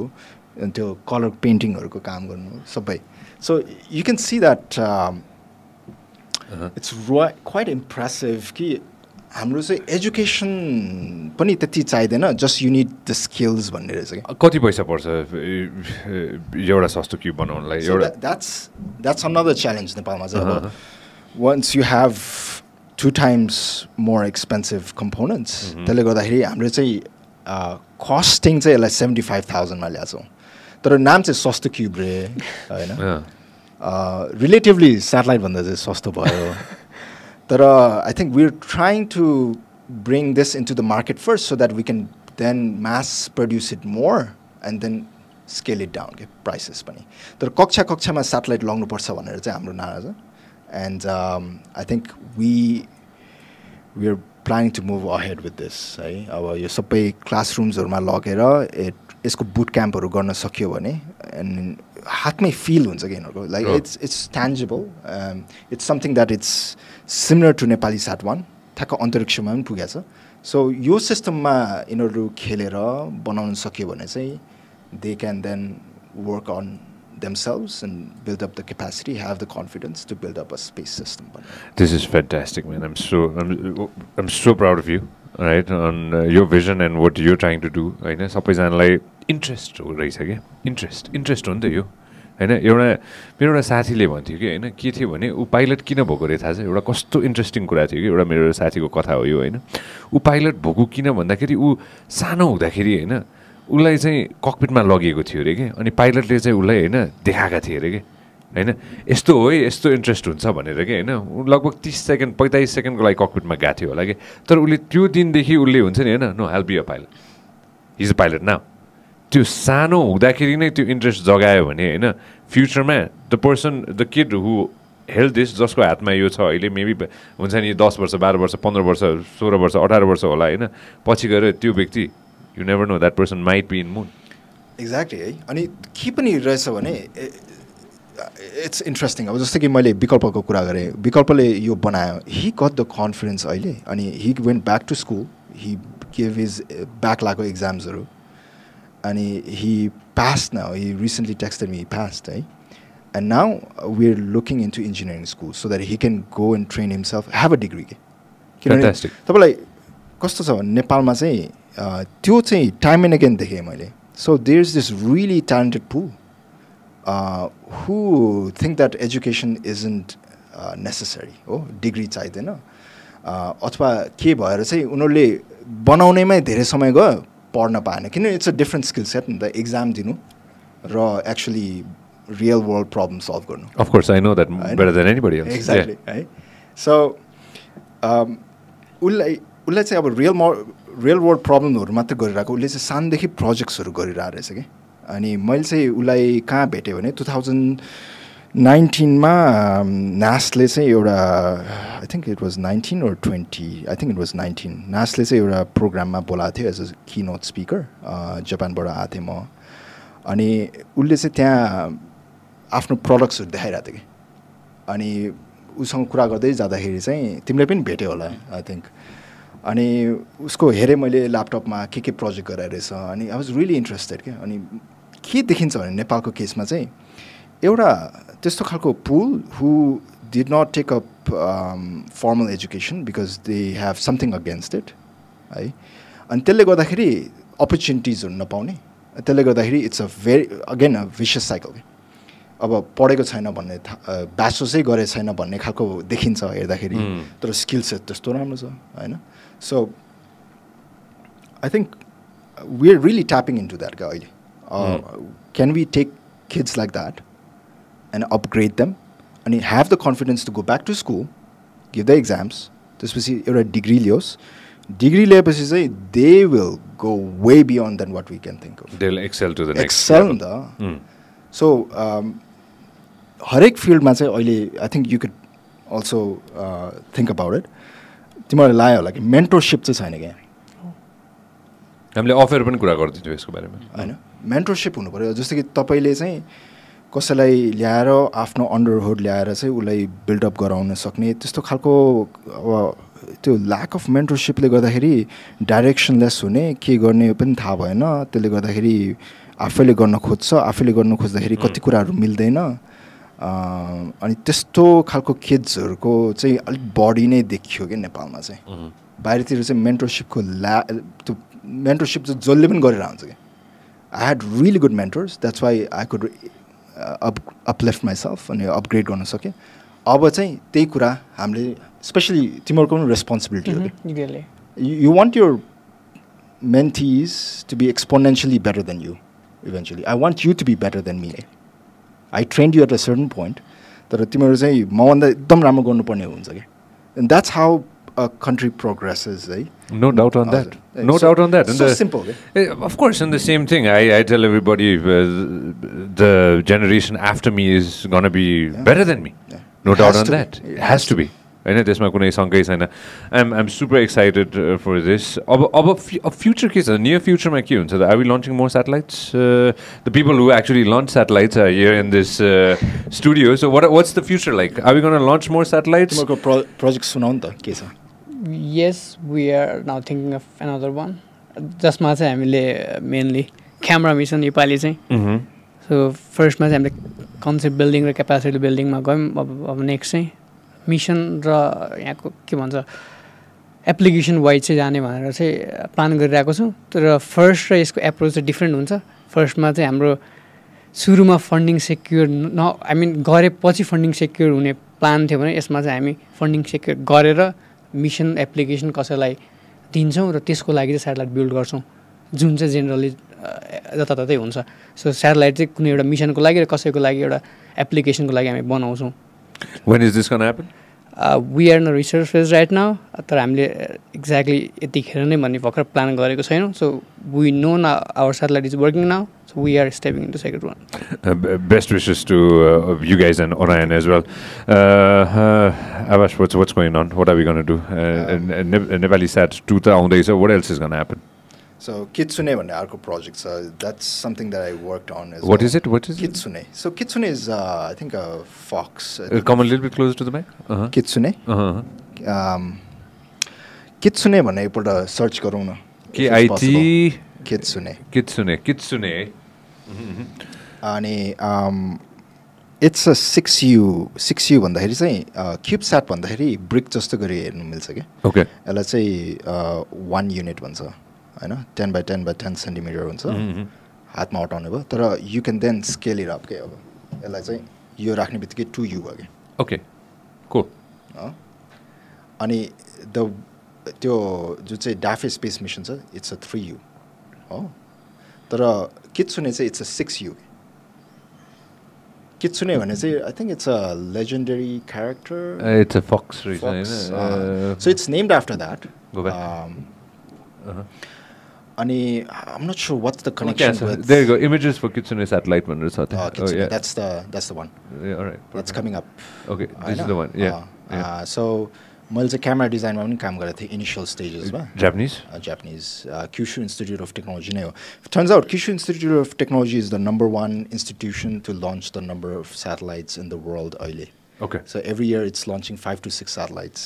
त्यो कलर पेन्टिङहरूको काम गर्नु सबै। So you can see that it's quite impressive कि हाम्रो चाहिँ एजुकेसन पनि त्यति चाहिँदैन जस्ट युनिट द स्किल्स भन्ने रहेछ कि। कति पैसा पर्छ? एउटा सस्तो क्युब बनाउनलाई एउटा that's that's another challenge नेपालमा चाहिँ अब। Once you have two times more expensive components त्यसले गर्दाखेरि हामीले चाहिँ कस्टिङ चाहिँ यसलाई सेभेन्टी फाइभ थाउजन्डमा ल्याएको छौँ। तर नाम चाहिँ सस्तो क्युब रे होइन? रिलेटिभली सेटेलाइटभन्दा चाहिँ सस्तो भयो। तर I think we are trying to bring this into the market first so that we can then mass produce it more and then scale it down के प्राइसेस पनि। तर कक्षा कक्षामा सेटेलाइट लगाउनुपर्छ भनेर चाहिँ हाम्रो नारा छ। And I think we we are planning to move ahead with this है? अब यो सबै क्लासरुम्सहरूमा लगेर एट यसको बुट क्याम्पहरू गर्न सक्यो भने एन्ड हातमै फिल हुन्छ कि यिनीहरूको। Like. It's it's tangible it's something that it's similar to Nepali साट वान ठ्याक्क अन्तरिक्षमा पनि पुगेको छ। सो यो सिस्टममा यिनीहरू खेलेर बनाउन सक्यो भने चाहिँ they can then work on themselves and build up the capacity, have the confidence to build up a space system. This is fantastic, man. I'm so I'm, I'm so proud of you. Right on uh, your vision and what you're trying to do. होइन सबैजनालाई interest रहेछ क्या interest interest हो नि त यो होइन एउटा मेरो एउटा साथीले भन्थ्यो कि होइन के थियो भने ऊ पाइलट किन भएको अरे थाहा छ एउटा कस्तो इन्ट्रेस्टिङ कुरा थियो कि एउटा मेरो साथीको कथा हो यो होइन ऊ पाइलट भएको किन भन्दाखेरि ऊ सानो हुँदाखेरि होइन उसलाई चाहिँ ककपिटमा लगिएको थियो अरे कि? अनि पाइलटले चाहिँ उसलाई होइन देखाएका थिए अरे कि? होइन? यस्तो हो है यस्तो इन्ट्रेस्ट हुन्छ भनेर कि होइन? लगभग तिस सेकेन्ड पैँतालिस सेकेन्डको लागि ककपिटमा गएको थियो होला कि? तर उसले त्यो दिनदेखि उसले हुन्छ नि होइन no help a pilot his a pilot now त्यो सानो हुँदाखेरि नै त्यो इन्ट्रेस्ट जगायो भने होइन फ्युचरमा the person the kid who health this जसको हातमा यो छ अहिले मेबी हुन्छ नि दस वर्ष बाह्र वर्ष पन्ध्र वर्ष सोह्र वर्ष अठार वर्ष होला होइन पछि गएर त्यो व्यक्ति you never know that person might be in moon exactly है अनि के पनि रहेछ भने इट्स इन्ट्रेस्टिङ अब जस्तै कि मैले विकल्पको कुरा गरेँ विकल्पले यो बनायो हि गट द कन्फिडेन्स अहिले अनि he went back to school he give his back लागेको इक्जाम्सहरू अनि हि पास न he recently texted me past है and now we are looking into engineering school so that he can go and train himself have a degree के किनभने. तपाईँलाई कस्तो छ भने नेपालमा चाहिँ त्यो चाहिँ टाइम एन्ड अगेन देखेँ मैले so there is this really talented Pu who think that education isn't necessary हो डिग्री चाहिँदैन। अथवा के भएर चाहिँ उनीहरूले बनाउनेमै धेरै समय गयो पढ्न पाएन। किन it's a different skill set नि त इक्जाम दिनु र actually real world problem solve गर्नु। Of course, I know that होइन? better than anybody else. Exactly है सो उसलाई उसलाई चाहिँ अब रियल रियल वर्ल्ड प्रब्लमहरू मात्रै गरिरहेको उसले चाहिँ सानदेखि प्रोजेक्ट्सहरू गरिरहेको रहेछ कि। अनि मैले चाहिँ उसलाई कहाँ भेटेँ भने टु थाउजन्ड नाइन्टिनमा नासले चाहिँ एउटा I think it was nineteen or twenty I think it was nineteen नासले चाहिँ एउटा प्रोग्राममा बोलाएको थियो as a keynote speaker जापानबाट आएको थिएँ म। अनि उसले चाहिँ त्यहाँ आफ्नो प्रडक्ट्सहरू देखाइरहेको थियो कि। अनि उसँग कुरा गर्दै जाँदाखेरि चाहिँ तिमीले पनि भेट्यौ होला आई थिङ्क अनि उसको हेरेँ मैले ल्यापटपमा के के प्रोजेक्ट गराइरहेछ अनि आई वाज रियली इन्ट्रेस्टेड क्या। अनि के देखिन्छ भने नेपालको केसमा चाहिँ एउटा त्यस्तो खालको pool who did not take up formal education because they have something against it है। अनि त्यसले गर्दाखेरि अपर्च्युनिटिजहरू नपाउने। त्यसले गर्दाखेरि it's a very again a vicious cycle अब पढेको छैन भन्ने ब्याचलर्सै गरेको छैन भन्ने खालको देखिन्छ हेर्दाखेरि. तर स्किल सेट त्यस्तो राम्रो छ होइन। So I think we are really tapping into that क्या अहिले can we take kids like that and upgrade them अनि have the confidence to go back to school give the exams त्यसपछि एउटा degree लियोस् डिग्री लिएपछि चाहिँ they will go way beyond than what we can think of They'll excel to the next excel नि level. त Mm. So हरेक फिल्डमा चाहिँ अहिले I think you could also think about it तिमीहरूले लाग्यो होला कि? मेन्टरसिप चाहिँ छैन क्या? हामीले अफेयर पनि कुरा गरिदिन्छौँ यसको बारेमा। होइन? मेन्टरसिप हुनु पऱ्यो। जस्तो कि तपाईँले चाहिँ कसैलाई ल्याएर आफ्नो अन्डरहुड ल्याएर चाहिँ उसलाई बिल्डअप गराउन सक्ने त्यस्तो खालको अब त्यो ल्याक अफ मेन्टरसिपले गर्दाखेरि डाइरेक्सनलेस हुने के गर्ने पनि थाहा भएन। त्यसले गर्दाखेरि आफैले गर्न खोज्छ। आफैले गर्न खोज्दाखेरि कति कुराहरू मिल्दैन। अनि त्यस्तो खालको किड्सहरूको चाहिँ अलिक बढी नै देखियो क्या नेपालमा चाहिँ. बाहिरतिर चाहिँ मेन्टरसिपको ल्या त्यो मेन्टरसिप चाहिँ जसले पनि गरेर हुन्छ क्या I had really good mentors that's why I could up uplift myself अनि अपग्रेड गर्न सकेँ अब चाहिँ त्यही कुरा हामीले स्पेसली तिमीहरूको पनि रेस्पोन्सिबिलिटी हो कि Exactly. you want your mentees to be exponentially better than you eventually. I want you to be better than I trained you at a certain point. तर तिमीहरू चाहिँ मभन्दा एकदम राम्रो गर्नुपर्ने हुन्छ कि and that's how a country progresses है No doubt on that. हजुर. No So- doubt on that. And so the- simple के Eh, Of course, and the same thing. I, I tell everybody uh, the generation after me is going to be होइन त्यसमा कुनै शङ्कै छैन। I'm I'm super excited for this अब अब अब future के छ? नियर फ्युचरमा के हुन्छ? त are we launching more satellites the people who actually launch satellites here in this studio so what what's the future like are we gonna launch more satellites project सुनाउ नि त के छ? Yes, we are now thinking of another one. जसमा चाहिँ हामीले mainly camera mission योपालि चाहिँ। सो फर्स्टमा चाहिँ हामीले कन्सेप्ट बिल्डिङ र क्यापासिटी बिल्डिङमा गयौँ अब अब नेक्स्ट चाहिँ। मिसन र यहाँको के भन्छ एप्लिकेसन वाइज चाहिँ जाने भनेर चाहिँ प्लान गरिरहेको छौँ। तर फर्स्ट र यसको एप्रोच चाहिँ डिफ्रेन्ट हुन्छ। फर्स्टमा चाहिँ हाम्रो सुरुमा फन्डिङ सेक्योर न आई मिन गरेपछि फन्डिङ सेक्योर हुने प्लान थियो भने यसमा चाहिँ हामी फन्डिङ सेक्योर गरेर मिसन एप्लिकेसन कसैलाई दिन्छौँ र त्यसको लागि चाहिँ सेटेलाइट बिल्ड गर्छौँ। जुन चाहिँ जेनरली जताततै हुन्छ। सो सेटेलाइट चाहिँ कुनै एउटा मिसनको लागि र कसैको लागि एउटा एप्लिकेसनको लागि हामी बनाउँछौँ। When is this gonna happen we are in research phase right now तर हामीले एक्ज्याक्टली यतिखेर नै भन्ने भर्खर प्लान गरेको छैनौँ सो वी नो न our satellite is working now so we are stepping in the second one Uh, b- best wishes to uh, you guys and Orion as well. Uh, uh, Avash, what's what's going on? What are we going to do? Uh, Um, uh, Ne- Nepali Sat 2 त आउँदैछ what else is going to so Kitsune भन्ने अर्को project छ that's something that I work on What is it? What is it? Kitsune so Kitsune is I think fox Uh, come a little bit closer to the mic. Uh-huh. Kitsune. Kitsune भन्ने एकपल्ट search गरौँ न Kitsune Kitsune. Kitsune. अनि it's a six U six U भन्दाखेरि चाहिँ cube स्याट भन्दाखेरि brick जस्तो गरी हेर्नु मिल्छ क्या. यसलाई चाहिँ वान युनिट भन्छ होइन? Ten by ten by ten centimetre हुन्छ। Mhm. हातमा हटाउने भयो। तर you can then scale it up के अब यसलाई चाहिँ यो राख्ने बित्तिकै टु यु भयो Okay. Cool. हो अनि द त्यो जुन चाहिँ डाफे स्पेस मिसन छ इट्स अ थ्री यु हो? तर किट्सुने चाहिँ it's a six U Kitsune भने चाहिँ I think it's a legendary character it's a fox so it's named after that Go back. Um, Uh-huh. अनि I'm not sure what's the Okay, connection so with there you go. Images for Kitsune satellite भनेर छ uh, त्यहाँ. Oh, Kitsune. yeah. That's the that's the one. Yeah, all right. That's perfect. coming up. Okay, this होइन? is the one. Yeah. अँ, yeah. अँ, so मैले चाहिँ camera डिजाइनमा पनि काम गरेको थिएँ इनिसियल स्टेजेसमा Japanese? Japanese Kyushu Institute of Technology नै हो turns out Kyushu Institute of Technology is the number one institution to launch the number of satellites in the world अहिले Okay. So every year it's launching five to six satellites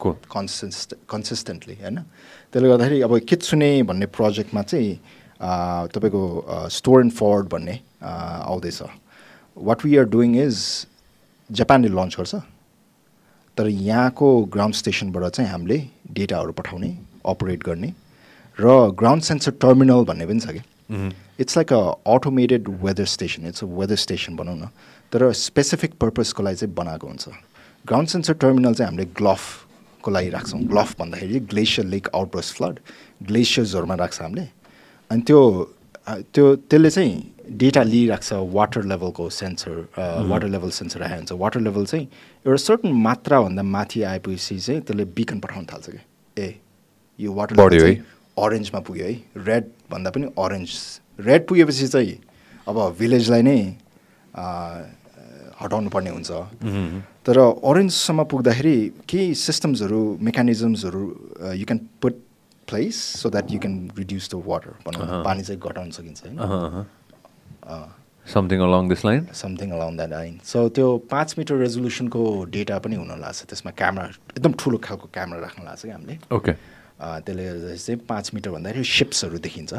Cool. Consist consistently होइन त्यसले गर्दाखेरि अब कित्सुने भन्ने प्रोजेक्टमा चाहिँ तपाईँको store and फर्ड भन्ने आउँदैछ। What we are doing is जापानले launch गर्छ। तर यहाँको ग्राउन्ड स्टेसनबाट चाहिँ हामीले डेटाहरू पठाउने अपरेट गर्ने र ग्राउन्ड सेन्सर टर्मिनल भन्ने पनि छ कि. It's like a automated weather station it's a weather station भनौँ न। तर स्पेसिफिक पर्पजको लागि चाहिँ बनाएको हुन्छ। ग्राउन्ड सेन्सर टर्मिनल चाहिँ हामीले ग्लफको लागि राख्छौँ। ग्लफ भन्दाखेरि ग्लेसियर लेक आउटबर्स फ्लड ग्लेसियर्सहरूमा राख्छ हामीले। अनि त्यो त्यो त्यसले चाहिँ डेटा लिइरहेको छ वाटर लेभलको सेन्सर वाटर लेभल सेन्सर आएको हुन्छ वाटर लेभल चाहिँ एउटा सर्टन मात्राभन्दा माथि आएपछि चाहिँ त्यसले बिकन पठाउन थाल्छ कि ए यो वाटर बढ्यो है। अरेन्जमा पुग्यो है। रेड भन्दा पनि अरेन्ज रेड पुगेपछि चाहिँ अब भिलेजलाई नै हटाउनु पर्ने हुन्छ. तर अरेन्जसम्म पुग्दाखेरि केही सिस्टम्सहरू मेकानिजम्सहरू you can put place so that you can reduce the water भनौँ। पानी चाहिँ घटाउन सकिन्छ होइन. Something along this line? Something around that line so त्यो पाँच मिटर रेजोल्युसनको डेटा पनि हुन लाग्छ त्यसमा क्यामेरा एकदम ठुलो खालको क्यामेरा राख्न लाग्छ कि हामीले Okay. अँ, त्यसले गर्दा चाहिँ पाँच मिटर भन्दाखेरि सिप्सहरू देखिन्छ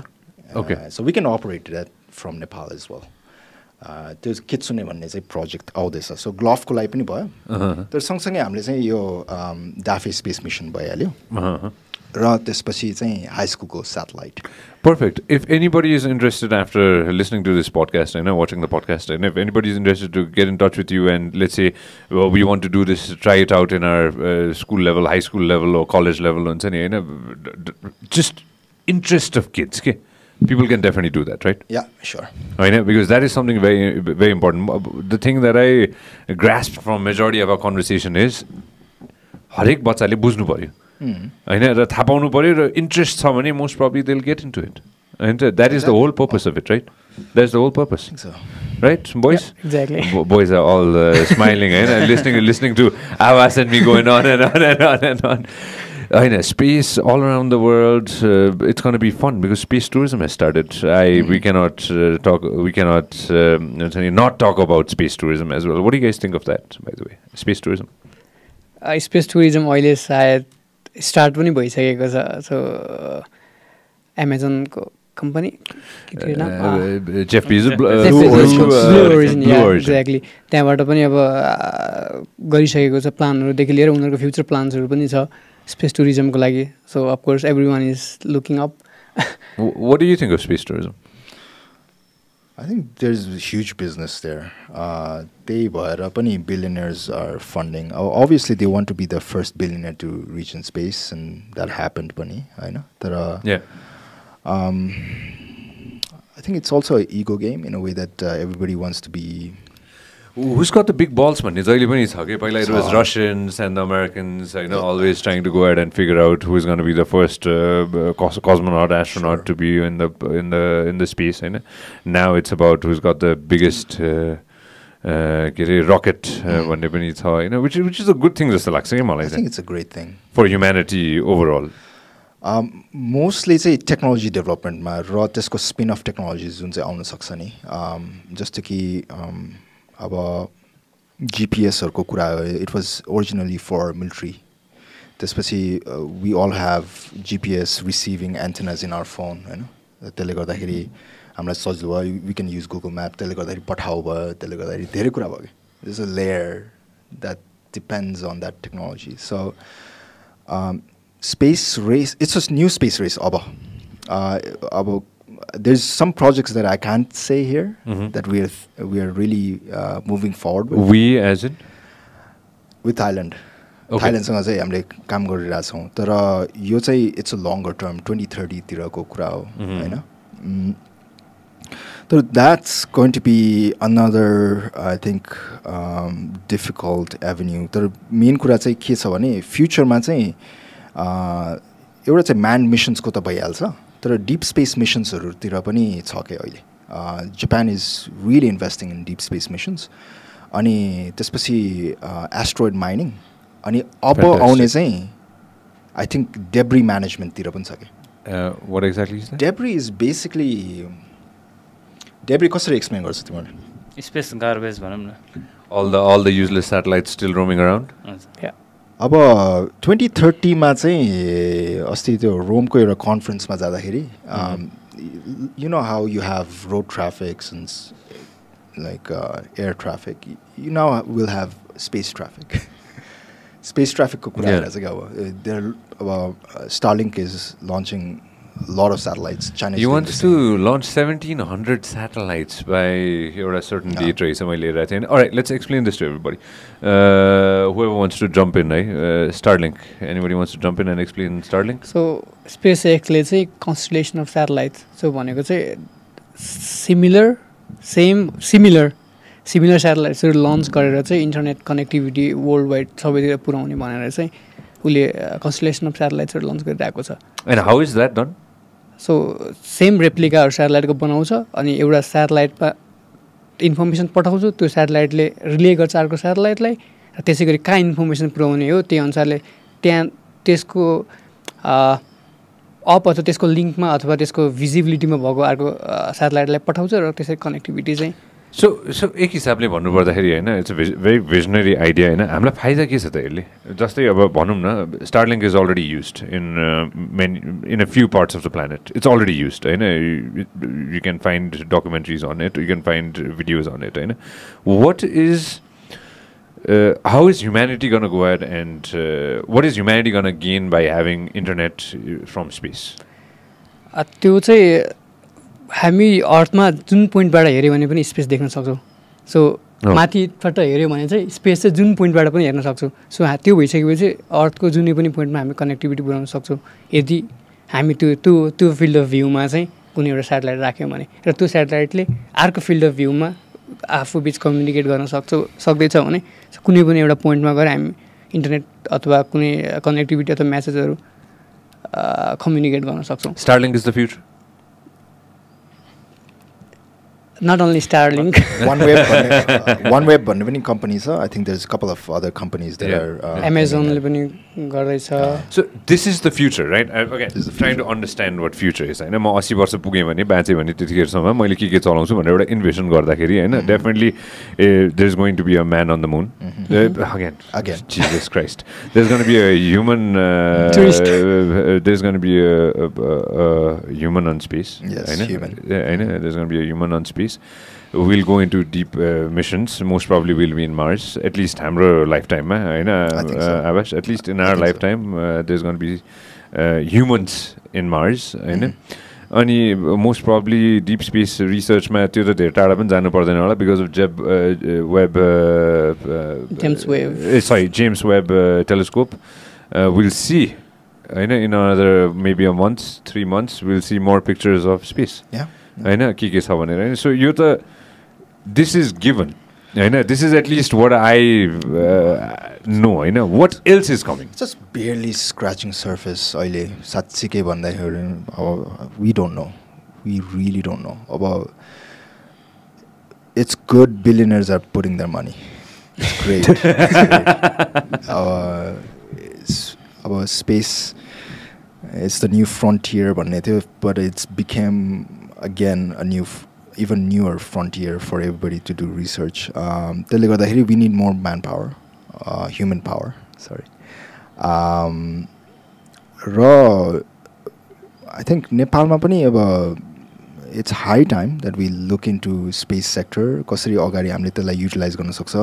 Okay. So we can operate that from Nepal as well त्यो किच भन्ने चाहिँ प्रोजेक्ट आउँदैछ। सो ग्लोफको लागि पनि भयो। तर सँगसँगै हामीले चाहिँ यो डाफे स्पेस मिसन भइहाल्यो। र त्यसपछि चाहिँ हाई स्कुलको satellite perfect if anybody is interested after listening to this podcast होइन वाचिङ द पडकास्ट होइन if anybody is interested to get in touch with you and let's uh we want to do this try it out in our school level high school level हो college level हुन्छ नि होइन just interest of kids के people can definitely do that, right? Yeah sure I know because that is something very very important. The thing that I grasped from majority of our conversation is हरेक बच्चाले बुझ्नु पऱ्यो होइन र थाहा पाउनु पऱ्यो र इन्ट्रेस्ट छ भने most probably they'll get into it होइन that is the whole purpose of it right that is the whole purpose so. right boys exactly. Bo- boys are all uh, smiling and listening listening to Awas and me going on and on and on and on होइन space all around the world it's gonna be fun because space tourism has started I we can not talk we can not हुन्छ नि not talk about space tourism as well what you guys think of that by the way space tourism space tourism अहिले सायद start पनि भइसकेको छ। So एमाजोनको कम्पनीली त्यहाँबाट पनि अब uh, गरिसकेको छ प्लानहरूदेखि लिएर उनीहरूको फ्युचर प्लान्सहरू पनि छ। स्पेस टुरिज्मको लागि so of course everyone is looking up Wh- what do you think of space tourism I think there's a huge business there. Uh, त्यही भएर पनि billionaires are funding. O- Obviously, they want to be the first billionaire to reach in space, and that happened पनि होइन तर yeah um, I think it's also an ego game in a way that uh, Who's got the big balls भन्ने जहिले पनि छ कि पहिला it was छ। Russians and the Americans होइन always trying to go ahead and figure out who's going to be the first uh, cos- cosmonaut astronaut Sure. to be in the in the in the space होइन now it's about who's got the biggest uh, uh, के अरे uh, भन्ने पनि छ होइन which which is a good thing जस्तो लाग्छ कि I मलाई it's a great thing. for humanity overall mostly चाहिँ टेक्नोलोजी डेभलपमेन्टमा र त्यसको स्पिन अफ टेक्नोलोजी जुन चाहिँ आउन सक्छ नि um, जस्तो कि um, अब जिपिएसहरूको कुरा it was originally for military त्यसपछि we all have GPS receiving antennas in our phone होइन? त्यसले गर्दाखेरि हामीलाई सजिलो भयो। We can use Google map त्यसले गर्दाखेरि पठाउ भयो त्यसले गर्दाखेरि धेरै कुरा भयो। कि this a layer that depends on that technology so space race it's a new space race abba uh, abba there's some projects that i can't say here Mhm. that we are we are really uh, moving forward with, we as in with thailand Okay. थाइल्यान्डसँग चाहिँ हामीले काम गरिरहेछौँ तर यो चाहिँ it's a longer term twenty थर्टीतिरको कुरा हो Mhm. होइन Mm, So that's going to be another, I think, um, difficult avenue. तर मेन कुरा चाहिँ के छ भने फ्युचरमा चाहिँ uh, एउटा चाहिँ म्यान्ड मिसन्सको त भइहाल्छ तर डिप स्पेस मिसन्सहरूतिर पनि छ क्या अहिले। Japan is really investing in deep space missions. अनि त्यसपछि एस्ट्रोइड माइनिङ। अनि अब. आउने चाहिँ आई थिङ्क डेब्री म्यानेजमेन्टतिर पनि छ क्या? डेब्री इज बेसिकली डेब्री कसरी एक्सप्लेन गर्छ तिमीहरूले? स्पेस गार्बेज भनौँ न। All the all the useless satellites still roaming around. अब ट्वेन्टी थर्टीमा चाहिँ अस्ति त्यो रोमको एउटा कन्फरेन्समा जाँदाखेरि you know how you have road traffic like air traffic you now will have space traffic space ट्राफिकको कुरा चाहिँ अब? देयर अब Starlink is launching lot of satellites China He wants to launch 1700 satellites by a certain Yeah. date, right? Somebody later, I think. All right, let's explain this to everybody. Uh, whoever wants to jump in, right? Uh, Starlink. Anybody wants to jump in and explain Starlink? सो स्पेस एक्सले चाहिँ constellation of satellite सो भनेको चाहिँ similar same similar similar सेटेलाइट्सहरू launch गरेर चाहिँ इन्टरनेट कनेक्टिभिटी वर्ल्ड वाइड सबैतिर पुऱ्याउने भनेर चाहिँ उसले कन्सलेसन अफ सेटेलाइट्सहरू लन्च गरिरहेको छ And how is that done? So same रेप्लिकाहरू सेटेलाइटको बनाउँछ अनि एउटा सेटेलाइटमा इन्फर्मेसन पठाउँछ त्यो सेटेलाइटले रिले गर्छ अर्को सेटेलाइटलाई र त्यसै गरी कहाँ इन्फर्मेसन पुऱ्याउने हो त्यही अनुसारले त्यहाँ त्यसको अप अथवा त्यसको लिङ्कमा अथवा त्यसको भिजिबिलिटीमा भएको अर्को सेटेलाइटलाई पठाउँछ र त्यसरी कनेक्टिभिटी चाहिँ सो सो एक हिसाबले भन्नुपर्दाखेरि होइन इट्स भेरी भिजनरी आइडिया होइन। हामीलाई फाइदा के छ त यसले? जस्तै अब भनौँ न Starlink is already use in many in a few parts of the planet it's already use होइन? You can find documentaries on it you can find videos on it होइन? What is how is humanity gonna go and what is humanity gonna gain by having internet from space त्यो चाहिँ हामी अर्थमा जुन पोइन्टबाट हेऱ्यो भने पनि स्पेस देख्न सक्छौँ। सो। माथिबाट हेऱ्यो भने चाहिँ स्पेस चाहिँ जुन पोइन्टबाट पनि हेर्न सक्छौँ। सो त्यो भइसकेपछि अर्थको जुनै पनि पोइन्टमा हामी कनेक्टिभिटी पुऱ्याउन सक्छौँ। यदि हामी त्यो त्यो त्यो फिल्ड अफ भ्यूमा चाहिँ कुनै एउटा सेटेलाइट राख्यौँ भने र त्यो सेटेलाइटले अर्को फिल्ड अफ भ्यूमा आफू बिच कम्युनिकेट गर्न सक्छौँ सक्दैछ भने कुनै पनि एउटा पोइन्टमा गएर हामी इन्टरनेट अथवा कुनै कनेक्टिभिटी अथवा म्यासेजहरू कम्युनिकेट गर्न सक्छौँ। Starlink is the future not only Starlink OneWeb OneWeb भन्ने पनि कम्पनी छ. I think is couple of other companies there एमाजोनले पनि गर्दैछ So this is the future, right? I, okay, trying to understand what future is. होइन म अस्सी वर्ष पुगेँ भने बाँचेँ भने त्यतिखेरसम्म मैले के के चलाउँछु भनेर एउटा इन्भेसन गर्दाखेरि होइन definitely there is going to be a man on the moon again Again. Jesus Christ there is gonna be a human. There is gonna be a human on space Yes, होइन. होइन there is gonna be a human on space will go in to deep missions most probably will be in Mars at least हाम्रो life टाइममा होइन. आवाज at least in I our think life. Time is gonna be humans in Mars होइन. अनि most probably deep space रिसर्चमा त्यो त धेरै टाढा पनि जानु पर्दैन होला बिकज अफ जेब Webb James Webb. Sorry James Webb telescope will see होइन in another maybe a months three months will see more pictures of space होइन के के छ भनेर होइन सो यो त दिस इज गिभन होइन this is at least what I know होइन what else is coming just barely scratching surface अहिले साँच्चीकै भन्दाखेरि अब we don't know we really don't know अब it's good billionaires are putting their money अब space it's the new frontier भन्ने थियो but it's became again a new even newer frontier for everybody to do research त्यसले गर्दाखेरि we need more man power human power sorry र I think नेपालमा पनि अब it's high time that we look in to space sector कसरी अगाडि हामीले त्यसलाई युटिलाइज गर्न सक्छ.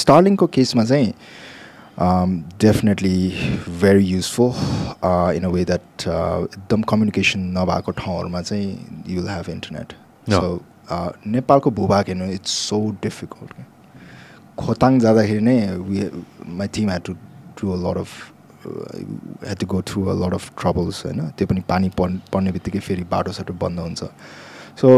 स्टार्लिङको केसमा चाहिँ definitely very useful in a way that एकदम कम्युनिकेसन नभएको ठाउँहरूमा चाहिँ you will have internet. So नेपालको भूभाग हेर्नु इट्स सो डिफिकल्ट खोताङ जाँदाखेरि नै we my team had to do a lot of had to go through a lot of troubles होइन? त्यो पनि पानी पर् पर्ने बित्तिकै फेरि बाटो साटो बन्द हुन्छ। सो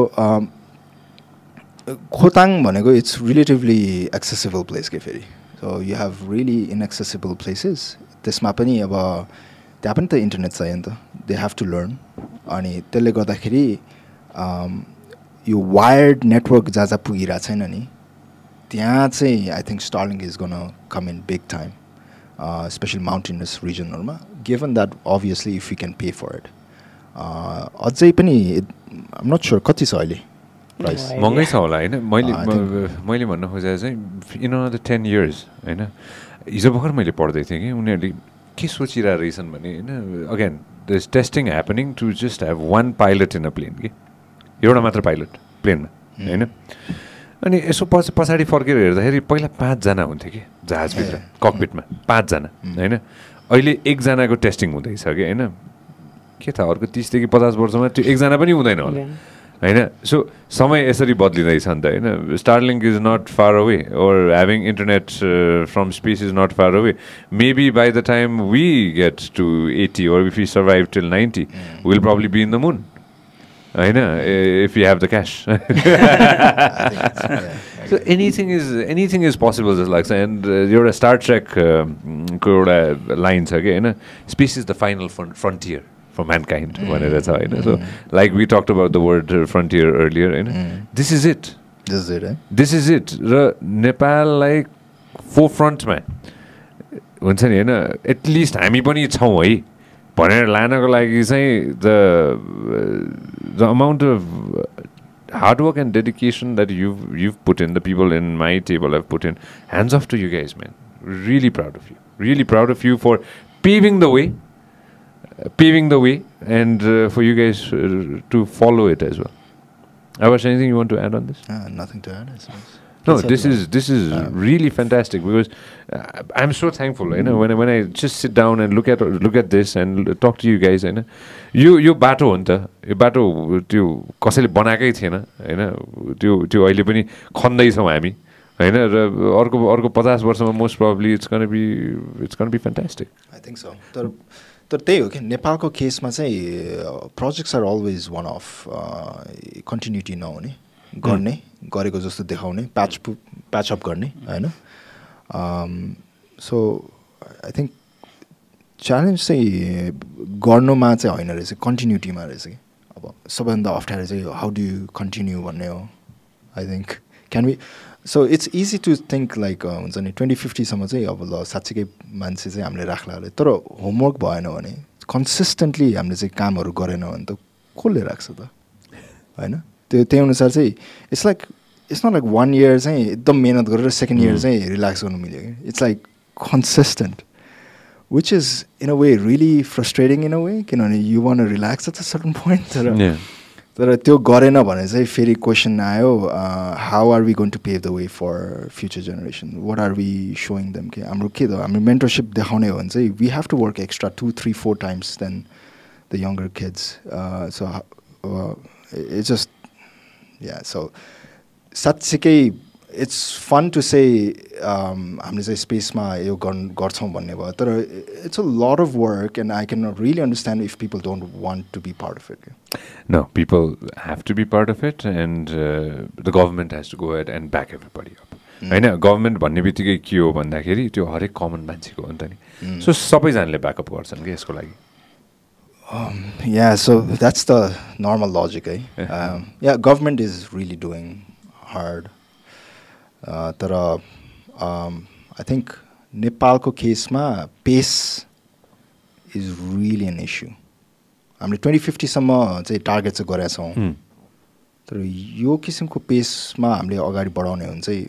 खोताङ भनेको इट्स रिलेटिभली एक्सेसिबल प्लेस के फेरि? So you have really inaccessible places त्यसमा पनि अब त्यहाँ पनि त इन्टरनेट चाहियो नि त। दे हेभ टु लर्न अनि त्यसले गर्दाखेरि um, यो वायर्ड नेटवर्क जहाँ जहाँ पुगिरहेको छैन नि त्यहाँ चाहिँ I think Starlink is gonna come in big time specially mountainous रिजनहरूमा given that obviously if you can pay for it अझै पनि आम नट स्योर कति छ अहिले प्राइस महँगै छ होला होइन? मैले म- मैले भन्न खोजेको चाहिँ इन द टेन इयर्स होइन? हिजो भर्खर मैले पढ्दै थिएँ कि उनीहरूले के सोचिरहेको रहेछन् भने होइन? Again the is testing happening to just have one pilot in a plane कि? एउटा मात्र पाइलट प्लेनमा होइन? अनि यसो पछि पछाडि फर्केर हेर्दाखेरि पहिला पाँचजना हुन्थ्यो कि जहाजभित्र ककपिटमा पाँचजना होइन? अहिले एकजनाको टेस्टिङ हुँदैछ कि होइन? के थाहा अर्को तिसदेखि पचास वर्षमा त्यो एकजना पनि हुँदैन होला होइन? सो समय यसरी बद्लिँदैछ नि त होइन? Starlink is not far away or having internet from space is not far away maybe by the time we get to eighty or if you survive till ninety will probably be in the moon होइन if you have the cash so anything is anything is possible जस्तो लाग्छ and एउटा star ट्रेकको एउटा line छ कि होइन space is the final frontier for mankind भनेर छ होइन so like we talk about the word frontier earlier होइन this is it this is it र नेपाललाई फोर फ्रन्टमा हुन्छ नि होइन एटलिस्ट हामी पनि छौँ है भनेर लानको लागि चाहिँ the the amount of hard work and dedication that you you put in the people in my table have put in hands off to you guys man really proud of you really proud of you for paving the way paving the way and uh, for you guys uh, to follow it as well. Avash, anything you want to add on this? Uh, nothing No, this is this is Um, really fantastic because uh, I'm so thankful. You know, when I, when I just sit down and look at look at this and talk to you guys, होइन यो यो बाटो हो नि त यो बाटो त्यो कसैले बनाएकै थिएन होइन त्यो त्यो अहिले पनि खन्दैछौँ हामी होइन र अर्को अर्को पचास वर्षमा most probably it's gonna be it's gonna be fantastic I think so तर तर त्यही हो कि नेपालको केसमा चाहिँ projects are always one of continuity नहुने गर्ने गरेको जस्तो देखाउने प्याच प्याचअप गर्ने होइन? सो आई थिङ्क च्यालेन्ज चाहिँ गर्नुमा चाहिँ होइन रहेछ कन्टिन्युटीमा रहेछ कि? अब सबैभन्दा अप्ठ्यारो चाहिँ हाउ डु यु कन्टिन्यू भन्ने हो I think can be so it's easy to think like हुन्छ नि ट्वेन्टी फिफ्टीसम्म चाहिँ अब ल साँच्चीकै मान्छे चाहिँ हामीले राख्ला अरे तर होमवर्क भएन भने कन्सिस्टेन्टली हामीले चाहिँ कामहरू गरेन भने त कसले राख्छ त? होइन? त्यो त्यही अनुसार चाहिँ it's like it's not like one year चाहिँ एकदम मिहिनेत गरेर सेकेन्ड इयर चाहिँ रिल्याक्स गर्नु मिल्यो। कि it's like consistent which is in a way really frustrating in a way किनभने you want relax at a certain point तर तर त्यो गरेन भने चाहिँ फेरि क्वेसन आयो how are we going to pave the way for future generation what are we showing them के हाम्रो के त हाम्रो मेन्टरसिप देखाउने हो भने चाहिँ we have to work extra two three four times than the younger kids so it's just yeah so साँच्चीकै इट्स फन टु से हामीले चाहिँ स्पेसमा यो गर् गर्छौँ भन्ने भयो तर it's a lot of work and I can not really understand if people don't want to be part of it people have to be part of it, and uh, the government has to go ahead and back everybody up. होइन government भन्ने बित्तिकै के हो भन्दाखेरि त्यो हरेक common मान्छेको हो नि त नि। सो सबैजनाले ब्याकअप गर्छन् कि यसको लागि। Yeah, so that's the normal logic, eh? Um, yeah, government is really doing hard. Uh, तर um, I think नेपालको केसमा pace is really an issue हामीले ट्वेन्टी फिफ्टीसम्म चाहिँ टार्गेट चाहिँ गरेका छौँ Hmm. तर यो किसिमको पेसमा हामीले अगाडि बढाउने हो भने चाहिँ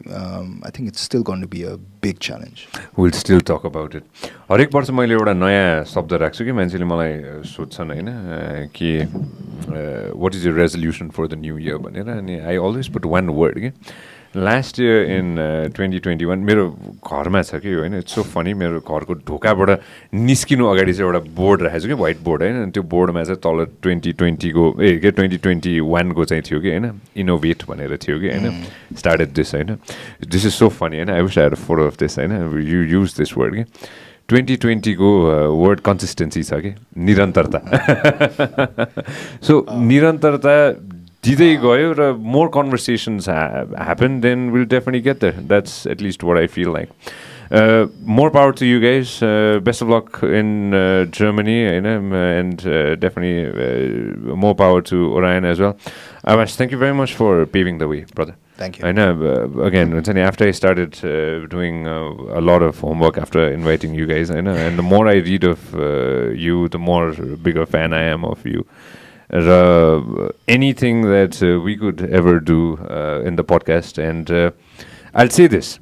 I think it's still gonna be a big challenge will still talk about it हरेक वर्ष मैले एउटा नयाँ शब्द राख्छु कि मान्छेले मलाई सोध्छन् होइन कि what is your resolution for the new year भनेर अनि I always put one word कि? Last year in twenty twenty one मेरो घरमा छ कि होइन? इट्स सो फनी मेरो घरको ढोकाबाट निस्किनु अगाडि चाहिँ एउटा बोर्ड राखेको छु कि व्हाइट बोर्ड होइन? त्यो बोर्डमा चाहिँ तल ट्वेन्टी ट्वेन्टीको ए के ट्वेन्टी ट्वेन्टी वानको चाहिँ थियो कि होइन? इनोभेट भनेर थियो कि होइन? स्टार्टेड दिस होइन? दिस इज सो फनी होइन? I wish I photo of this होइन? यु युज दिस वर्ड कि ट्वेन्टी ट्वेन्टीको वर्ड कन्सिस्टेन्सी छ कि निरन्तरता सो निरन्तरता दिँदै गयो र more conversations happen then will definitely get the that's at least what I feel like more power to you guys best of luck in Germany होइन and definitely more power to Orion as well आवास thank you very much for paving the way brother thank you होइन again हुन्छ नि after I started doing a lot of homework after inviting you guys होइन and the more I read of you the more bigger fan I am of you र anything that we could ever do in the podcast and I'll say this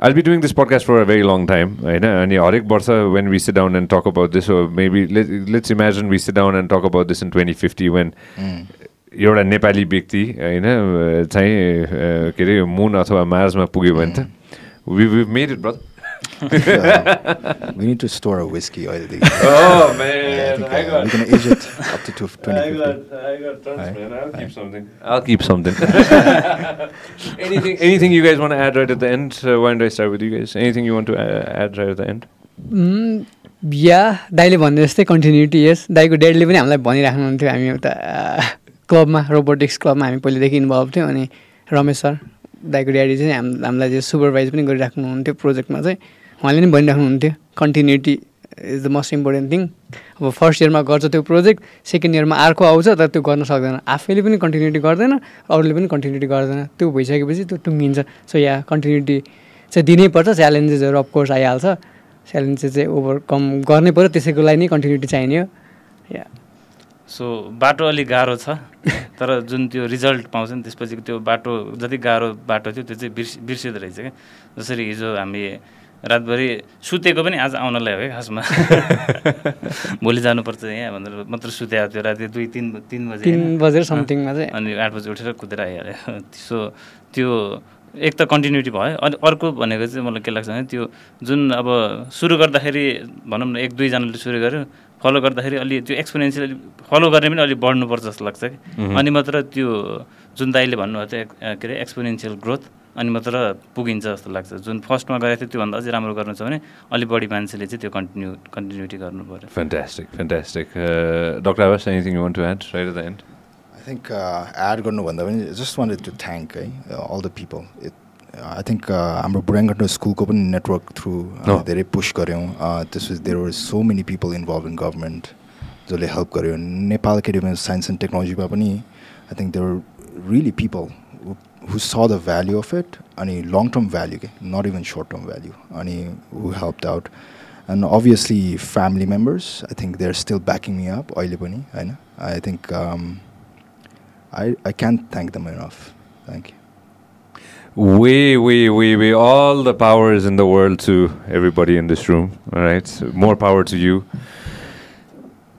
I'll be doing this podcast for a very long time. होइन अनि हरेक वर्ष when we sit down and talk about this, or maybe let, let's imagine we sit down and talk about this in 2050 when एउटा नेपाली व्यक्ति होइन चाहिँ के अरे मुन अथवा मार्समा पुग्यो भने त we we made it brother we need to store a whiskey अहिलेदेखि Oh Yeah, I man, think I uh, got we can age it up to 2050. I got, I got tons, Right. man. I'll keep something. I'll keep something. anything, anything you guys want to add right at the end? Uh, why don't I start with you guys? Anything you want to uh, add right at the end? Mm, yeah दाइले भन्ने जस्तै continuity यस दाइको ड्याडीले पनि हामीलाई भनिराख्नुहुन्थ्यो हामी एउटा क्लबमा robotics क्लबमा हामी पहिलेदेखि इन्भल्भ थियौँ अनि रमेश सर दाइको ड्याडी चाहिँ हाम हामीलाई चाहिँ सुपरभाइज पनि गरिराख्नुहुन्थ्यो प्रोजेक्टमा चाहिँ। उहाँले पनि भनिराख्नुहुन्थ्यो continuity is the most important thing अब फर्स्ट इयरमा गर्छ त्यो प्रोजेक्ट सेकेन्ड इयरमा अर्को आउँछ तर त्यो गर्न सक्दैन। आफैले पनि कन्टिन्युटी गर्दैन अरूले पनि कन्टिन्युटी गर्दैन। त्यो भइसकेपछि त्यो टुङ्गिन्छ। सो या कन्टिन्युटी चाहिँ दिनैपर्छ। च्यालेन्जेसहरू अफकोर्स आइहाल्छ। च्यालेन्जेस चाहिँ ओभरकम गर्नै पऱ्यो त्यसैको लागि नै कन्टिन्युटी चाहिने हो। या सो बाटो अलिक गाह्रो छ तर जुन त्यो रिजल्ट पाउँछ नि त्यसपछि त्यो बाटो जति गाह्रो बाटो थियो त्यो चाहिँ बिर्स बिर्सिँदो रहेछ क्या। जसरी हिजो हामी रातभरि सुतेको पनि आज आउनलाई हो है खासमा। भोलि जानुपर्छ यहाँ भनेर मात्र सुते थियो राति दुई तिन तिन बजे तिन? बजेर समथिङमा चाहिँ। अनि आठ बजी उठेर कुदेर आइहाल्यो। सो त्यो एक त कन्टिन्युटी भयो। अनि अर्को भनेको चाहिँ मलाई के लाग्छ भने त्यो जुन अब सुरु गर्दाखेरि भनौँ न एक दुईजनाले सुरु गर्यो फलो गर्दाखेरि अलि त्यो एक्सपिरियन्सियल फलो गर्ने पनि अलिक बढ्नुपर्छ जस्तो लाग्छ कि अनि मात्र त्यो जुन दाइले भन्नुभएको थियो के अरे एक्सपिरियन्सियल ग्रोथ अनि मात्र पुगिन्छ जस्तो लाग्छ जुन फर्स्टमा गरेको थियो त्योभन्दा अझै राम्रो गर्नु छ भने अलिक बढी मान्छेले चाहिँ त्यो कन्टिन्यू कन्टिन्युटी गर्नु पऱ्यो. Uh, Dr. Abbas, anything you want to add right at the end? I think uh, add गर्नुभन्दा पनि जस्ट वान्टेड टु थ्याङ्क है all the people it I think हाम्रो बुढाङ्गट स्कुलको पनि नेटवर्क थ्रु Oh. धेरै पुस गऱ्यौँ त्यस there were so many people involve in government जसले हेल्प गर्यो Nepal academy of science and टेक्नोलोजीमा पनि I think there really people who saw the value of it अनि लङ टर्म भ्याल्यु के not even short term value अनि who help out and obviously family members I think they are still backing me up अहिले पनि होइन I think I, I can't thank them enough. Thank you. Way, way, way, way. All the power is in the world to everybody in this room. All right. So more power to you.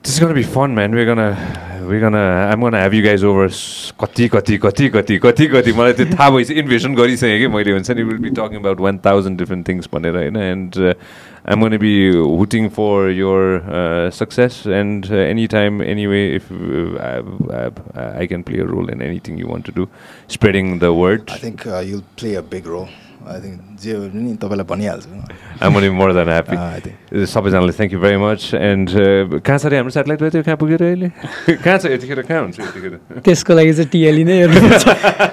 This is gonna be fun, man. We're gonna, we're gonna. I'm gonna have you guys over. s- कति कति कति कति कति कति मलाई त्यो थाहा भइसक्यो इन्भेसन गरिसकेँ कि मैले हुन्छ नि will be talking about one thousand different things भनेर होइन and I'm gonna be hooting for your success and any time any way if I can play a role in anything you want to do spreading the word I think uh, you'll play a big role. I think जे हो भने नि तपाईँलाई भनिहाल्छु I'm only more than happy. Ah, I thank you very much and कहाँ छ अरे हाम्रो सेटेलाइट भयो त्यो कहाँ पुग्यो अरे अहिले? कहाँ छ यतिखेर? कहाँ हुन्छ यतिखेर? त्यसको लागि चाहिँ टिएलई नै हेर्नुपर्छ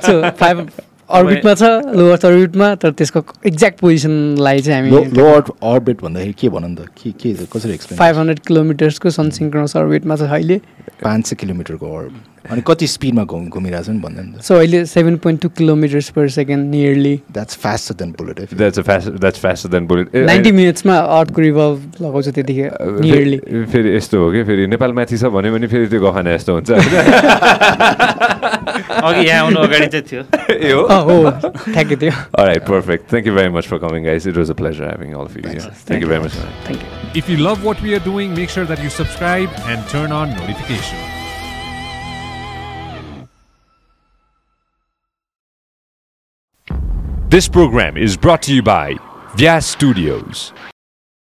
सो फाइभ अर्बिटमा छ लोवर अर्बिटमा तर त्यसको एक्ज्याक्ट पोजिसनलाई चाहिँ लो हामी लो अर्बिट भन्दाखेरि के भनौँ त? के के कसरी एक्सप्लेन फाइभ हन्ड्रेड किलोमिटर्सको सनसिङ्क्रनस अर्बिटमा छ अहिले। पाँच सय किलोमिटरको अर्ब अनि कति स्पिडमा घुम घुमिरहेको छ नि भन्दा नि त सो अहिले seven point two kilometers per second nearly that's faster than bullet है that's fast that's faster than bullet ninety मिनट्समा अर्थको रिभल्भ लगाउँछ त्यतिखेर नियरली फेरि यस्तो हो कि? फेरि नेपाल माथि छ भन्यो भने फेरि त्यो गहना यस्तो हुन्छ। अघि यहाँ आउनु अगाडि चाहिँ थियो ए हो हो ठ्याक्कै त्यो Alright, perfect. Thank you very much for coming, guys. It was a pleasure having all of you Thanks. here. Thank you very much. man. Thank you If you love what we are doing, make sure that you subscribe and turn on notifications. This program is brought to you by Vyas Studios.